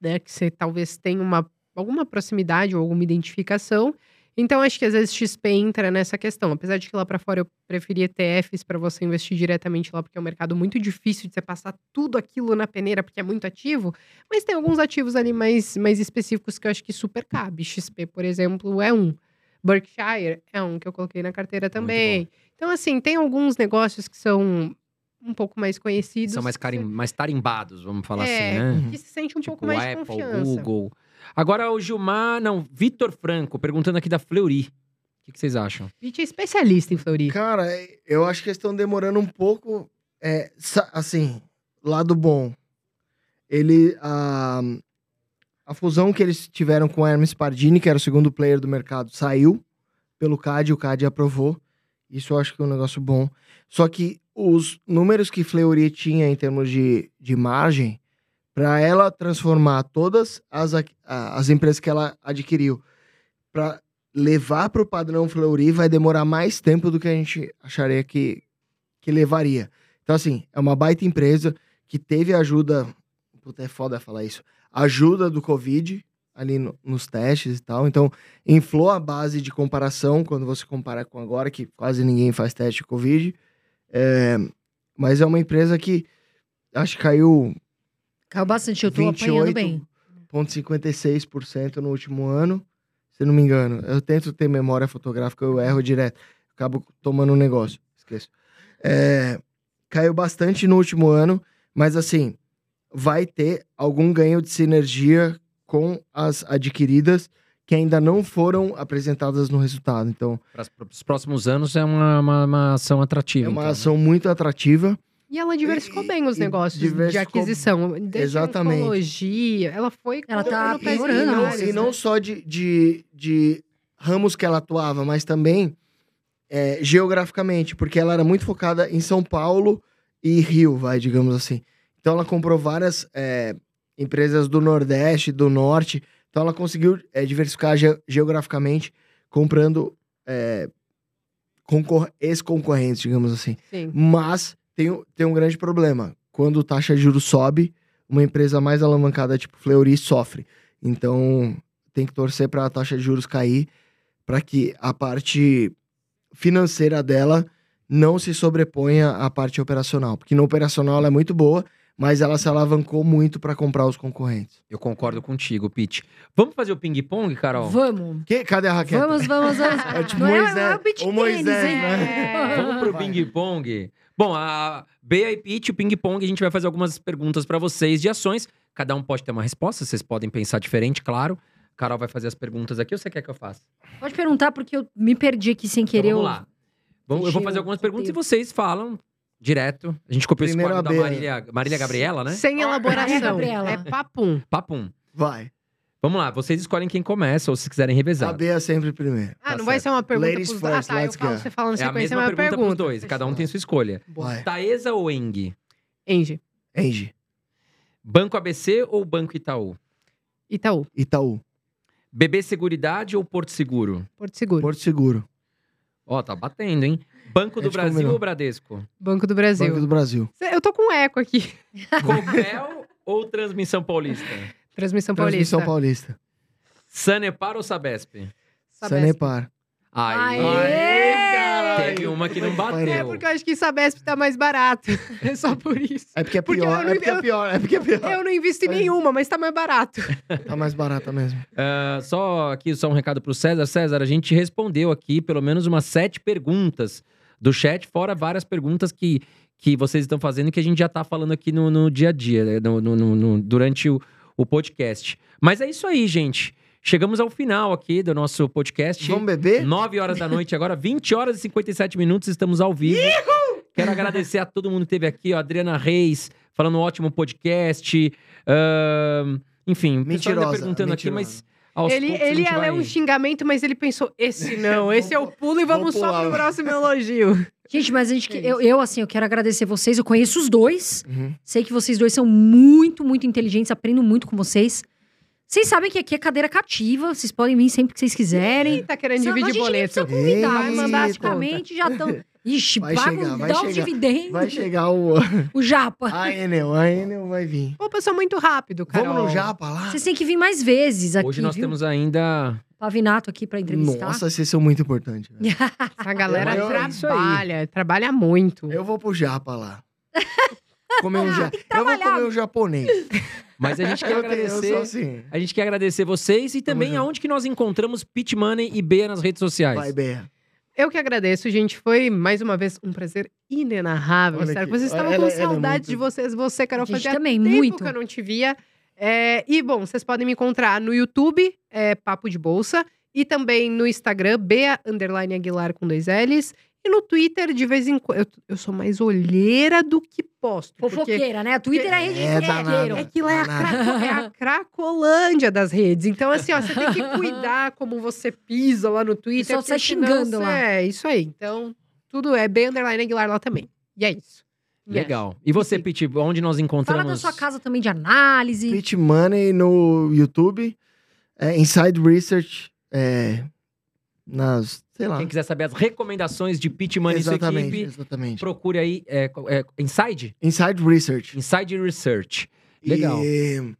né? Que você talvez tenha uma, alguma proximidade ou alguma identificação. Então, acho que às vezes XP entra nessa questão. Apesar de que lá para fora eu preferia ETFs para você investir diretamente lá, porque é um mercado muito difícil de você passar tudo aquilo na peneira, porque é muito ativo. Mas tem alguns ativos ali mais, mais específicos que eu acho que super cabe. XP, por exemplo, é um. Berkshire é um que eu coloquei na carteira também. Então, assim, tem alguns negócios que são um pouco mais conhecidos. São mais, carim... mais tarimbados, vamos falar É, assim, né? Que se sente um tipo pouco mais Apple, confiança. Google. Agora o Gilmar, não, Vitor Franco, perguntando aqui da Fleury. O que, que vocês acham? Pitch é especialista em Fleury. Cara, eu acho que eles estão demorando um pouco. é, assim, lado bom. Ele. A, a fusão que eles tiveram com a Hermes Pardini, que era o segundo player do mercado, saiu pelo CAD, o CAD aprovou. Isso eu acho que é um negócio bom. Só que os números que Fleury tinha em termos de, de margem, para ela transformar todas as, as empresas que ela adquiriu para levar para o padrão Fleury vai demorar mais tempo do que a gente acharia que, que levaria. Então, assim, é uma baita empresa que teve ajuda. Puta, é foda falar isso. Ajuda do Covid ali no- nos testes e tal. Então, inflou a base de comparação quando você compara com agora, que quase ninguém faz teste de Covid. É, mas é uma empresa que acho que caiu Caiu bastante, eu tô apanhando bem. 0,56% no último ano, se não me engano. Eu tento ter memória fotográfica, eu erro direto. Acabo tomando um negócio, esqueço. É, caiu bastante no último ano, mas assim, vai ter algum ganho de sinergia com as adquiridas que ainda não foram apresentadas no resultado. Então, Para os próximos anos é uma, uma, uma ação atrativa. é uma então, né? ação muito atrativa. E ela diversificou E- bem os e negócios de aquisição. Desde Exatamente. oncologia, ela foi... Ela tá em né? não, vários, e não né? só de, de, de ramos que ela atuava, mas também é, geograficamente, porque ela era muito focada em São Paulo e Rio, vai, digamos assim. Então ela comprou várias é, empresas do Nordeste, do Norte. Então ela conseguiu é, diversificar ge- geograficamente, comprando é, concor- ex-concorrentes, digamos assim. Sim. Mas tem, um- tem um grande problema. Quando a taxa de juros sobe, uma empresa mais alavancada, tipo Fleury, sofre. Então, tem que torcer para a taxa de juros cair, para que a parte financeira dela não se sobreponha à parte operacional. Porque no operacional ela é muito boa, mas ela se alavancou muito para comprar os concorrentes. Eu concordo contigo, Pete. Vamos fazer o ping-pong, Carol? Vamos. Que, cadê a raquete? Vamos, vamos, vamos. É tipo não Moisés, é, não é o Moisés, tênis, hein? né? Vamos pro Vai. ping-pong. Bom, a Bea e Pete, o ping-pong, a gente vai fazer algumas perguntas pra vocês de ações. Cada um pode ter uma resposta, vocês podem pensar diferente, claro. Carol vai fazer as perguntas aqui, ou você quer que eu faça? Pode perguntar, porque eu me perdi aqui sem querer. Então, eu- vamos lá. Vamos, eu vou fazer algumas perguntas e vocês falam direto. A gente copiou esse Primeiro quadro a da. Marília, Marília Gabriela, né? Sem elaboração. Gabriela. É papum. Papum. Vai. Vamos lá, vocês escolhem quem começa, ou se quiserem revezar. A B é sempre primeiro. Ah, Tá não vai certo. ser uma pergunta Ladies pros... first, ah, tá, eu let's falo, go. você fala na É a sequência, mesma é uma pergunta, pergunta. pros dois, cada um tem sua escolha. Vai. Taesa ou Eng? Engie, Engie. Banco ABC ou Banco Itaú? Itaú, Itaú. BB Seguridade ou Porto Seguro? Porto Seguro, Porto Seguro. Ó, tá batendo, hein? Banco do Brasil combinou. ou Bradesco? Banco do Brasil. Banco do Brasil. Eu tô com eco aqui. Copel ou Transmissão Paulista? Transmissão Paulista. Transmissão Paulista. Sanepar ou Sabesp? Sabesp. Sanepar. Aí. Aê! Teve uma que não É bateu. porque eu acho que Sabesp tá mais barato. É só por isso. É porque é Porque pior, eu não- é porque é pior, é porque é pior. Eu não invisto em nenhuma, mas tá mais barato. Tá mais barata mesmo. Ah, só aqui, só um recado pro César. César, a gente respondeu aqui pelo menos umas sete perguntas do chat, fora várias perguntas que, que vocês estão fazendo que a gente já tá falando aqui no, no dia a dia, né, no- no- no- durante o, o podcast. Mas é isso aí, gente. Chegamos ao final aqui do nosso podcast. Vamos beber? 9 horas da noite agora, 20 horas e 57 minutos, estamos ao vivo. Quero agradecer a todo mundo que esteve aqui, ó, Adriana Reis, falando um ótimo podcast. ahn, enfim, Mentirosa, perguntando aqui, mentirosa. mas aos Ele, poucos a ele gente ia ler vai- um xingamento, mas ele pensou: esse não, esse é o pulo e vamos só pular. pro próximo elogio. Gente, mas a gente, É eu, eu, assim, eu quero agradecer vocês. Eu conheço os dois. Uhum. Sei que vocês dois são muito, muito inteligentes. Aprendo muito com vocês. Vocês sabem que aqui é cadeira cativa. Vocês podem vir sempre que vocês quiserem. Tá querendo a dividir gente nem boleto. precisa convidar. Eita. Mas basicamente já estão... Ixi, Vai pagam, chegar, vai dá um chegar. dividendo. Vai chegar o. O japa. A Enel, a Enel vai vir. Pô, passou muito rápido, Carol. Vamos no Japa lá? Vocês têm que vir mais vezes aqui, Hoje nós viu? temos ainda. Pavinato aqui pra entrevistar. Nossa, vocês são muito importantes. A galera Eu- eu- trabalha, trabalha muito. Eu vou pro Japa lá. Comer um ja... Eu vou comer um japonês. Mas a gente quer Eu, agradecer. assim. A gente quer agradecer vocês e também aonde que nós encontramos Pit Money e Bea nas redes sociais. Vai, Bea. Eu que agradeço, gente. Foi mais uma vez um prazer inenarrável. Olha Sério, aqui. vocês estavam Ela- com ela é saudades muito- de vocês. Você, Carol, fazia também, tempo muito. que eu não te via. É, e, bom, vocês podem me encontrar no YouTube, é, Papo de Bolsa, e também no Instagram, Bea Underline Aguilar com dois L's. E no Twitter, de vez em quando. Eu, eu sou mais olheira do que posto. porque Fofoqueira, né? Twitter é rede É, de danado. fofoqueiro. É que lá é a, craco- é a cracolândia das redes. Então, assim, ó, você tem que cuidar como você pisa lá no Twitter. porque sai senão xingando você- lá. É, isso aí. Então, tudo é bem underline Aguilar lá também. E é isso. Legal. E você. Pit, onde nós encontramos? Fala da sua casa também de análise. Pitch Money no YouTube. É, Inside Research. É, nas. Sei lá. Quem quiser saber as recomendações de Pit Money e sua equipe, exatamente. procure aí é, é, Inside? Inside Research. Inside Research. Legal. E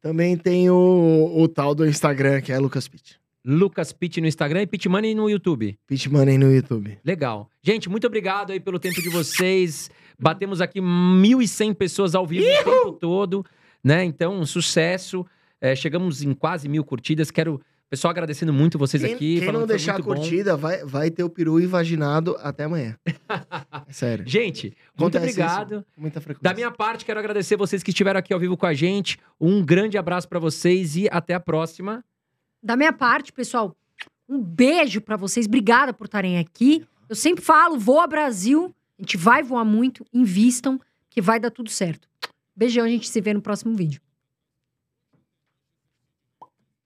também tem o, o tal do Instagram, que é Lucas Pitt. Lucas Pitt no Instagram e Pit Money no YouTube. Pitch Money no YouTube. Legal. Gente, muito obrigado aí pelo tempo de vocês. Batemos aqui 1.100 pessoas ao vivo o tempo todo, né? Então, um sucesso. É, chegamos em quase mil curtidas. Quero, pessoal, agradecendo muito vocês Quem, aqui. quem não deixar a bom. curtida, vai, vai ter o peru invaginado até amanhã. É sério. Gente, muito Acontece obrigado. isso muita frequência. Da minha parte, quero agradecer vocês que estiveram aqui ao vivo com a gente. Um grande abraço pra vocês e até a próxima. Da minha parte, pessoal, um beijo pra vocês. Obrigada por estarem aqui. Eu sempre falo, voa Brasil. A gente vai voar muito. Invistam, que vai dar tudo certo. Beijão, a gente se vê no próximo vídeo.